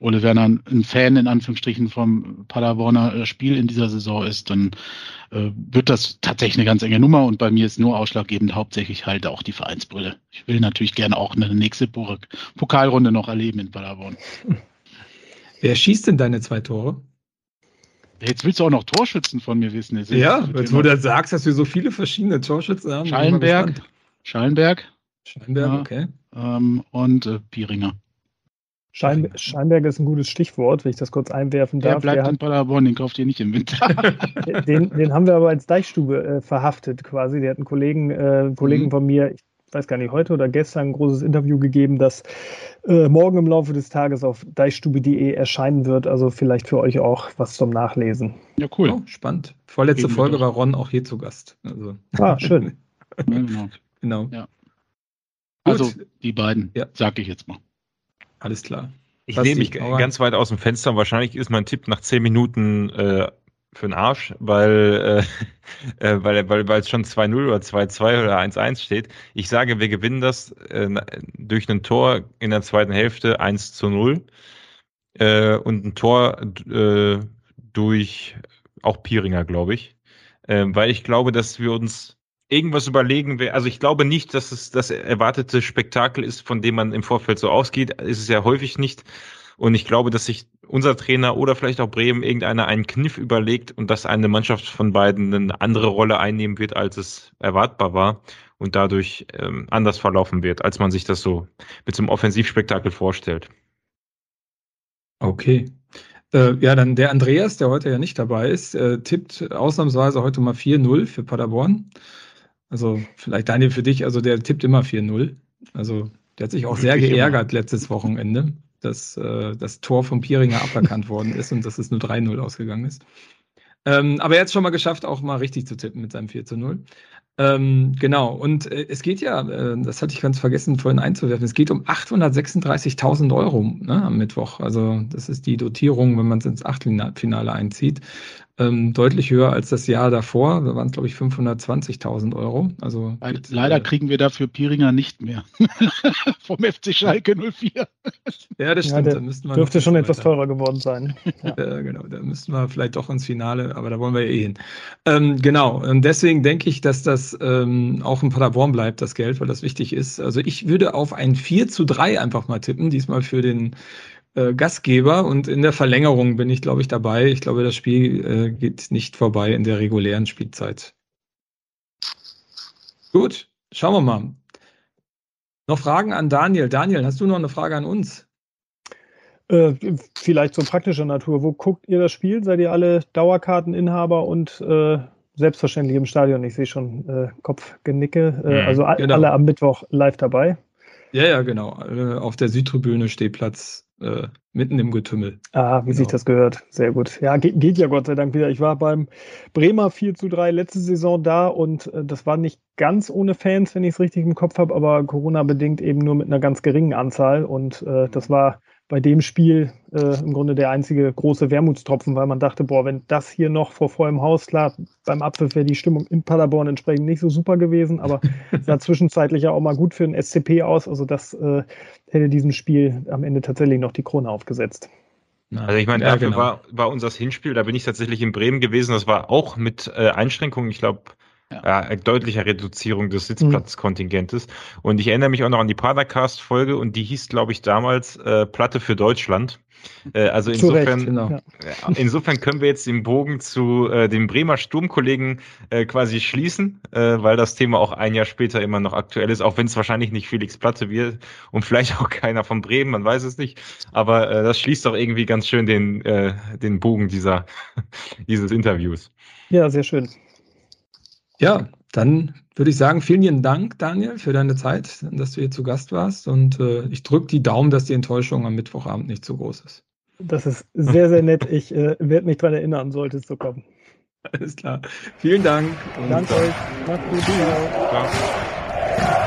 Ole Werner ein Fan in Anführungsstrichen vom Paderborner äh, Spiel in dieser Saison ist, dann äh, wird das tatsächlich eine ganz enge Nummer und bei mir ist nur ausschlaggebend hauptsächlich halt auch die Vereinsbrille. Ich will natürlich gerne auch eine nächste Pokalrunde noch erleben in Paderborn. Wer schießt denn deine zwei Tore? Jetzt willst du auch noch Torschützen von mir wissen. Jetzt ja, jetzt wo du sagst, dass wir so viele verschiedene Torschützen haben. Schallenberg. Schallenberg. Schallenberg, ja, okay. Ähm, und äh, Pieringer. Schein, Scheinberg ist ein gutes Stichwort, wenn ich das kurz einwerfen darf. Der bleibt der in Paderborn, den kauft ihr nicht im Winter. den, den haben wir aber als Deichstube äh, verhaftet quasi. Der hat einen Kollegen, äh, Kollegen mhm. von mir, ich weiß gar nicht, heute oder gestern ein großes Interview gegeben, das äh, morgen im Laufe des Tages auf deichstube.de erscheinen wird. Also vielleicht für euch auch was zum Nachlesen. Ja, cool. Oh, spannend. Vorletzte Eben Folge war Ron auch hier zu Gast. Also. Ah, schön. genau. genau. Ja. Also die beiden, ja. sag ich jetzt mal. Alles klar. Ich nehme mich ganz weit aus dem Fenster und wahrscheinlich ist mein Tipp nach zehn Minuten äh, für den Arsch, weil, äh, äh weil, weil, weil es schon 2-0 oder 2-2 oder 1-1 steht. Ich sage, wir gewinnen das äh, durch ein Tor in der zweiten Hälfte 1 zu 0 äh, und ein Tor äh, durch auch Piringer, glaube ich. Äh, weil ich glaube, dass wir uns irgendwas überlegen wäre. Also ich glaube nicht, dass es das erwartete Spektakel ist, von dem man im Vorfeld so ausgeht. Ist es ja häufig nicht. Und ich glaube, dass sich unser Trainer oder vielleicht auch Bremen irgendeiner einen Kniff überlegt und dass eine Mannschaft von beiden eine andere Rolle einnehmen wird, als es erwartbar war und dadurch ähm, anders verlaufen wird, als man sich das so mit so einem Offensivspektakel vorstellt. Okay. Äh, ja, dann der Andreas, der heute ja nicht dabei ist, äh, tippt ausnahmsweise heute mal 4-0 für Paderborn. Also vielleicht Daniel für dich, also der tippt immer 4-0. Also der hat sich auch sehr geärgert letztes Wochenende, dass äh, das Tor von Pieringer aberkannt worden ist und dass es nur 3-0 ausgegangen ist. Ähm, aber er hat es schon mal geschafft, auch mal richtig zu tippen mit seinem 4 0. Ähm, genau, und äh, es geht ja, äh, das hatte ich ganz vergessen vorhin einzuwerfen, es geht um 836.000 Euro ne, am Mittwoch. Also das ist die Dotierung, wenn man es ins Achtelfinale einzieht ähm, deutlich höher als das Jahr davor. Da waren es, glaube ich, 520.000 Euro. Also Leider äh, kriegen wir dafür Piringer nicht mehr. Vom FC Schalke 04. Ja, das stimmt. Ja, da dürfte schon etwas teurer geworden sein. Ja. äh, genau, da müssten wir vielleicht doch ins Finale, aber da wollen wir eh hin. Ähm, genau, und deswegen denke ich, dass das ähm, auch in Paderborn bleibt, das Geld, weil das wichtig ist. Also ich würde auf ein 4 zu 3 einfach mal tippen, diesmal für den äh, Gastgeber und in der Verlängerung bin ich, glaube ich, dabei. Ich glaube, das Spiel äh, geht nicht vorbei in der regulären Spielzeit. Gut, schauen wir mal. Noch Fragen an Daniel. Daniel, hast du noch eine Frage an uns? Äh, vielleicht so praktischer Natur. Wo guckt ihr das Spiel? Seid ihr alle Dauerkarteninhaber und äh, selbstverständlich im Stadion? Ich sehe schon äh, Kopfgenicke. Äh, mhm, also genau. alle am Mittwoch live dabei. Ja, ja, genau. Auf der Südtribüne Stehplatz äh, mitten im Getümmel. Ah, wie genau. sich das gehört. Sehr gut. Ja, geht, geht, ja Gott sei Dank wieder. Ich war beim Bremer 4 zu 3 letzte Saison da und äh, das war nicht ganz ohne Fans, wenn ich es richtig im Kopf habe, aber Corona-bedingt eben nur mit einer ganz geringen Anzahl und äh, das war bei dem Spiel äh, im Grunde der einzige große Wermutstropfen, weil man dachte, boah, wenn das hier noch vor vollem Haus, klar, beim Abpfiff wäre die Stimmung in Paderborn entsprechend nicht so super gewesen, aber sah zwischenzeitlich ja auch mal gut für ein SCP aus. Also das äh, hätte diesem Spiel am Ende tatsächlich noch die Krone aufgesetzt. Also ich meine, ja, dafür genau. war, war unser Hinspiel, da bin ich tatsächlich in Bremen gewesen, das war auch mit äh, Einschränkungen, ich glaube, ja. ja, deutlicher Reduzierung des Sitzplatzkontingentes. Mhm. Und ich erinnere mich auch noch an die Padercast-Folge und die hieß, glaube ich, damals äh, Platte für Deutschland. Äh, also insofern, Recht, genau. insofern können wir jetzt den Bogen zu äh, den Bremer Sturmkollegen äh, quasi schließen, äh, weil das Thema auch ein Jahr später immer noch aktuell ist, auch wenn es wahrscheinlich nicht Felix Platte wird und vielleicht auch keiner von Bremen, man weiß es nicht. Aber äh, das schließt doch irgendwie ganz schön den, äh, den Bogen dieser, dieses Interviews. Ja, sehr schön. Ja, dann würde ich sagen, vielen Dank, Daniel, für deine Zeit, dass du hier zu Gast warst. Und äh, ich drücke die Daumen, dass die Enttäuschung am Mittwochabend nicht zu groß ist. Das ist sehr, sehr nett. Ich äh, werde mich daran erinnern, sollte es so kommen. Alles klar. Vielen Dank. Danke euch. Macht's gut. Ciao. Ciao.